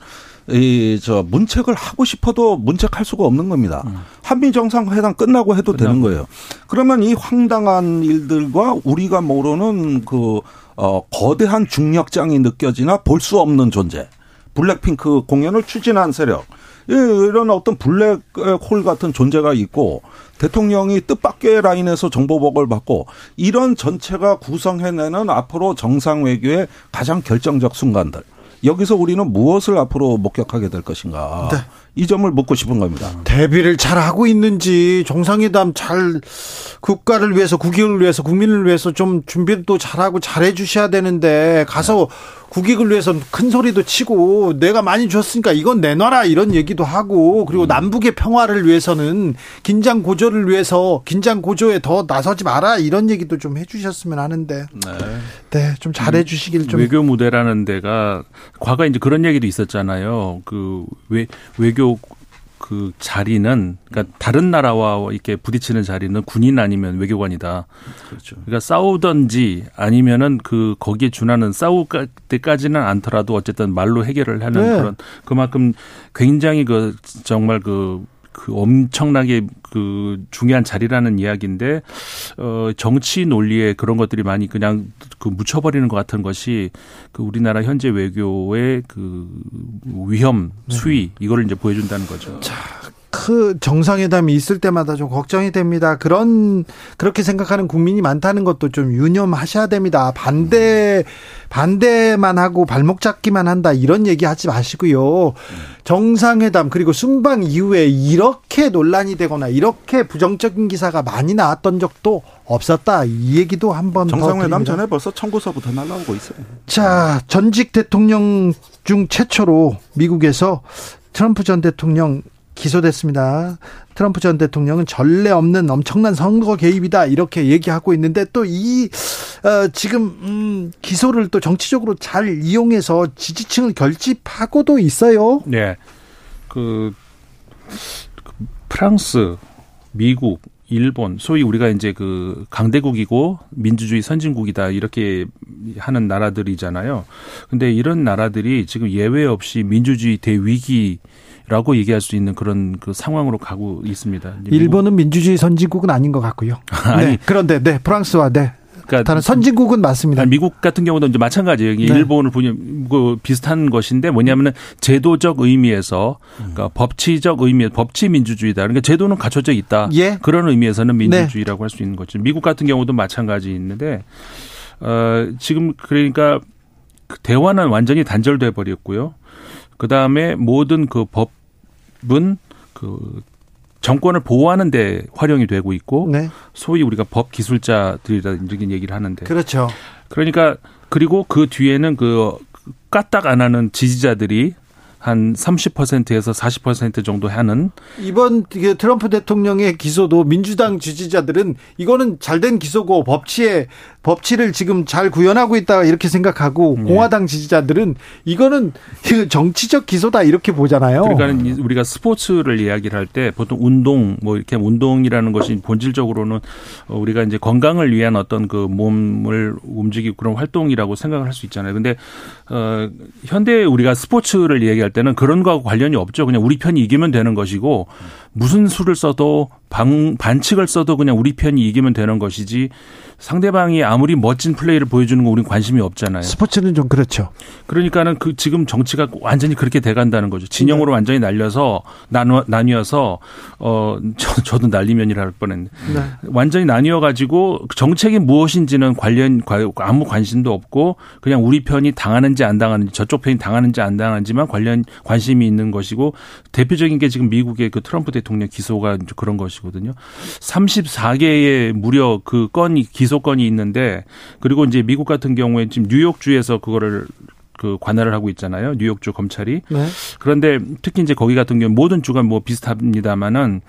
이 저 문책을 하고 싶어도 문책할 수가 없는 겁니다. 음. 한미 정상회담 끝나고 해도 끝나고. 되는 거예요. 그러면 이 황당한 일들과 우리가 모르는 그 어, 거대한 중력장이 느껴지나 볼 수 없는 존재. 블랙핑크 공연을 추진한 세력. 이런 어떤 블랙홀 같은 존재가 있고 대통령이 뜻밖의 라인에서 정보복을 받고 이런 전체가 구성해내는 앞으로 정상 외교의 가장 결정적 순간들. 여기서 우리는 무엇을 앞으로 목격하게 될 것인가. 네. 이 점을 묻고 싶은 겁니다. 대비를 잘 하고 있는지 정상회담 잘 국가를 위해서 국익을 위해서 국민을 위해서 좀 준비도 잘하고 잘해 주셔야 되는데 가서 국익을 위해서 큰 소리도 치고 내가 많이 줬으니까 이건 내놔라 이런 얘기도 하고 그리고 음. 남북의 평화를 위해서는 긴장 고조를 위해서 긴장 고조에 더 나서지 마라 이런 얘기도 좀 해주셨으면 하는데 네, 네좀 잘해 주시길 좀 외교 무대라는 데가 과거 이제 그런 얘기도 있었잖아요 그 외, 외교 그 자리는 그러니까 다른 나라와 이렇게 부딪히는 자리는 군인 아니면 외교관이다. 그렇죠. 그러니까 싸우던지 아니면은 그 거기에 준하는 싸울 때까지는 않더라도 어쨌든 말로 해결을 하는 네. 그런 그만큼 굉장히 그 정말 그 그 엄청나게 그 중요한 자리라는 이야기인데 어 정치 논리에 그런 것들이 많이 그냥 그 묻혀버리는 것 같은 것이 그 우리나라 현재 외교의 그 위험 수위 이거를 이제 보여준다는 거죠. 자, 그 정상회담이 있을 때마다 좀 걱정이 됩니다. 그런 그렇게 생각하는 국민이 많다는 것도 좀 유념하셔야 됩니다. 반대 반대만 하고 발목 잡기만 한다 이런 얘기 하지 마시고요. 정상회담 그리고 순방 이후에 이렇게 논란이 되거나 이렇게 부정적인 기사가 많이 나왔던 적도 없었다. 이 얘기도 한번 정상회담 전에 벌써 청구서부터 날라오고 있어요. 자, 전직 대통령 중 최초로 미국에서 트럼프 전 대통령 기소됐습니다. 트럼프 전 대통령은 전례 없는 엄청난 선거 개입이다 이렇게 얘기하고 있는데 또이 어, 지금 음, 기소를 또 정치적으로 잘 이용해서 지지층을 결집하고도 있어요. 네, 그, 그 프랑스, 미국, 일본, 소위 우리가 이제 그 강대국이고 민주주의 선진국이다 이렇게 하는 나라들이잖아요. 근데 이런 나라들이 지금 예외 없이 민주주의 대위기 라고 얘기할 수 있는 그런 그 상황으로 가고 있습니다. 일본은 민주주의 선진국은 아닌 것 같고요. 아니 네. 그런데 네 프랑스와 네 그러니까 다른 선진국은 맞습니다. 미국 같은 경우도 이제 마찬가지예요. 네. 일본을 보면 그 비슷한 것인데 뭐냐면은 제도적 의미에서 그러니까 법치적 의미, 법치 민주주의다. 그러니까 제도는 갖춰져 있다. 예. 그런 의미에서는 네. 민주주의라고 네. 할수 있는 거죠. 미국 같은 경우도 마찬가지 있는데 어 지금 그러니까 그 대화는 완전히 단절돼 버렸고요. 그 다음에 모든 그 법 은 그 정권을 보호하는 데 활용이 되고 있고 네. 소위 우리가 법 기술자들이라 이런 얘기를 하는데 그렇죠. 그러니까 그리고 그 뒤에는 그 까딱 안 하는 지지자들이 한 30%에서 40% 정도 하는 이번 트럼프 대통령의 기소도 민주당 지지자들은 이거는 잘된 기소고 법치에 법치를 지금 잘 구현하고 있다 이렇게 생각하고 네. 공화당 지지자들은 이거는 그 정치적 기소다 이렇게 보잖아요. 그러니까 우리가 스포츠를 이야기를 할 때 보통 운동 뭐 이렇게 운동이라는 것이 본질적으로는 우리가 이제 건강을 위한 어떤 그 몸을 움직이고 그런 활동이라고 생각을 할 수 있잖아요. 근데 어 현대 우리가 스포츠를 이야기할 때는 그런 거하고 관련이 없죠. 그냥 우리 편이 이기면 되는 것이고 무슨 수를 써도 방, 반칙을 써도 그냥 우리 편이 이기면 되는 것이지 상대방이 아무리 멋진 플레이를 보여주는 거 우리는 관심이 없잖아요. 스포츠는 좀 그렇죠. 그러니까는 그 지금 정치가 완전히 그렇게 돼간다는 거죠. 진영으로 네. 완전히 날려서 나누, 나뉘어서 어 저, 저도 날리면이라 할 뻔했는데 네. 완전히 나뉘어 가지고 정책이 무엇인지는 관련 아무 관심도 없고 그냥 우리 편이 당하는지 안 당하는지 저쪽 편이 당하는지 안 당하는지만 관련 관심이 있는 것이고 대표적인 게 지금 미국의 그 트럼프 대통령 기소가 그런 것이 거든요. 34개의 무려 그 건이 기 기소건이 있는데 그리고 이제 미국 같은 경우에 지금 뉴욕주에서 그거를 그 관할을 하고 있잖아요. 뉴욕주 검찰이. 네. 그런데 특히 이제 거기 같은 경우 모든 주가 뭐 비슷합니다만은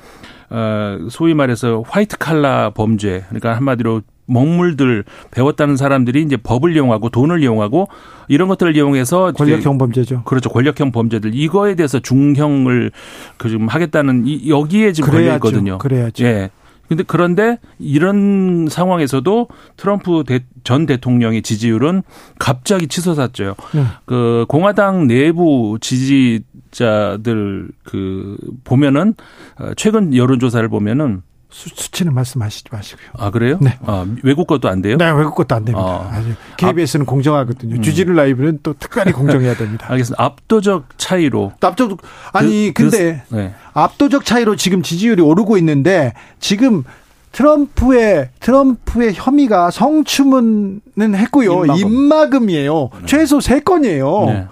어 소위 말해서 화이트 칼라 범죄 그러니까 한마디로 먹물들 배웠다는 사람들이 이제 법을 이용하고 돈을 이용하고 이런 것들을 이용해서 권력형 범죄죠. 그렇죠. 권력형 범죄들 이거에 대해서 중형을 그 좀 하겠다는 이 여기에 지금 걸려 있거든요. 그래야죠. 예. 근데 그런데 이런 상황에서도 트럼프 대, 전 대통령의 지지율은 갑자기 치솟았죠. 네. 그 공화당 내부 지지자들 그 보면은 어, 최근 여론조사를 보면은 수, 치는 말씀하시지 마시고요. 아 그래요? 네. 아, 외국 것도 안 돼요? 네, 외국 것도 안 됩니다. 아. KBS는 아, 공정하거든요. 음. 주진우 라이브는 또 특별히 공정해야 됩니다. 알겠습니다. 압도적 차이로. 압도적 아니 그, 근데 그, 네. 압도적 차이로 지금 지지율이 오르고 있는데 지금 트럼프의 트럼프의 혐의가 성추문은 했고요. 입막음. 이에요 네. 최소 세 건이에요. 네.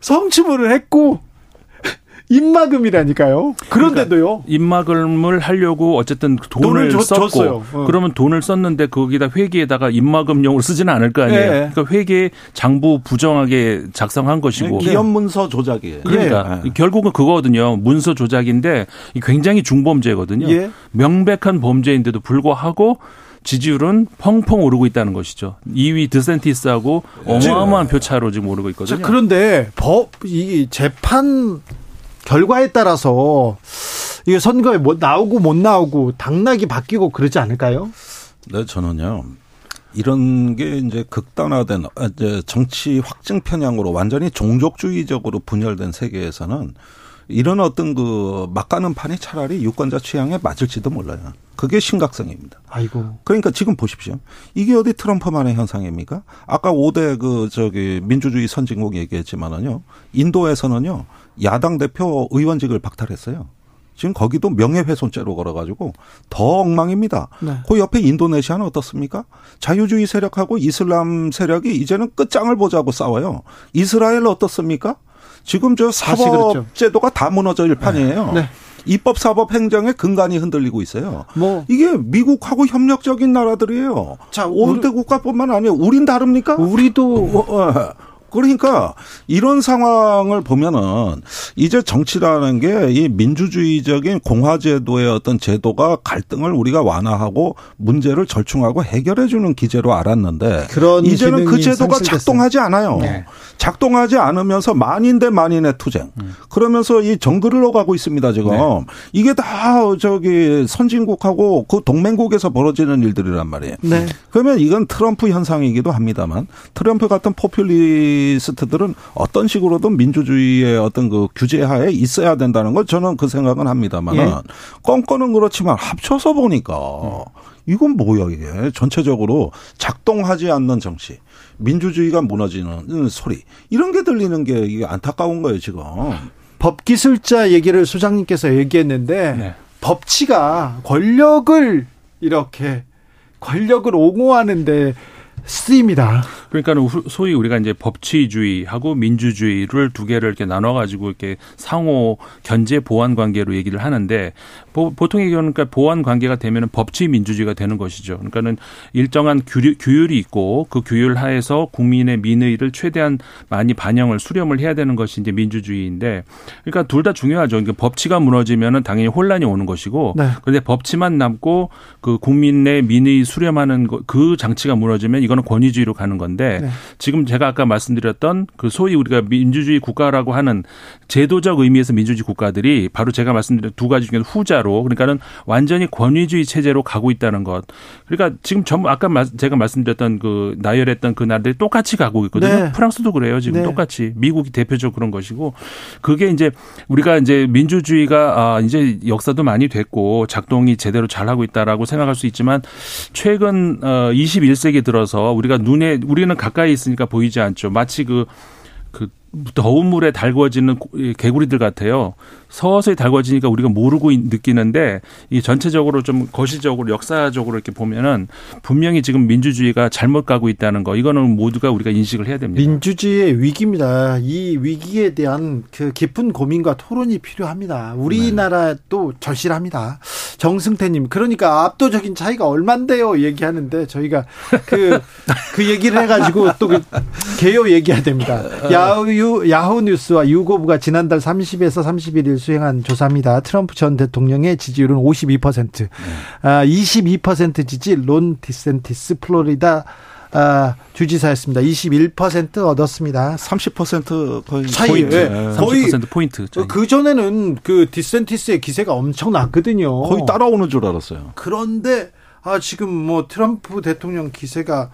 성추문을 했고 입막음이라니까요. 그런데도요. 그러니까 입막음을 하려고 어쨌든 돈을, 돈을 썼고 어. 그러면 돈을 썼는데 거기다 회계에다가 입막음용으로 쓰지는 않을 거 아니에요. 네. 그러니까 회계 장부 부정하게 작성한 것이고 네, 기업 문서 조작이에요. 그러니까 네. 결국은 그거거든요. 문서 조작인데 굉장히 중범죄거든요. 예. 명백한 범죄인데도 불구하고 지지율은 펑펑 오르고 있다는 것이죠. 2위 드센티스하고 어마어마한 표차로 지금 오르고 있거든요. 자, 그런데 법, 이 재판 결과에 따라서 이게 선거에 뭐 나오고 못 나오고 당락이 바뀌고 그러지 않을까요? 네, 저는요. 이런 게 이제 극단화된 이제 정치 확증 편향으로 완전히 종족주의적으로 분열된 세계에서는 이런 어떤 그 막가는 판이 차라리 유권자 취향에 맞을지도 몰라요. 그게 심각성입니다. 아이고. 그러니까 지금 보십시오. 이게 어디 트럼프만의 현상입니까? 아까 5대 그 저기 민주주의 선진국 얘기했지만은요. 인도에서는요. 야당 대표 의원직을 박탈했어요. 지금 거기도 명예훼손죄로 걸어가지고 더 엉망입니다. 네. 그 옆에 인도네시아는 어떻습니까? 자유주의 세력하고 이슬람 세력이 이제는 끝장을 보자고 싸워요. 이스라엘 어떻습니까? 지금 저 사법 제도가 다 무너질 판이에요. 네. 네. 입법 사법 행정의 근간이 흔들리고 있어요. 뭐 이게 미국하고 협력적인 나라들이에요. 자, 5대 국가뿐만 아니에요. 우린 다릅니까? 우리도 어, 어. 그러니까 이런 상황을 보면은 이제 정치라는 게 이 민주주의적인 공화제도의 어떤 제도가 갈등을 우리가 완화하고 문제를 절충하고 해결해 주는 기제로 알았는데 이제는 그 제도가 상실됐어요. 작동하지 않아요. 네. 작동하지 않으면서 만인 대 만인의 투쟁. 음. 그러면서 이 정글을 오가고 있습니다, 지금. 네. 이게 다 저기 선진국하고 그 동맹국에서 벌어지는 일들이란 말이에요. 네. 그러면 이건 트럼프 현상이기도 합니다만 트럼프 같은 포퓰리 포퓰리스트들은 어떤 식으로든 민주주의의 어떤 그 규제하에 있어야 된다는 걸 저는 그 생각은 합니다만 예. 껌껌은 그렇지만 합쳐서 보니까 이건 뭐야 이게 전체적으로 작동하지 않는 정치 민주주의가 무너지는 소리 이런 게 들리는 게 이게 안타까운 거예요 지금 법기술자 얘기를 소장님께서 얘기했는데 네. 법치가 권력을 이렇게 권력을 옹호하는데 쓰입니다. 그러니까 소위 우리가 이제 법치주의하고 민주주의를 두 개를 이렇게 나눠 가지고 이렇게 상호 견제 보완 관계로 얘기를 하는데 보통 얘기하는 그러니까 보완 관계가 되면은 법치 민주주의가 되는 것이죠. 그러니까는 일정한 규율, 규율이 있고 그 규율 하에서 국민의 민의를 최대한 많이 반영을 수렴을 해야 되는 것이 이제 민주주의인데 그러니까 둘 다 중요하죠. 그러니까 법치가 무너지면은 당연히 혼란이 오는 것이고 네. 그런데 법치만 남고 그 국민의 민의 수렴하는 그 장치가 무너지면 이거는 권위주의로 가는 건데 네. 지금 제가 아까 말씀드렸던 그 소위 우리가 민주주의 국가라고 하는 제도적 의미에서 민주주의 국가들이 바로 제가 말씀드린 두 가지 중에 후자로 그러니까는 완전히 권위주의 체제로 가고 있다는 것. 그러니까 지금 전부 아까 제가 말씀드렸던 그 나열했던 그 나라들이 똑같이 가고 있거든요. 네. 프랑스도 그래요. 지금 네. 똑같이 미국이 대표적 그런 것이고 그게 이제 우리가 이제 민주주의가 아 이제 역사도 많이 됐고 작동이 제대로 잘 하고 있다라고 생각할 수 있지만 최근 어 21세기 들어서 우리가 눈에 우리는 가까이 있으니까 보이지 않죠. 마치 그 그 더운 물에 달궈지는 개구리들 같아요. 서서히 달궈지니까 우리가 모르고 느끼는데 이 전체적으로 좀 거시적으로 역사적으로 이렇게 보면은 분명히 지금 민주주의가 잘못 가고 있다는 거 이거는 모두가 우리가 인식을 해야 됩니다. 민주주의의 위기입니다. 이 위기에 대한 그 깊은 고민과 토론이 필요합니다. 우리나라도 절실합니다. 정승태님 그러니까 압도적인 차이가 얼만데요 얘기하는데 저희가 그그 그 얘기를 해가지고 또 그 개요 얘기해야 됩니다. 야후 야후 뉴스와 유고브가 지난달 30에서 31일 수행한 조사입니다. 트럼프 전 대통령의 지지율은 52%, 아, 22% 지지 론 디샌티스 플로리다 아, 주지사였습니다. 21% 얻었습니다. 30% 거의 차이. 포인트. 네. 거의 30% 포인트. 그 전에는 그 디샌티스의 기세가 엄청 났거든요. 거의 따라오는 줄 알았어요. 그런데 아 지금 뭐 트럼프 대통령 기세가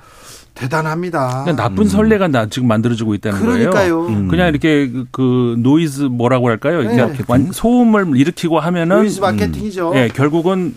대단합니다. 나쁜 음. 선례가 나 지금 만들어지고 있다는 그러니까요. 거예요. 음. 그냥 이렇게 그, 그 노이즈 뭐라고 할까요? 네. 소음을 일으키고 하면은 노이즈 마케팅이죠. 음, 예, 결국은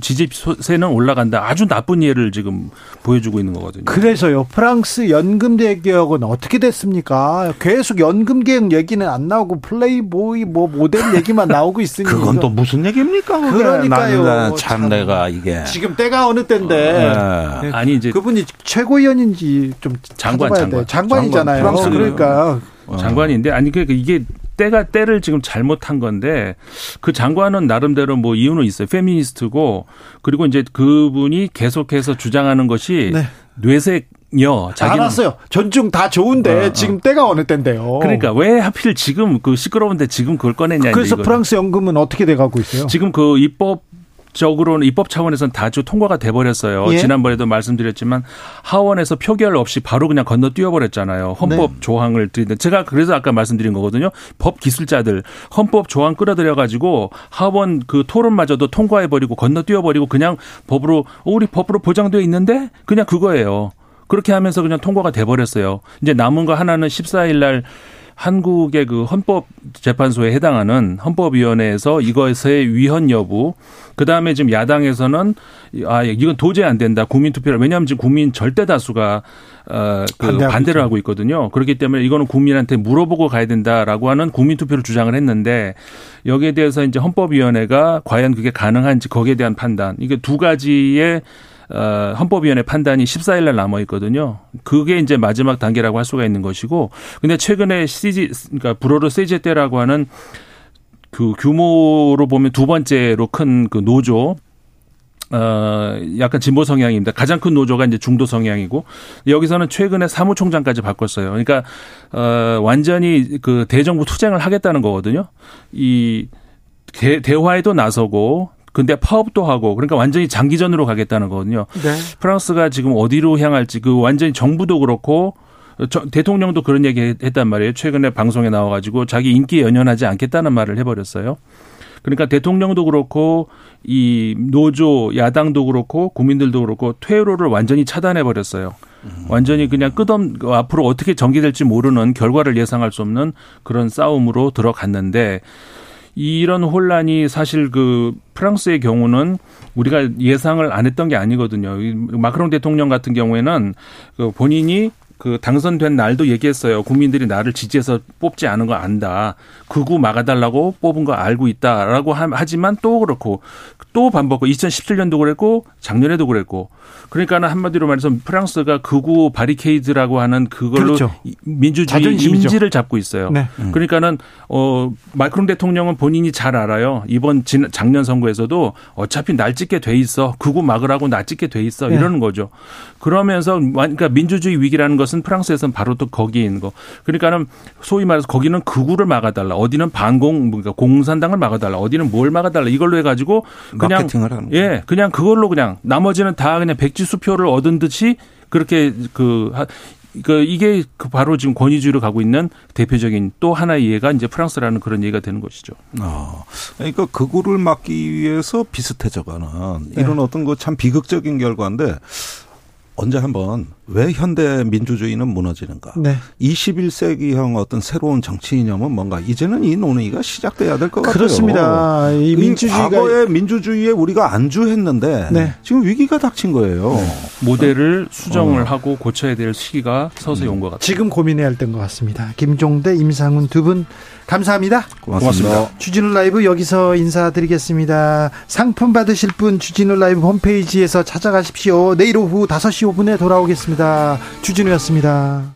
지지세는 올라간다. 아주 나쁜 예를 지금 보여주고 있는 거거든요. 그래서요. 프랑스 연금 대개혁은 어떻게 됐습니까? 계속 연금 개혁 얘기는 안 나오고 플레이보이 뭐 모델 얘기만 나오고 있으니 그건 또 무슨 얘기입니까? 그러니까요. 참, 참 내가 이게 지금 때가 어느 때인데 어, 네. 아니 이제 그분이 최고위원이 장관인지 좀 장관 장관 장관이잖아요. 장관, 그러니까 어. 장관인데 아니 그러니까 이게 때가 때를 지금 잘못한 건데 그 장관은 나름대로 뭐 이유는 있어요. 페미니스트고 그리고 이제 그분이 계속해서 주장하는 것이 네. 뇌색 여 자기는 알았어요. 전중 다 좋은데 어, 어. 지금 때가 어느 때인데요. 그러니까 왜 하필 지금 그 시끄러운데 지금 그걸 꺼내냐. 그래서 프랑스 연금은 어떻게 돼가고 있어요? 지금 그 입법 적으로는 입법 차원에서는 다주 통과가 돼 버렸어요. 예. 지난번에도 말씀드렸지만 하원에서 표결 없이 바로 그냥 건너뛰어 버렸잖아요. 헌법 네. 조항을 들이는 제가 그래서 아까 말씀드린 거거든요. 법 기술자들 헌법 조항 끌어들여 가지고 하원 그 토론마저도 통과해 버리고 건너뛰어 버리고 그냥 법으로 어, 우리 법으로 보장되어 있는데 그냥 그거예요. 그렇게 하면서 그냥 통과가 돼 버렸어요. 이제 남은 거 하나는 14일 날 한국의 그 헌법재판소에 해당하는 헌법위원회에서 이것의 위헌 여부, 그 다음에 지금 야당에서는 아 이건 도저히 안 된다. 국민투표를 왜냐하면 지금 국민 절대 다수가 어그 반대를 하고 있거든요. 그렇기 때문에 이거는 국민한테 물어보고 가야 된다라고 하는 국민투표를 주장을 했는데 여기에 대해서 이제 헌법위원회가 과연 그게 가능한지 거기에 대한 판단. 이게 두 가지의 어, 헌법위원회 판단이 14일 날 남아 있거든요. 그게 이제 마지막 단계라고 할 수가 있는 것이고, 근데 최근에 CG 그러니까 불어로 세제 때라고 하는 그 규모로 보면 두 번째로 큰 그 노조 어, 약간 진보 성향입니다. 가장 큰 노조가 이제 중도 성향이고 여기서는 최근에 사무총장까지 바꿨어요. 그러니까 어, 완전히 그 대정부 투쟁을 하겠다는 거거든요. 이 대, 대화에도 나서고 근데 파업도 하고 그러니까 완전히 장기전으로 가겠다는 거거든요. 네. 프랑스가 지금 어디로 향할지 그 완전히 정부도 그렇고 저, 대통령도 그런 얘기 했단 말이에요. 최근에 방송에 나와가지고 자기 인기 연연하지 않겠다는 말을 해버렸어요. 그러니까 대통령도 그렇고 이 노조 야당도 그렇고 국민들도 그렇고 퇴로를 완전히 차단해 버렸어요. 완전히 그냥 끝없 앞으로 어떻게 전개될지 모르는 결과를 예상할 수 없는 그런 싸움으로 들어갔는데 이런 혼란이 사실 그 프랑스의 경우는 우리가 예상을 안 했던 게 아니거든요. 마크롱 대통령 같은 경우에는 그 본인이 그 당선된 날도 얘기했어요. 국민들이 나를 지지해서 뽑지 않은 거 안다. 극우 막아달라고 뽑은 거 알고 있다라고 하지만 또 그렇고 또 반복고 2017년도 그랬고 작년에도 그랬고 그러니까는 한마디로 말해서 프랑스가 극우 바리케이드라고 하는 그걸로 그렇죠. 민주주의 자존심이죠. 인지를 잡고 있어요. 네. 그러니까는 어 마크롱 대통령은 본인이 잘 알아요. 이번 작년 선거에서도 어차피 날 찍게 돼 있어. 극우 막으라고 나 찍게 돼 있어. 네. 이러는 거죠. 그러면서 그러니까 민주주의 위기라는 것은 것은 프랑스에서는 바로 또 거기에 있는 거. 그러니까는 소위 말해서 거기는 극우를 막아달라. 어디는 반공 그러니까 공산당을 막아달라. 어디는 뭘 막아달라. 이걸로 해가지고 그냥 예 그냥 그걸로 그냥 나머지는 다 그냥 백지 수표를 얻은 듯이 그렇게 그, 그 이게 그 바로 지금 권위주의로 가고 있는 대표적인 또 하나의 예가 이제 프랑스라는 그런 예가 되는 것이죠. 아, 그러니까 그거를 막기 위해서 비슷해져가는 네. 이런 어떤 그참 비극적인 결과인데 언제 한번 왜 현대 민주주의는 무너지는가? 네. 21세기형 어떤 새로운 정치 이념은 뭔가 이제는 이 논의가 시작돼야 될 것 같아요. 그렇습니다. 이 민주주의가 과거의 민주주의에 우리가 안주했는데 네. 지금 위기가 닥친 거예요. 네. 모델을 수정을 어. 하고 고쳐야 될 시기가 서서히 온것 같아요. 지금 고민해야 할 때인 것 같습니다. 김종대, 임상훈 두 분 감사합니다. 고맙습니다. 고맙습니다. 주진우 라이브 여기서 인사드리겠습니다. 상품 받으실 분 주진우 라이브 홈페이지에서 찾아가십시오. 내일 오후 5시 5분에 돌아오겠습니다. 주진우였습니다.